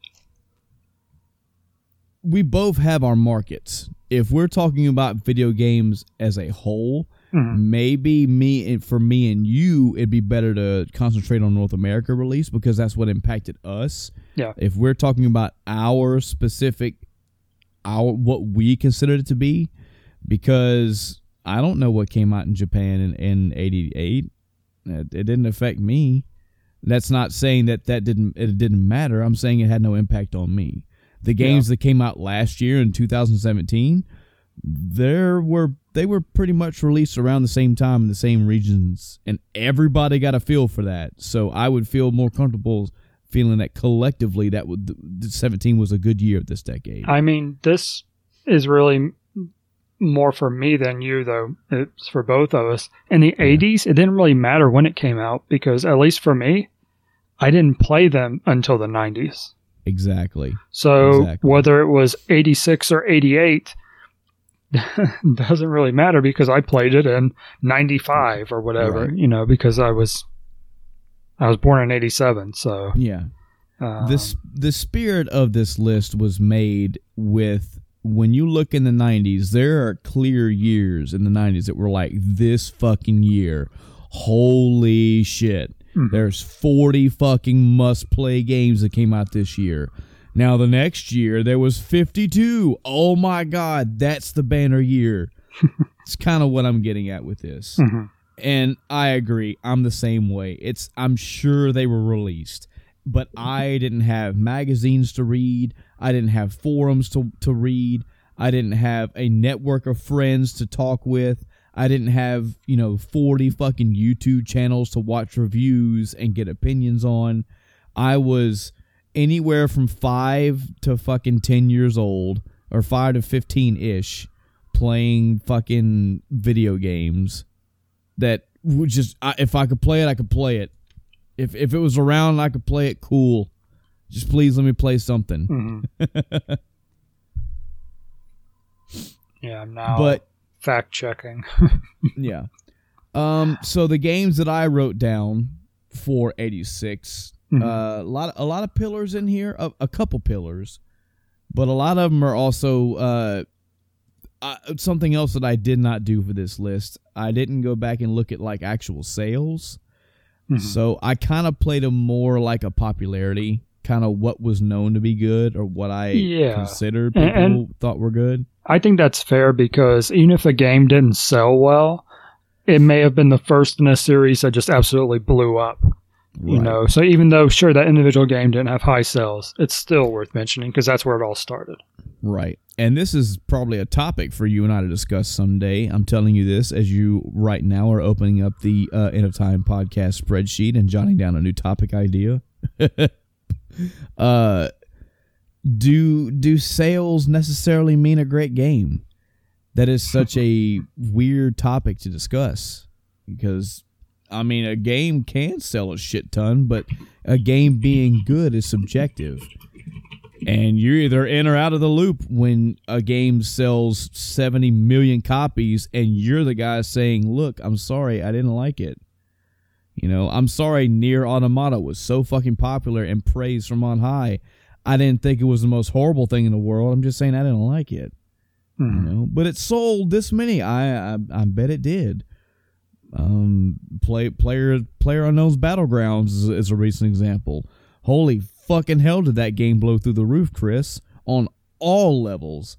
we both have our markets. If we're talking about video games as a whole, Mhm. maybe me and for me and you it'd be better to concentrate on North America release because that's what impacted us. Yeah. If we're talking about our specific our what we considered it to be because I don't know what came out in Japan in, in 88. It, it didn't affect me. That's not saying that that didn't it didn't matter. I'm saying it had no impact on me. The games that came out last year in 2017, there were they were pretty much released around the same time in the same regions, and everybody got a feel for that. So I would feel more comfortable feeling that collectively that would, 17 was a good year of this decade. I mean, this is really more for me than you, though. It's for both of us. In the yeah. 80s, it didn't really matter when it came out because, at least for me, I didn't play them until the 90s. Exactly. So exactly. whether it was 86 or 88 doesn't really matter because I played it in 95 or whatever, right. you know, because I was I was born in 87, so Yeah. Um, this the spirit of this list was made with when you look in the 90s, there are clear years in the 90s that were like this fucking year. Holy shit. Mm-hmm. There's 40 fucking must play games that came out this year. Now the next year there was 52. Oh my god, that's the banner year. it's kind of what I'm getting at with this. Mm-hmm. And I agree. I'm the same way. It's I'm sure they were released, but I didn't have magazines to read. I didn't have forums to to read. I didn't have a network of friends to talk with. I didn't have, you know, 40 fucking YouTube channels to watch reviews and get opinions on. I was anywhere from 5 to fucking 10 years old or 5 to 15 ish playing fucking video games that would just I, if I could play it, I could play it. If if it was around, I could play it. Cool. Just please let me play something. Mm-hmm. yeah, I'm now. But fact checking. yeah. Um. So the games that I wrote down for '86, mm-hmm. uh, a lot, a lot of pillars in here, a, a couple pillars, but a lot of them are also uh, uh, something else that I did not do for this list. I didn't go back and look at like actual sales. Mm-hmm. So I kind of played them more like a popularity, kind of what was known to be good or what I yeah. considered people and, and thought were good. I think that's fair because even if a game didn't sell well, it may have been the first in a series that just absolutely blew up. Right. You know, so even though sure that individual game didn't have high sales, it's still worth mentioning because that's where it all started. Right. And this is probably a topic for you and I to discuss someday. I'm telling you this as you right now are opening up the uh, End of Time podcast spreadsheet and jotting down a new topic idea. uh, do do sales necessarily mean a great game? That is such a weird topic to discuss because I mean a game can sell a shit ton, but a game being good is subjective. And you're either in or out of the loop when a game sells 70 million copies and you're the guy saying, "Look, I'm sorry, I didn't like it." You know, I'm sorry Nier Automata was so fucking popular and praised from on high I didn't think it was the most horrible thing in the world. I'm just saying I didn't like it. Hmm. You know, but it sold this many. I I, I bet it did. Um, play player PlayerUnknown's Battlegrounds is, is a recent example. Holy fucking hell, did that game blow through the roof, Chris? On all levels.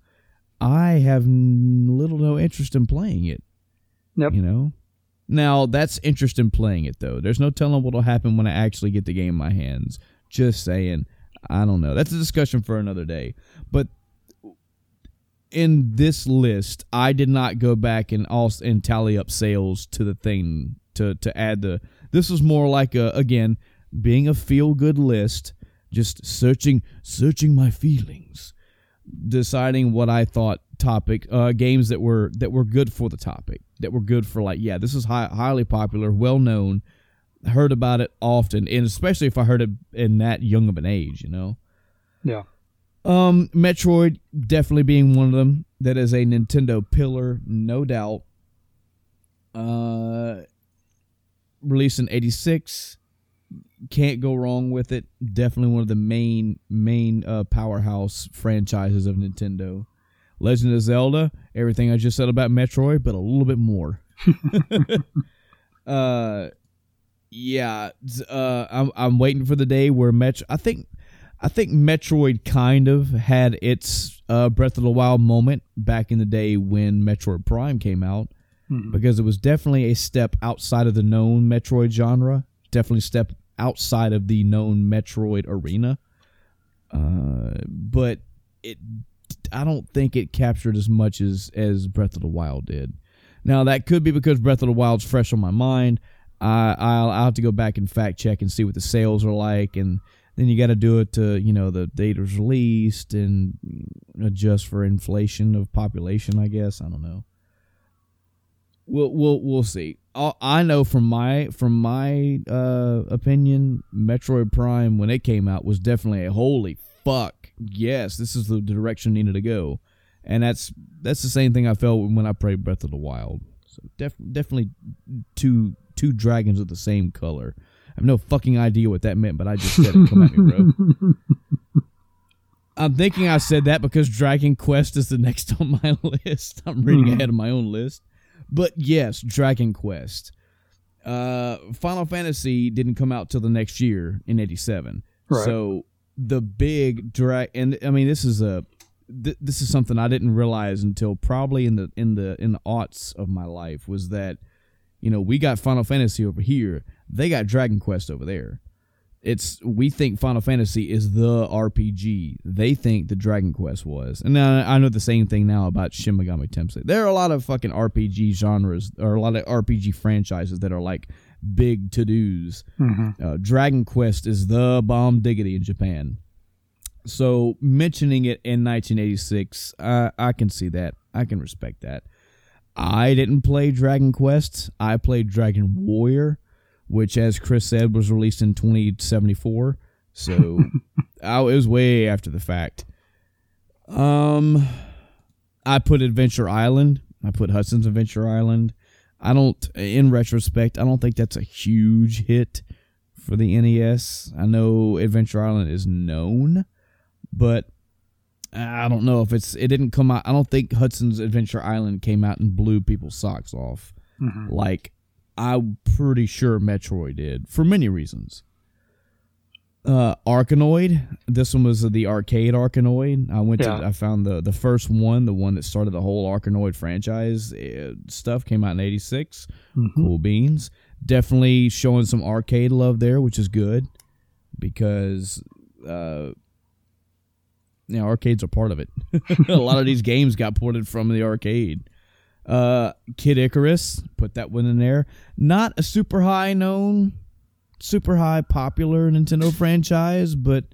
I have little no interest in playing it. Yep. You know. Now that's interest in playing it though. There's no telling what'll happen when I actually get the game in my hands. Just saying. I don't know. That's a discussion for another day. But in this list, I did not go back and also and tally up sales to the thing to to add the. This was more like a again being a feel good list, just searching searching my feelings, deciding what I thought topic uh, games that were that were good for the topic that were good for like yeah this is high, highly popular well known heard about it often, and especially if I heard it in that young of an age, you know. Yeah. Um, Metroid definitely being one of them. That is a Nintendo pillar, no doubt. Uh, released in '86, can't go wrong with it. Definitely one of the main main uh, powerhouse franchises of Nintendo. Legend of Zelda, everything I just said about Metroid, but a little bit more. uh, yeah, uh, I'm I'm waiting for the day where Metro. I think I think Metroid kind of had its uh, Breath of the Wild moment back in the day when Metroid Prime came out, hmm. because it was definitely a step outside of the known Metroid genre. Definitely step outside of the known Metroid arena. Uh, but it, I don't think it captured as much as as Breath of the Wild did. Now that could be because Breath of the Wild's fresh on my mind. I I'll, I'll have to go back and fact check and see what the sales are like, and then you got to do it to you know the date was released and adjust for inflation of population. I guess I don't know. We'll we'll we'll see. I know from my from my uh, opinion, Metroid Prime when it came out was definitely a holy fuck yes, this is the direction needed to go, and that's that's the same thing I felt when I played Breath of the Wild. So def- definitely two two dragons of the same color. I have no fucking idea what that meant, but I just said it. Come at me, bro. I'm thinking I said that because Dragon Quest is the next on my list. I'm reading mm-hmm. ahead of my own list. But yes, Dragon Quest. Uh, Final Fantasy didn't come out till the next year in '87. Right. So the big drag, and I mean this is a th- this is something I didn't realize until probably in the in the in the aughts of my life was that you know we got Final Fantasy over here, they got Dragon Quest over there it's we think Final Fantasy is the RPG. They think the Dragon Quest was, and I, I know the same thing now about Shin Megami Tensei. There are a lot of fucking RPG genres or a lot of RPG franchises that are like big to dos. Mm-hmm. Uh, Dragon Quest is the bomb diggity in Japan. So mentioning it in 1986, uh, I can see that. I can respect that. I didn't play Dragon Quest. I played Dragon Warrior which, as Chris said, was released in 2074. So I, it was way after the fact. Um, I put Adventure Island. I put Hudson's Adventure Island. I don't, in retrospect, I don't think that's a huge hit for the NES. I know Adventure Island is known, but I don't know if it's. It didn't come out. I don't think Hudson's Adventure Island came out and blew people's socks off mm-hmm. like I'm pretty sure Metroid did for many reasons. Uh, Arkanoid. This one was the arcade Arkanoid. I went yeah. to. I found the the first one, the one that started the whole Arkanoid franchise it, uh, stuff. Came out in '86. Mm-hmm. Cool beans. Definitely showing some arcade love there, which is good because uh, yeah, arcades are part of it. a lot of these games got ported from the arcade. Uh, Kid Icarus, put that one in there. Not a super high known, super high popular Nintendo franchise, but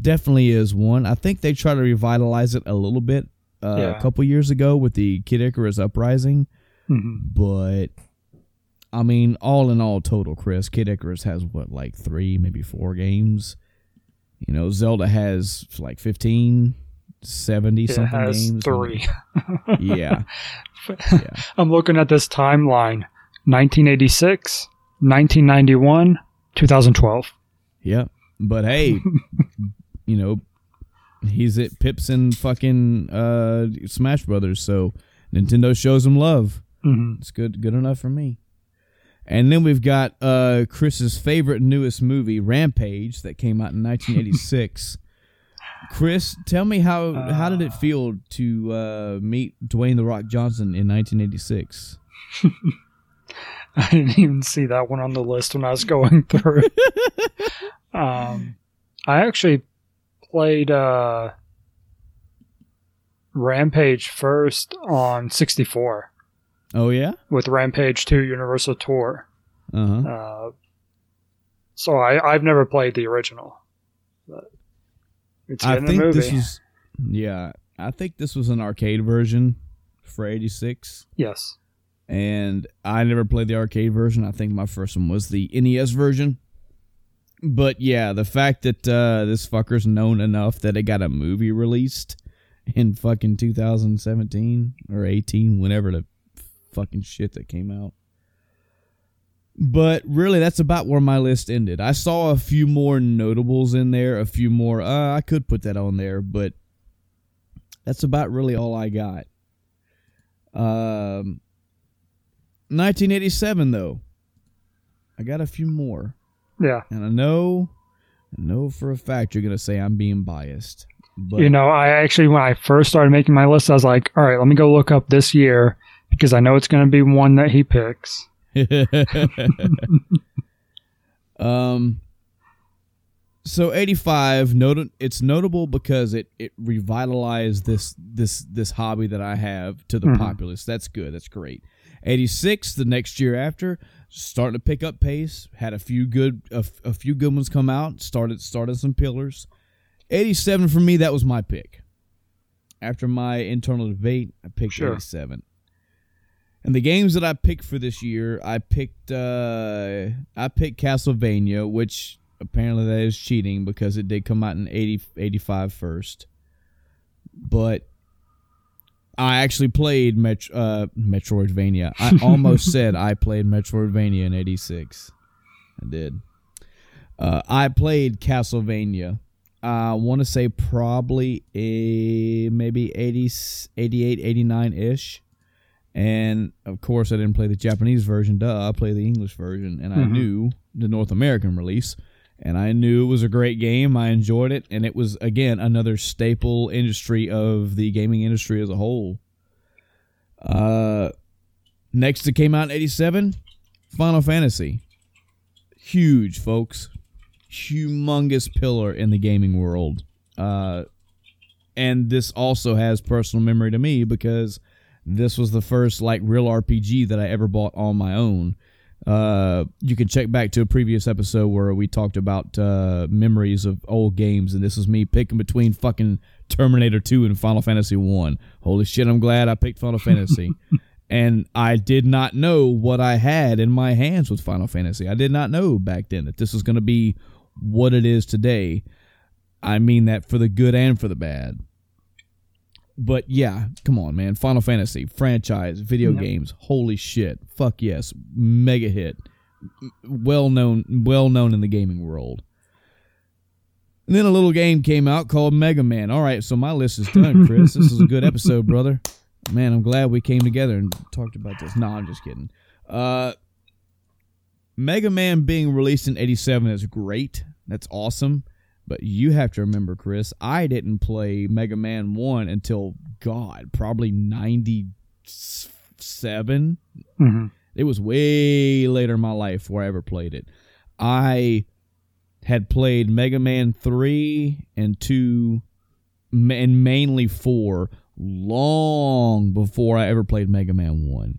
definitely is one. I think they try to revitalize it a little bit uh, yeah. a couple years ago with the Kid Icarus Uprising. Mm-hmm. But I mean, all in all, total, Chris, Kid Icarus has what, like three, maybe four games. You know, Zelda has like 15, 70 it something games. Three. yeah. yeah. I'm looking at this timeline 1986, 1991, 2012. Yeah. But hey, you know, he's at Pips and fucking uh, Smash Brothers, so Nintendo shows him love. Mm-hmm. It's good, good enough for me. And then we've got uh, Chris's favorite newest movie, Rampage, that came out in 1986. Chris, tell me how uh, how did it feel to uh, meet Dwayne the Rock Johnson in 1986? I didn't even see that one on the list when I was going through. um, I actually played uh, Rampage first on 64. Oh yeah, with Rampage 2 Universal Tour. Uh-huh. Uh, so I I've never played the original. But it's I think this was yeah. I think this was an arcade version for '86. Yes. And I never played the arcade version. I think my first one was the NES version. But yeah, the fact that uh, this fucker's known enough that it got a movie released in fucking 2017 or 18, whenever the fucking shit that came out. But really, that's about where my list ended. I saw a few more notables in there, a few more. Uh, I could put that on there, but that's about really all I got. Um, 1987 though, I got a few more. Yeah, and I know, I know for a fact you're gonna say I'm being biased. But you know, I actually when I first started making my list, I was like, all right, let me go look up this year because I know it's gonna be one that he picks. um, So 85 not- it's notable because it it revitalized this this this hobby that I have to the Mhm. populace. That's good. That's great. 86 the next year after starting to pick up pace, had a few good a, a few good ones come out, started started some pillars. 87 for me that was my pick. After my internal debate, I picked Sure. 87. And the games that I picked for this year, I picked uh I picked Castlevania, which apparently that is cheating because it did come out in 80 85 first. But I actually played Met- uh, Metroidvania. I almost said I played Metroidvania in 86. I did. Uh, I played Castlevania. I want to say probably a maybe 80, 88, 89 ish. And of course, I didn't play the Japanese version. Duh, I played the English version, and I Mhm. knew the North American release. And I knew it was a great game. I enjoyed it, and it was again another staple industry of the gaming industry as a whole. Uh, next, it came out in '87, Final Fantasy. Huge, folks, humongous pillar in the gaming world. Uh, and this also has personal memory to me because this was the first like real RPG that I ever bought on my own. Uh, you can check back to a previous episode where we talked about uh, memories of old games, and this is me picking between fucking Terminator 2 and Final Fantasy 1. Holy shit, I'm glad I picked Final Fantasy. and I did not know what I had in my hands with Final Fantasy. I did not know back then that this was going to be what it is today. I mean that for the good and for the bad. But yeah, come on, man. Final Fantasy franchise, video Yep. games. Holy shit. Fuck yes. Mega hit. Well known well known in the gaming world. And then a little game came out called Mega Man. All right, so my list is done, Chris. this is a good episode, brother. Man, I'm glad we came together and talked about this. No, I'm just kidding. Uh Mega Man being released in 87 is great. That's awesome. But you have to remember, Chris, I didn't play Mega Man 1 until, God, probably 97. hmm It was way later in my life where I ever played it. I had played Mega Man 3 and 2 and mainly 4 long before I ever played Mega Man 1.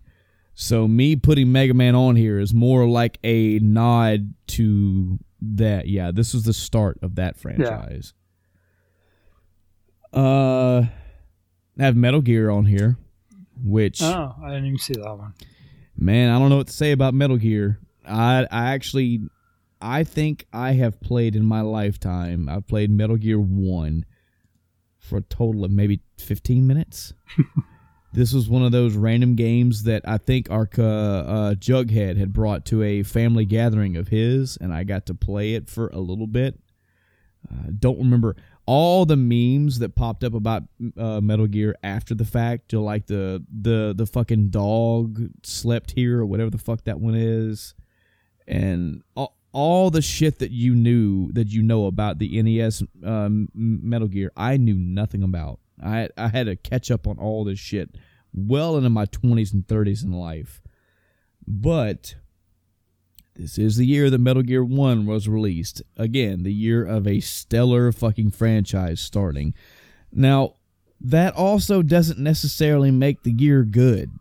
So me putting Mega Man on here is more like a nod to that. Yeah, this was the start of that franchise. Uh I have Metal Gear on here, which Oh, I didn't even see that one. Man, I don't know what to say about Metal Gear. I I actually I think I have played in my lifetime. I've played Metal Gear 1 for a total of maybe 15 minutes. this was one of those random games that I think our uh, uh, Jughead had brought to a family gathering of his, and I got to play it for a little bit. Uh, don't remember all the memes that popped up about uh, Metal Gear after the fact, like the the the fucking dog slept here or whatever the fuck that one is, and all, all the shit that you knew that you know about the NES um, Metal Gear, I knew nothing about. I I had to catch up on all this shit well into my twenties and thirties in life, but this is the year that Metal Gear 1 was released. Again, the year of a stellar fucking franchise starting. Now, that also doesn't necessarily make the gear good.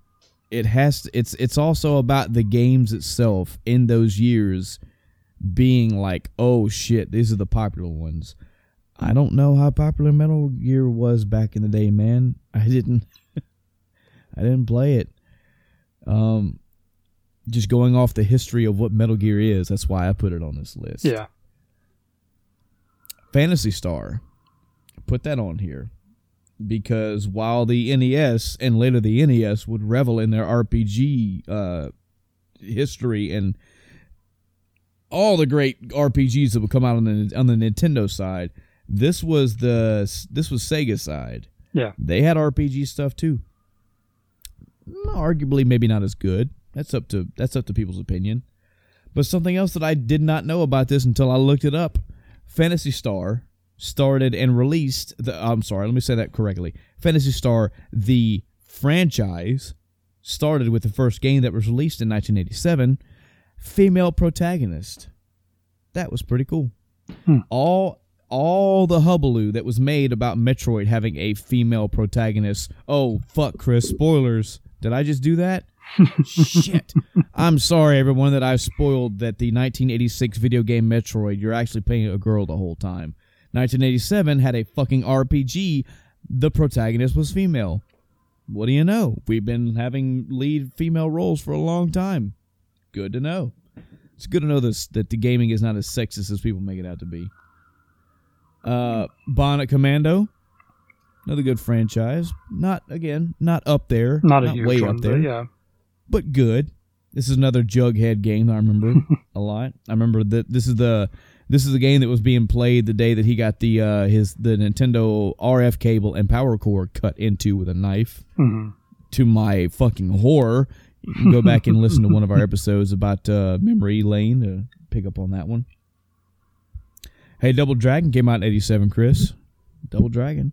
It has to, it's it's also about the games itself in those years being like, "Oh shit, these are the popular ones." I don't know how popular Metal Gear was back in the day, man. I didn't I didn't play it. Um just going off the history of what Metal Gear is, that's why I put it on this list. Yeah. Phantasy Star. Put that on here. Because while the NES and later the NES would revel in their RPG uh, history and all the great RPGs that would come out on the on the Nintendo side, this was the this was Sega side. Yeah. They had RPG stuff too. Arguably maybe not as good. That's up to that's up to people's opinion. But something else that I did not know about this until I looked it up. Phantasy Star started and released the I'm sorry, let me say that correctly. Phantasy Star the franchise started with the first game that was released in 1987, female protagonist. That was pretty cool. Hmm. All all the hubbub that was made about Metroid having a female protagonist. Oh fuck, Chris! Spoilers. Did I just do that? Shit. I'm sorry, everyone, that I spoiled that the 1986 video game Metroid. You're actually playing a girl the whole time. 1987 had a fucking RPG. The protagonist was female. What do you know? We've been having lead female roles for a long time. Good to know. It's good to know this that the gaming is not as sexist as people make it out to be. Uh, Bionic Commando, another good franchise. Not again, not up there, Not a way one, up there, but yeah. but good. This is another Jughead game I remember a lot. I remember that this is the this is the game that was being played the day that he got the uh, his the Nintendo RF cable and power cord cut into with a knife. hmm To my fucking horror, you can go back and listen to one of our episodes about uh, Memory Lane to pick up on that one. Hey, Double Dragon came out in '87, Chris. Double Dragon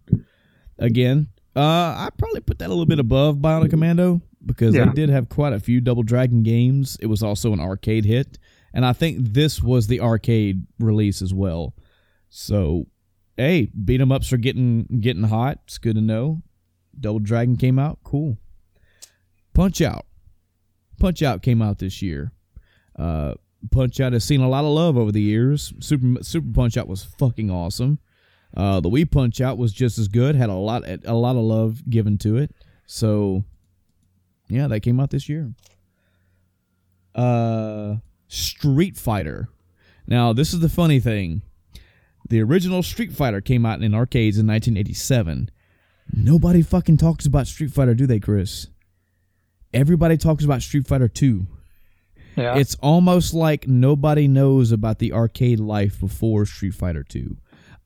again. Uh, I probably put that a little bit above Bionic Commando because Yeah. they did have quite a few Double Dragon games. It was also an arcade hit, and I think this was the arcade release as well. So, hey, beat 'em ups are getting getting hot. It's good to know. Double Dragon came out, cool. Punch Out, Punch Out came out this year. Uh, Punch Out has seen a lot of love over the years. Super Super Punch Out was fucking awesome. Uh, the Wii Punch Out was just as good. Had a lot a lot of love given to it. So, yeah, that came out this year. Uh, Street Fighter. Now, this is the funny thing. The original Street Fighter came out in arcades in 1987. Nobody fucking talks about Street Fighter, do they, Chris? Everybody talks about Street Fighter 2. Yeah. It's almost like nobody knows about the arcade life before Street Fighter 2.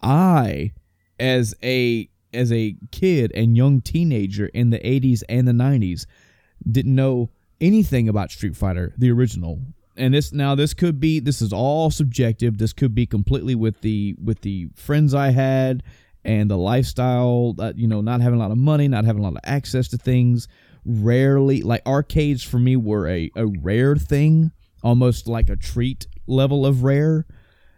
I as a as a kid and young teenager in the 80s and the 90s didn't know anything about Street Fighter the original. And this now this could be this is all subjective. This could be completely with the with the friends I had and the lifestyle that you know not having a lot of money, not having a lot of access to things rarely like arcades for me were a, a rare thing almost like a treat level of rare.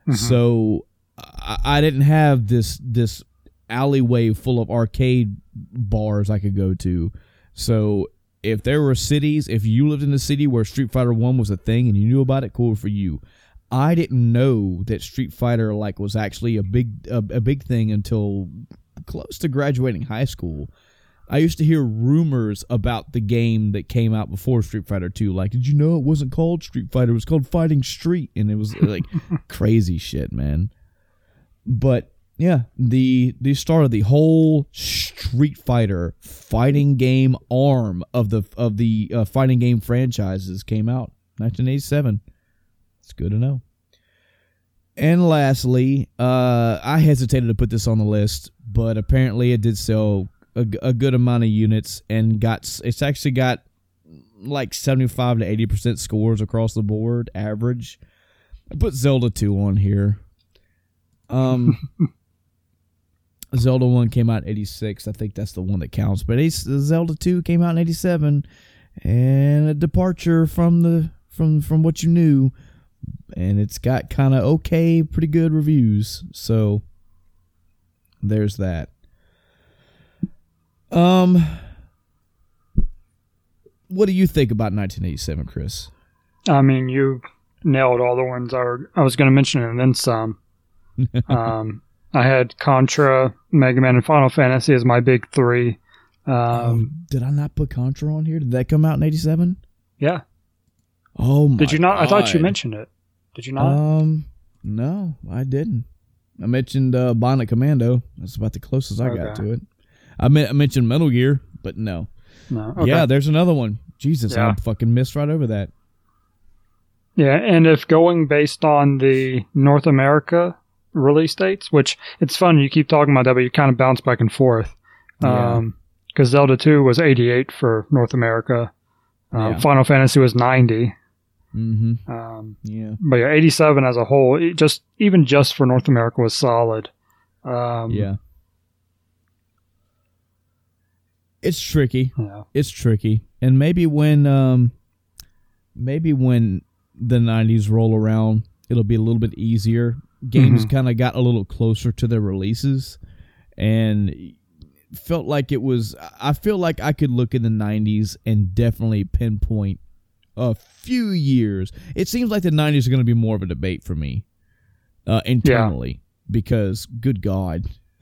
Mm-hmm. So I, I didn't have this this alleyway full of arcade bars i could go to. So if there were cities if you lived in a city where street fighter 1 was a thing and you knew about it cool for you. I didn't know that street fighter like was actually a big a, a big thing until close to graduating high school I used to hear rumors about the game that came out before Street Fighter 2. Like, did you know it wasn't called Street Fighter? It was called Fighting Street. And it was like crazy shit, man. But yeah, the the start of the whole Street Fighter fighting game arm of the of the uh, fighting game franchises came out 1987. It's good to know. And lastly, uh, I hesitated to put this on the list, but apparently it did sell a, a good amount of units and got it's actually got like 75 to 80 percent scores across the board average. I put zelda 2 on here. Um zelda 1 came out in 86 i think that's the one that counts. But zelda 2 came out in 87 and a departure from the from from what you knew. And it's got kind of okay pretty good reviews. So there's that um, what do you think about 1987, Chris? I mean, you nailed all the ones I, were, I was going to mention and then some. um, I had Contra, Mega Man, and Final Fantasy as my big three. Um, um, did I not put Contra on here? Did that come out in 87? yeah. Oh my Did you not? I thought you mentioned it. Did you not? Um, no, I didn't. I mentioned uh, Bionic Commando. That's about the closest I got to it. I, meant, I mentioned Metal Gear, but no. no. Okay. Yeah, there's another one. Jesus, I Yeah. fucking missed right over that. Yeah, and if going based on the North America release dates, which it's fun, you keep talking about that, but you kind of bounce back and forth. Yeah. Um, because Zelda 2 was 88 for North America. Um, Yeah. Final Fantasy was 90. Mm-hmm. Um, Yeah. but yeah, 87 as a whole, it just even just for North America was solid. Um, Yeah. It's tricky. yeah. it's tricky and maybe when um maybe when the 90s roll around it'll be a little bit easier games Mhm. kind of got a little closer to their releases, and felt like it was. I feel like I could look in the '90s and definitely pinpoint a few years. It seems like the '90s are going to be more of a debate for me uh, internally because, good God.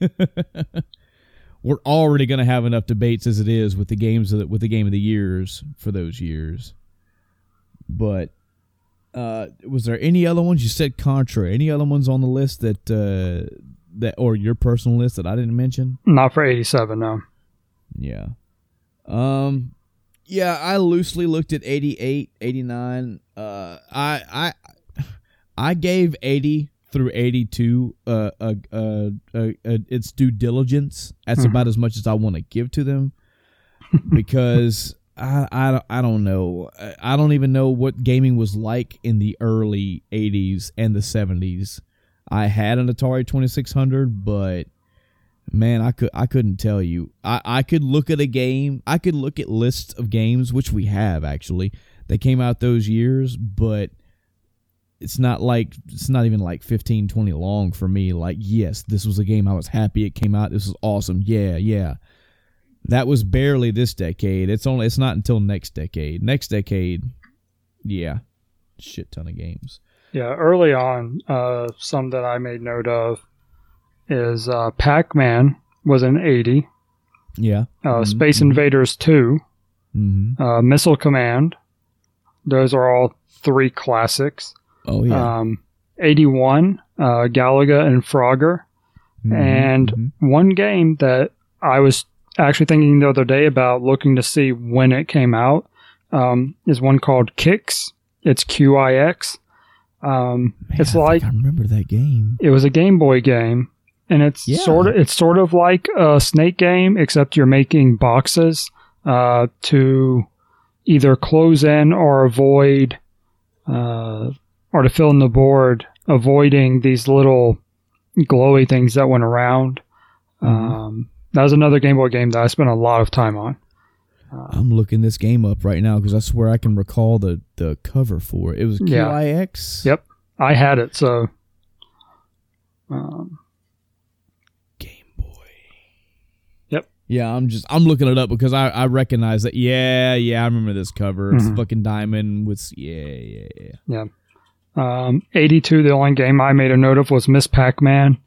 We're already going to have enough debates as it is with the games of the, with the game of the years for those years. But uh, was there any other ones you said Contra? Any other ones on the list that uh, that or your personal list that I didn't mention? Not for 87, no. Yeah. Um yeah, I loosely looked at 88, 89. Uh I I I gave 80 through 82 uh uh, uh, uh, uh its due diligence. That's Mhm. about as much as I want to give to them because I, I, don't- I don't know. I- I don't even know what gaming was like in the early 80s and the 70s. I had an Atari 2600, but man, I could I couldn't tell you. I, I could look at a game. I could look at lists of games, which we have actually, that came out those years, but it's not like it's not even like 15 20 long for me. Like yes this was a game i was happy it came out. This was awesome. Yeah yeah. That was barely this decade. It's only it's not until next decade. Next decade yeah. Shit ton of games. Yeah, early on, uh, some that I made note of is uh, Pac Man was in 80, yeah. Uh, Mhm, Space mhm. Invaders 2, mm-hmm. uh, Missile Command. Those are all three classics. Oh yeah Um, 81, uh, Galaga and Frogger. Mhm, and- mhm. One game that I was actually thinking the other day about looking to see when it came out um, is one called Qix. It's Q I X. Um, Man, it's I like i remember that game it was a Game Boy game, and it's Yeah. sort of it's sort of like a Snake game, except you're making boxes uh, to either close in or avoid, uh, or to fill in the board, avoiding these little glowy things that went around. Mhm. Um, that was another Game Boy game that I spent a lot of time on. i'm looking this game up right now because i swear i can recall the the cover for it it was Yeah. qix Yep. I had it, so um, Game Boy. Yep. Yeah, I'm just I'm looking it up because I I recognize that. Yeah, yeah, I remember this cover. It's Mhm. fucking diamond with yeah, yeah, yeah, yeah. Um, 82, the only game I made a note of was Miss Pac Man,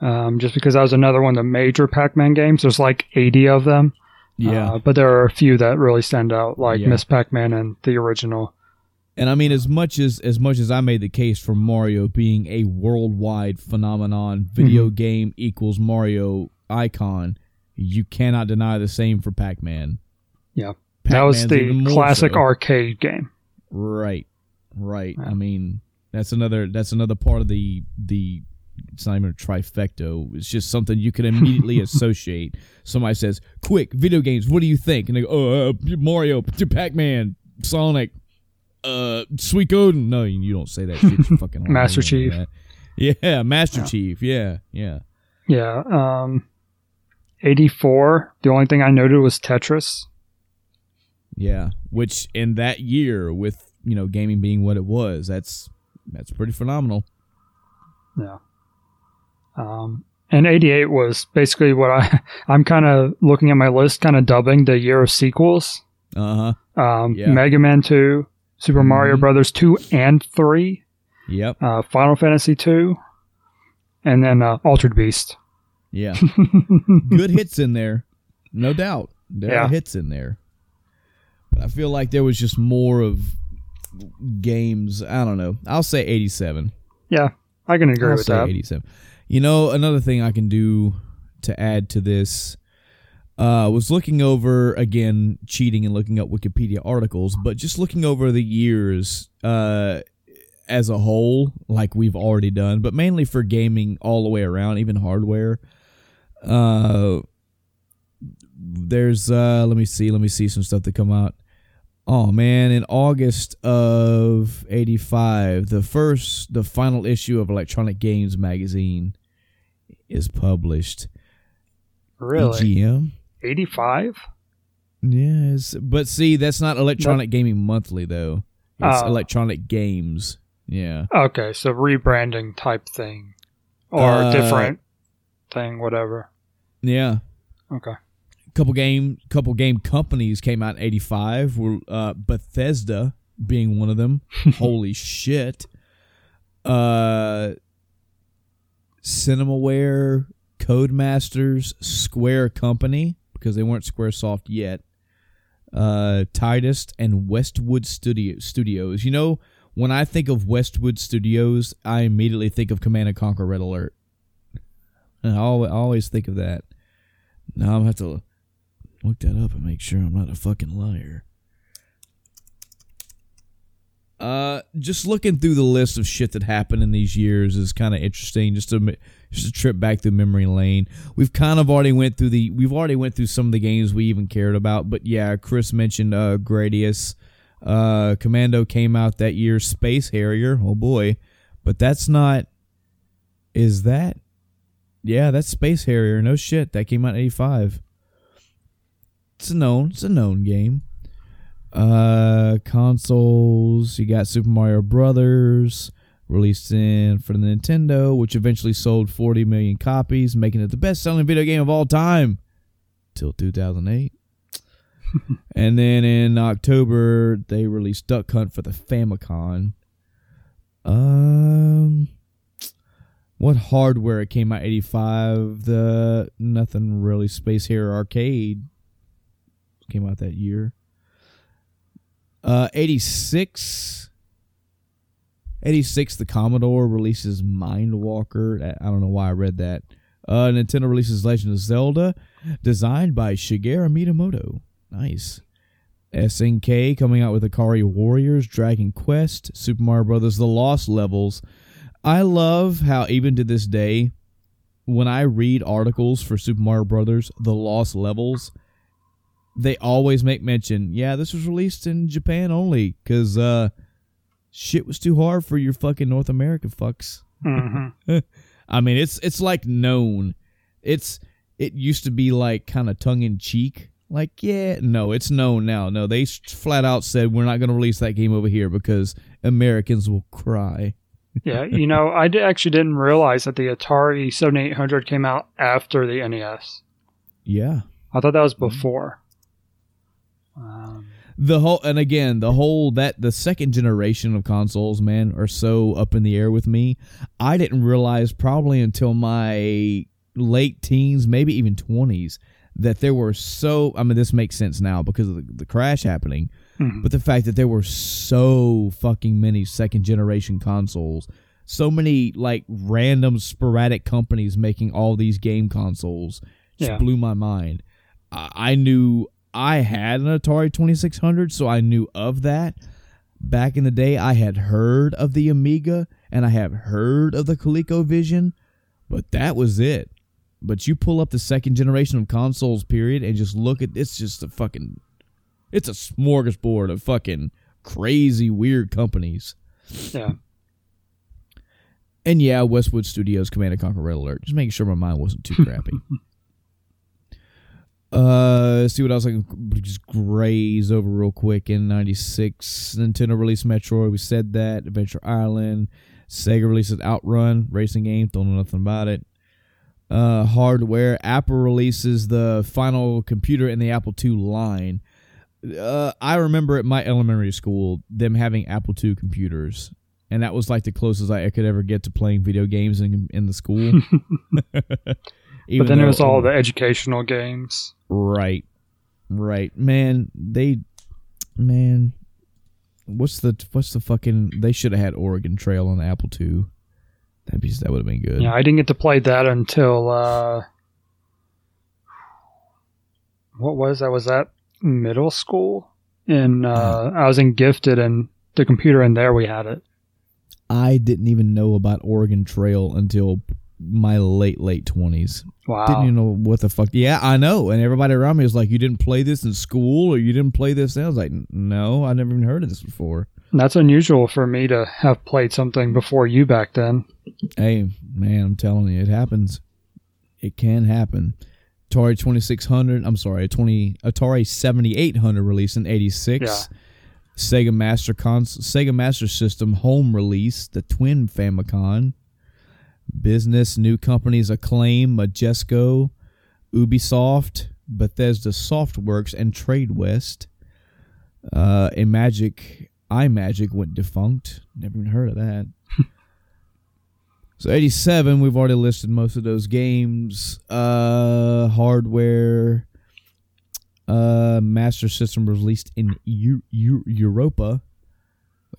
um, just because that was another one of the major Pac Man games. There's like 80 of them. Yeah. Uh, but there are a few that really stand out, like Yeah. Miss Pac Man and the original. and I mean as much as as much as I made the case for Mario being a worldwide phenomenon, video game equals Mario icon, you cannot deny the same for Pac-Man. Yeah. that was Pac-Man's the classic so. arcade game. Right. Right. Yeah. I mean, that's another that's another part of the the it's not even a trifecta. It's just something you can immediately associate. Somebody says, "Quick, video games. What do you think?" And they go, "Oh, uh, Mario, Pac-Man, Sonic, uh, Suikoden." No, you don't say that shit. you fucking Master Chief. Yeah, Master Yeah. Chief. Yeah, yeah. Yeah. Um, 84, the only thing I noted was Tetris. Yeah, which in that year, with you know gaming being what it was, that's that's pretty phenomenal. Yeah. Um, and 88 was basically what I, I'm kind of looking at my list, kind of dubbing the year of sequels. Uh huh. Um, Yeah. Mega Man 2, Super Mario Mhm. Brothers 2 and 3, Yep. uh, Final Fantasy 2, and then uh, Altered Beast. Yeah. good hits in there, no doubt. There Yeah. are hits in there, but I feel like there was just more of games. I don't know. I'll say eighty-seven. yeah, I can agree I'll with that. eighty-seven. You know, another thing I can do to add to this uh, was looking over again, cheating and looking up Wikipedia articles, but just looking over the years uh, as a whole, like we've already done, but mainly for gaming all the way around, even hardware. Uh, there's uh, let me see, let me see some stuff that come out. Oh man, in August of 85, the first the final issue of Electronic Games magazine is published. Really? EGM? 85? Yes, but see, that's not Electronic Gaming Monthly though. It's Oh. Electronic Games. Yeah. Okay, so rebranding type thing. or Uh, different thing, whatever. Yeah. Okay. Couple game couple game companies came out in 85 were uh, bethesda being one of them. Holy shit. Uh cinemaware codemasters square company because they weren't squaresoft yet. Uh titus and westwood studio studios. You know when i think of westwood studios i immediately think of command and conquer red alert. And i always, think of that. Now i'm gonna have to look that up and make sure I'm not a fucking liar. Uh, just looking through the list of shit that happened in these years is kind of interesting. Just a just a trip back through memory lane. We've kind of already went through the we've already went through some of the games we even cared about. But yeah, Chris mentioned uh, Gradius. Uh, Commando came out that year. Space Harrier. Oh boy, but that's not. Is that? Yeah, that's Space Harrier. No shit, that came out in '85 it's a known it's a known game. Uh consoles you got super mario brothers released in for the nintendo which eventually sold 40 million copies making it the best selling video game of all time till 2008 and then in october they released duck hunt for the famicom. Um what hardware it came out 85 the nothing really Space Harrier arcade came out that year. Uh, 86. 86, the Commodore releases Mindwalker. I don't know why I read that. Uh, Nintendo releases Legend of Zelda, designed by Shigeru Miyamoto. Nice. SNK coming out with Ikari Warriors, Dragon Quest, Super Mario Brothers, The Lost Levels. I love how even to this day, when I read articles for Super Mario Brothers, The Lost Levels, they always make mention, yeah, this was released in Japan only because uh, shit was too hard for your fucking North America fucks. hmm I mean, it's it's like known. It's it used to be like kind of tongue in cheek. Like, yeah, no, it's known now. No, they flat out said we're not going to release that game over here because Americans will cry. Yeah, you know, I actually didn't realize that the Atari 7800 came out after the NES. Yeah. I thought that was before. Um, the whole and again the whole that the second generation of consoles man are so up in the air with me i didn't realize probably until my late teens maybe even 20s that there were so i mean this makes sense now because of the, the crash happening mhm. but the fact that there were so fucking many second generation consoles so many like random sporadic companies making all these game consoles just Yeah. blew my mind I knew i had an atari 2600 so i knew of that back in the day i had heard of the amiga and i have heard of the colecovision but that was it but you pull up the second generation of consoles period and just look at it's just a fucking it's a smorgasbord of fucking crazy weird companies. yeah. And yeah, Westwood Studios Command and Conquer Red Alert. Just making sure my mind wasn't too crappy. uh let's see what else I can just graze over real quick in 96 Nintendo released Metroid, we said that, Adventure Island, Sega releases Outrun, racing game, don't know nothing about it. Uh hardware, Apple releases the final computer in the Apple II line. Uh, I remember at my elementary school them having Apple II computers, and that was like the closest I could ever get to playing video games in in the school. But then it was all the educational games. Right, right, man. They, man, what's the what's the fucking? They should have had Oregon Trail on the Apple II. That'd be that would have been good. Yeah, I didn't get to play that until uh what was that? Was that middle school? And uh, I was in gifted and the computer in there we had it. I didn't even know about Oregon Trail until my late late twenties. Wow. Didn't even know what the fuck. Yeah, I know. And everybody around me was like, "You didn't play this in school, or you didn't play this." And I was like, "No, I never even heard of this before." That's unusual for me to have played something before you back then. Hey, man, I'm telling you, it happens. It can happen. Atari 2600. I'm sorry, 20 Atari 7800 released in '86. Sega Master Cons- Sega Master System home release, the Twin Famicom. Business, new companies Acclaim, Majesco, Ubisoft, Bethesda Softworks, and TradeWest. Uh, and Magic, iMagic went defunct. Never even heard of that. so 87, we've already listed most of those games. Uh, hardware, uh, Master System released in U- U- Europa.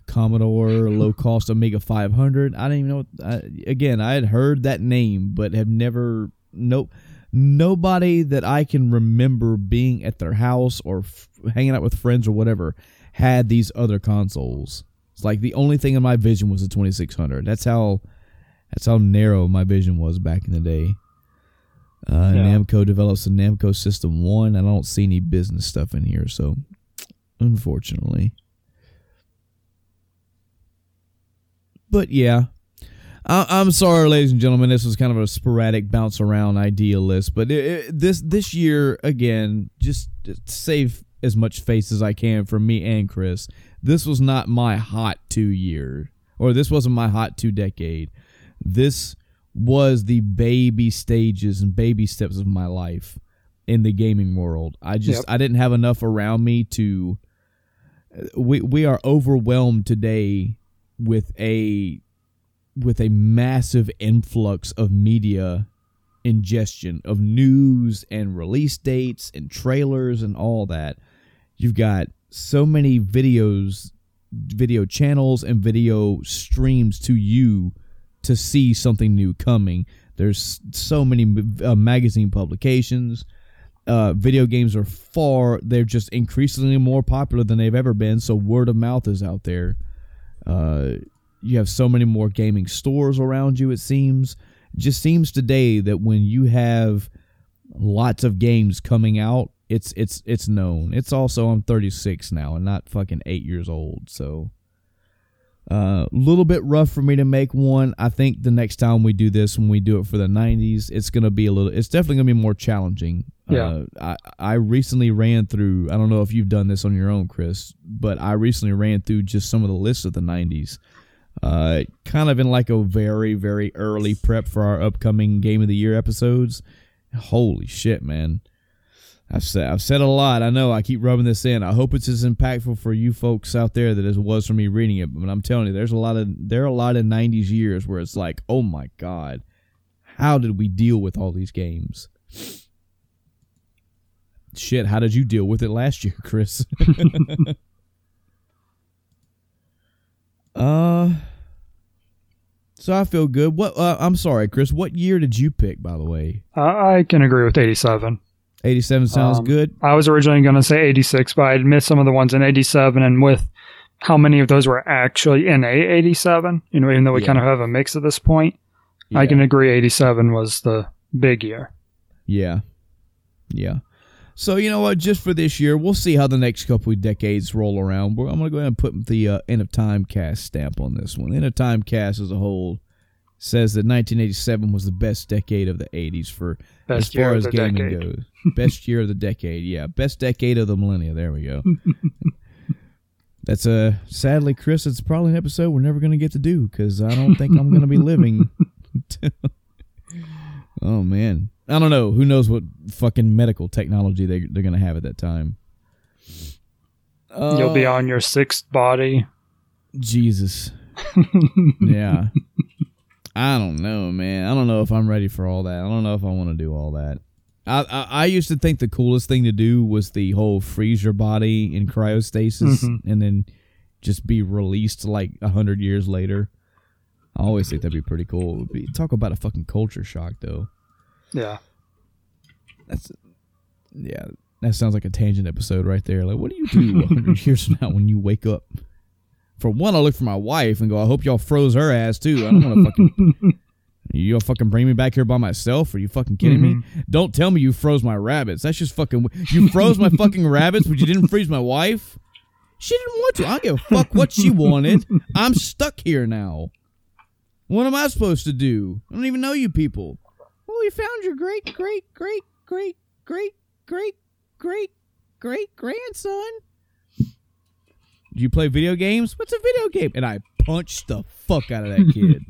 Commodore low cost Amiga 500. I didn't even know. What, I, again, I had heard that name, but have never. Nope. Nobody that I can remember being at their house or f- hanging out with friends or whatever had these other consoles. It's like the only thing in my vision was the 2600. That's how. That's how narrow my vision was back in the day. Uh, Yeah. Namco develops the Namco System One. I don't see any business stuff in here, so unfortunately. But yeah, I, I'm sorry, ladies and gentlemen. This was kind of a sporadic bounce around idea list, but it, it, this this year again, just to save as much face as I can for me and Chris. This was not my hot two year, or this wasn't my hot two decade. This was the baby stages and baby steps of my life in the gaming world. I just Yep. I didn't have enough around me to we we are overwhelmed today with a with a massive influx of media ingestion of news and release dates and trailers and all that. You've got so many videos, video channels and video streams to you to see something new coming. There's so many uh, magazine publications. Uh, video games are far, they're just increasingly more popular than they've ever been. So word of mouth is out there. Uh, you have so many more gaming stores around you, it seems. It just seems today that when you have lots of games coming out, it's it's it's known. It's also I'm 36 now and not fucking 8 years old, so a uh, little bit rough for me to make one. I think the next time we do this, when we do it for the '90s, it's gonna be a little. It's definitely gonna be more challenging. Yeah. Uh, I I recently ran through. I don't know if you've done this on your own, Chris, but I recently ran through just some of the lists of the '90s. Uh, kind of in like a very very early prep for our upcoming Game of the Year episodes. Holy shit, man! I've said I've said a lot. I know I keep rubbing this in. I hope it's as impactful for you folks out there that it was for me reading it. But I'm telling you, there's a lot of there are a lot of '90s years where it's like, oh my god, how did we deal with all these games? Shit, how did you deal with it last year, Chris? uh, so I feel good. What? Uh, I'm sorry, Chris. What year did you pick, by the way? I I can agree with 87. 87 sounds Um, good. I was originally going to say 86, but I'd missed some of the ones in 87, and with how many of those were actually in a 87, you know, even though we Yeah. kind of have a mix at this point, I can agree 87 was the big year. Yeah. Yeah. So you know what? Just for this year, we'll see how the next couple of decades roll around. We're- I'm going to go ahead and put the uh, end of time cast stamp on this one. End of time cast as a whole says that 1987 was the best decade of the 80s for Best as far as gaming decade. goes. best year of the decade. Yeah, best decade of the millennia. There we go. That's a sadly, Chris. It's probably an episode we're never going to get to do because I don't think I'm going to be living. oh man, I don't know. Who knows what fucking medical technology they they're going to have at that time? You'll be Uh, on your sixth body. Jesus. yeah. I don't know, man. I don't know if I'm ready for all that. I don't know if I want to do all that. I, I I used to think the coolest thing to do was the whole freeze your body in cryostasis Mhm. and then just be released like a hundred years later. I always think that'd be pretty cool. Be, talk about a fucking culture shock, though. Yeah. That's yeah. That sounds like a tangent episode right there. Like, what do you do a hundred years from now when you wake up? For one, I look for my wife and go, I hope y'all froze her ass too. I don't want to fucking. You gonna fucking bring me back here by myself? Are you fucking kidding me? Mm-hmm. Don't tell me you froze my rabbits. That's just fucking. You froze my fucking rabbits, but you didn't freeze my wife. She didn't want to. I don't give a fuck what she wanted. I'm stuck here now. What am I supposed to do? I don't even know you people. Well, we found your great, great, great, great, great, great, great, great grandson. Do you play video games? What's a video game? And I punched the fuck out of that kid.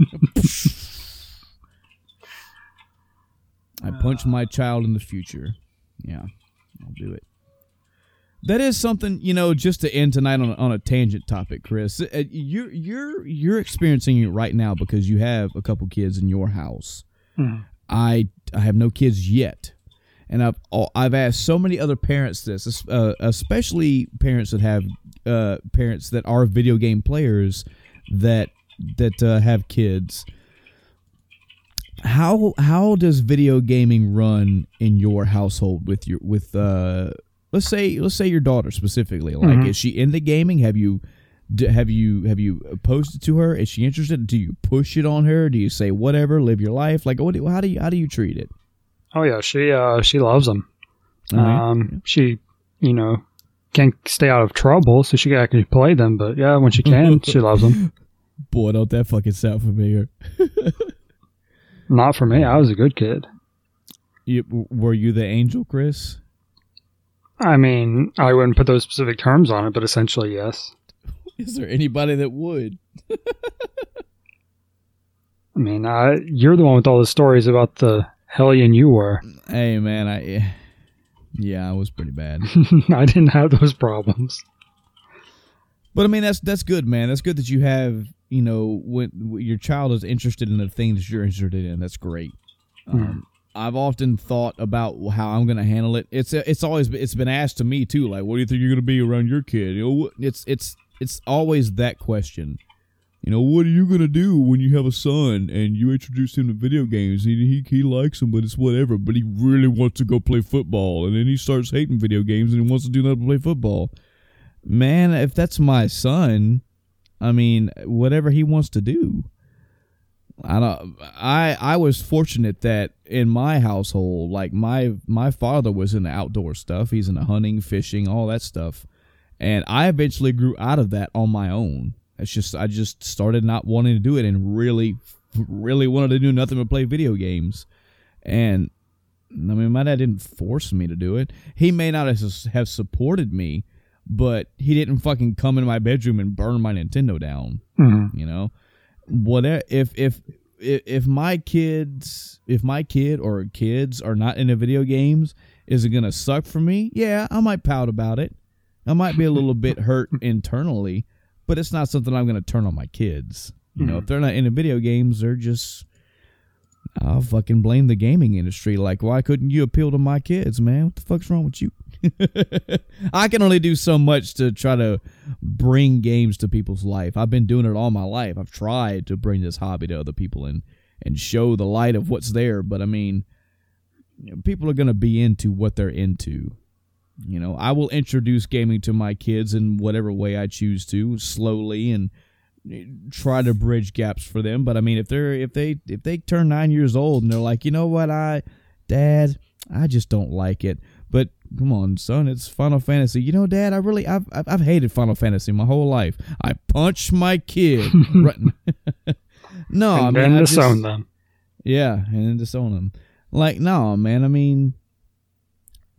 I punch my child in the future. Yeah, I'll do it. That is something you know. Just to end tonight on, on a tangent topic, Chris. uh, You're you're you're experiencing it right now because you have a couple kids in your house. Mhm. I I have no kids yet, and I've oh, I've asked so many other parents this, uh, especially parents that have uh, parents that are video game players that that uh, have kids. How how does video gaming run in your household with your with uh let's say let's say your daughter specifically like Mhm. is she into gaming? Have you have you have you posed it to her? Is she interested? Do you push it on her? Do you say whatever live your life like what do, how do you how do you treat it? Oh yeah, she uh she loves them. I mean, Um, she, you know, can't stay out of trouble, so she can actually play them. But yeah, when she can, she loves them. boy don't that fucking sound familiar Not for me. I was a good kid. you, were you the angel chris I mean, I wouldn't put those specific terms on it, but essentially, yes. is there anybody that would I mean, I, you're the one with all the stories about the hellion you were. hey man i eh, yeah i was pretty bad I didn't have those problems. But I mean, that's that's good, man. That's good that you have, you know, when, when your child is interested in the things you're interested in. That's great. Um, I've often thought about how I'm going to handle it. It's it's always it's been asked to me too. Like, what do you think you're going to be around your kid? You know, it's it's it's always that question. You know, what are you going to do when you have a son and you introduce him to video games? He, he he likes them, but it's whatever. But he really wants to go play football, and then he starts hating video games and he wants to do nothing but play football man, if that's my son, I mean, whatever he wants to do. I don't. I I was fortunate that in my household, like my my father was into outdoor stuff. He's into hunting, fishing, all that stuff, and I eventually grew out of that on my own. It's just I just started not wanting to do it and really, really wanted to do nothing but play video games, and I mean, my dad didn't force me to do it. He may not have have supported me, but he didn't fucking come into my bedroom and burn my Nintendo down. Mhm. You know, whatever. If if if if my kids, if my kid or kids are not into video games, is it gonna suck for me? Yeah, I might pout about it. I might be a little bit hurt internally, but it's not something I'm gonna turn on my kids. You know, if hmm. they're not into video games, they're just. I'll fucking blame the gaming industry. Like, why couldn't you appeal to my kids, man? What the fuck's wrong with you? I can only do so much to try to bring games to people's life. I've been doing it all my life. I've tried to bring this hobby to other people and and show the light of what's there. But I mean, you know, people are going to be into what they're into. You know, I will introduce gaming to my kids in whatever way I choose to, slowly and eh, try to bridge gaps for them. But I mean, if they're if they if they turn nine years old and they're like, you know what, I, Dad, I just don't like it. But come on, son, it's Final Fantasy. You know, Dad, I really I've I've, I've hated Final Fantasy my whole life. I punched my kid. right. no, I mean, then I disown just- them. yeah, and then disown them. Like, no, man. I mean,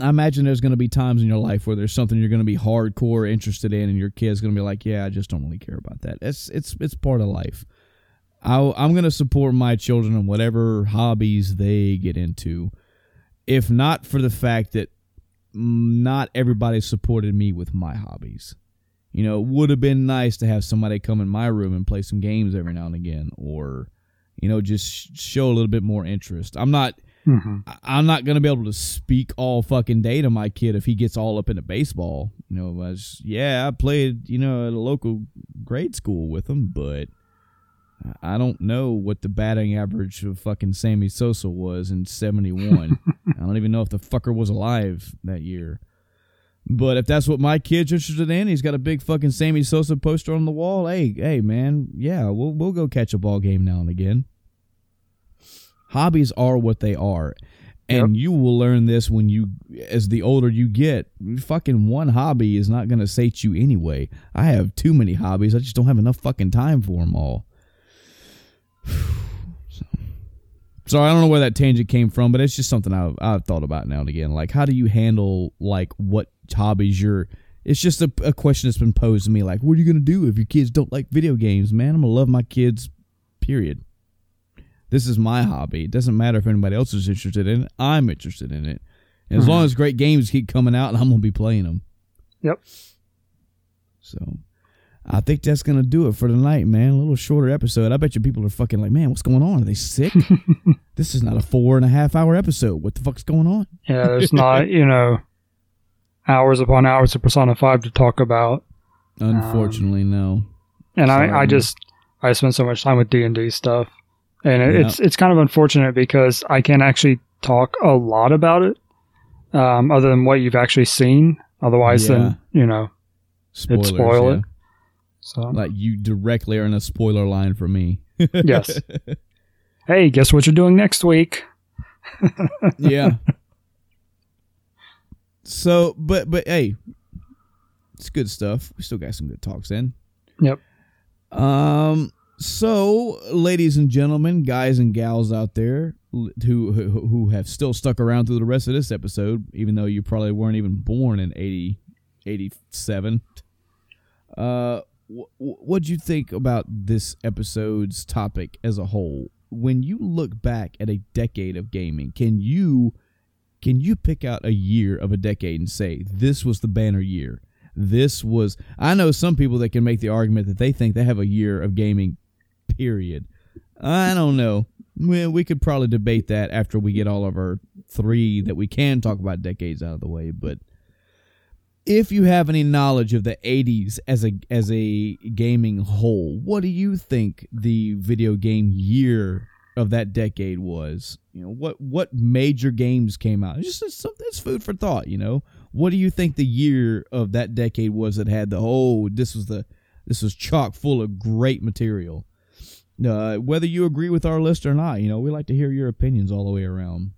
I imagine there's going to be times in your life where there's something you're going to be hardcore interested in, and your kid's going to be like, "Yeah, I just don't really care about that." It's it's it's part of life. I, I'm going to support my children in whatever hobbies they get into, if not for the fact that not everybody supported me with my hobbies. You know, it would have been nice to have somebody come in my room and play some games every now and again, or you know, just show a little bit more interest. I'm not hmm I- I'm not gonna be able to speak all fucking day to my kid if he gets all up into baseball. You know, as yeah, I played you know at a local grade school with him, but I I don't know what the batting average of fucking Sammy Sosa was in '71. I don't even know if the fucker was alive that year. But if that's what my kid's interested in, he's got a big fucking Sammy Sosa poster on the wall. Hey, hey, man, yeah, we'll we'll go catch a ball game now and again. Hobbies are what they are, and you will learn this when you, as the older you get. Fucking one hobby is not going to sate you anyway. I have too many hobbies. I just don't have enough fucking time for them all. So- Sorry, I don't know where that tangent came from, but it's just something I've, I've thought about now and again. Like, how do you handle like what hobbies you're? It's just a, a question that's been posed to me. Like, what are you gonna do if your kids don't like video games? Man, I'm gonna love my kids. Period. This is my hobby. It doesn't matter if anybody else is interested in it. I'm interested in it. And as long mm-hmm. as great games keep coming out, I'm gonna be playing them. Yep. So, I think that's gonna do it for tonight, man. A little shorter episode. I bet you people are fucking like, man, what's going on? Are they sick? this is not a four and a half hour episode. What the fuck's going on? Yeah, there's not, you know, hours upon hours of Persona 5 to talk about. Unfortunately, no. Um, and Sorry. I, I just, I spend so much time with D&D stuff. And Yeah. it's it's kind of unfortunate because I can't actually talk a lot about it, um, other than what you've actually seen. Otherwise, Yeah. then you know, Spoilers, spoil yeah. it. so Like you directly are in a spoiler line for me. yes. hey, guess what you're doing next week? yeah. So, but but hey, it's good stuff. We still got some good talks in. Yep. Um. So, ladies and gentlemen, guys and gals out there who who, who have still stuck around through the rest of this episode, even though you probably weren't even born in 80, 87. Uh, wh- wh- what'd you think about this episode's topic as a whole? When you look back at a decade of gaming, can you can you pick out a year of a decade and say this was the banner year? This was I know some people that can make the argument that they think they have a year of gaming period. I don't know. Well, we could probably debate that after we get all of our three that we can talk about decades out of the way, but if you have any knowledge of the 80s as a as a gaming whole, what do you think the video game year of that decade was? You know, what what major games came out? It's just something that's food for thought, you know. What do you think the year of that decade was that had the oh, this was the this was chock full of great material. Uh, whether you agree with our list or not, you know, we like to hear your opinions all the way around.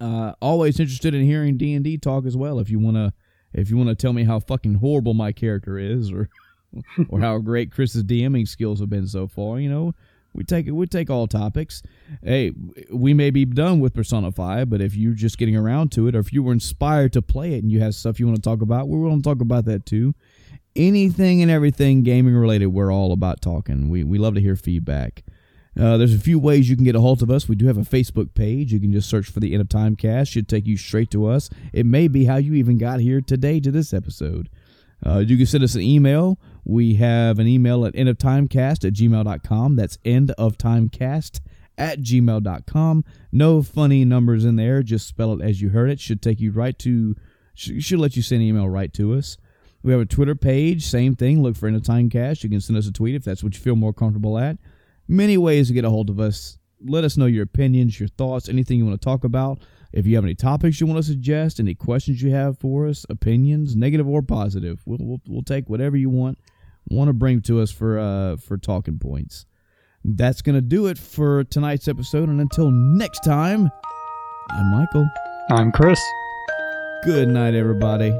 Uh, always interested in hearing D and D talk as well. If you wanna, if you wanna tell me how fucking horrible my character is, or or how great Chris's DMing skills have been so far, you know, we take it. We take all topics. Hey, we may be done with Persona Five, but if you're just getting around to it, or if you were inspired to play it and you have stuff you want to talk about, we're willing to talk about that too anything and everything gaming related, we're all about talking. We we love to hear feedback. Uh, there's a few ways you can get a hold of us. We do have a Facebook page. You can just search for the End of Time Cast. Should take you straight to us. It may be how you even got here today to this episode. Uh, you can send us an email. We have an email at endoftimecast at gmail.com. That's endoftimecast at gmail.com. No funny numbers in there. Just spell it as you heard it. Should take you right to, should, should let you send an email right to us. We have a Twitter page, same thing. Look for End of Time Cast. You can send us a tweet if that's what you feel more comfortable at. Many ways to get a hold of us. Let us know your opinions, your thoughts, anything you want to talk about. If you have any topics you want to suggest, any questions you have for us, opinions, negative or positive, we'll, we'll, we'll take whatever you want want to bring to us for uh, for talking points. That's gonna do it for tonight's episode. And until next time, I'm Michael. I'm Chris. Good night, everybody.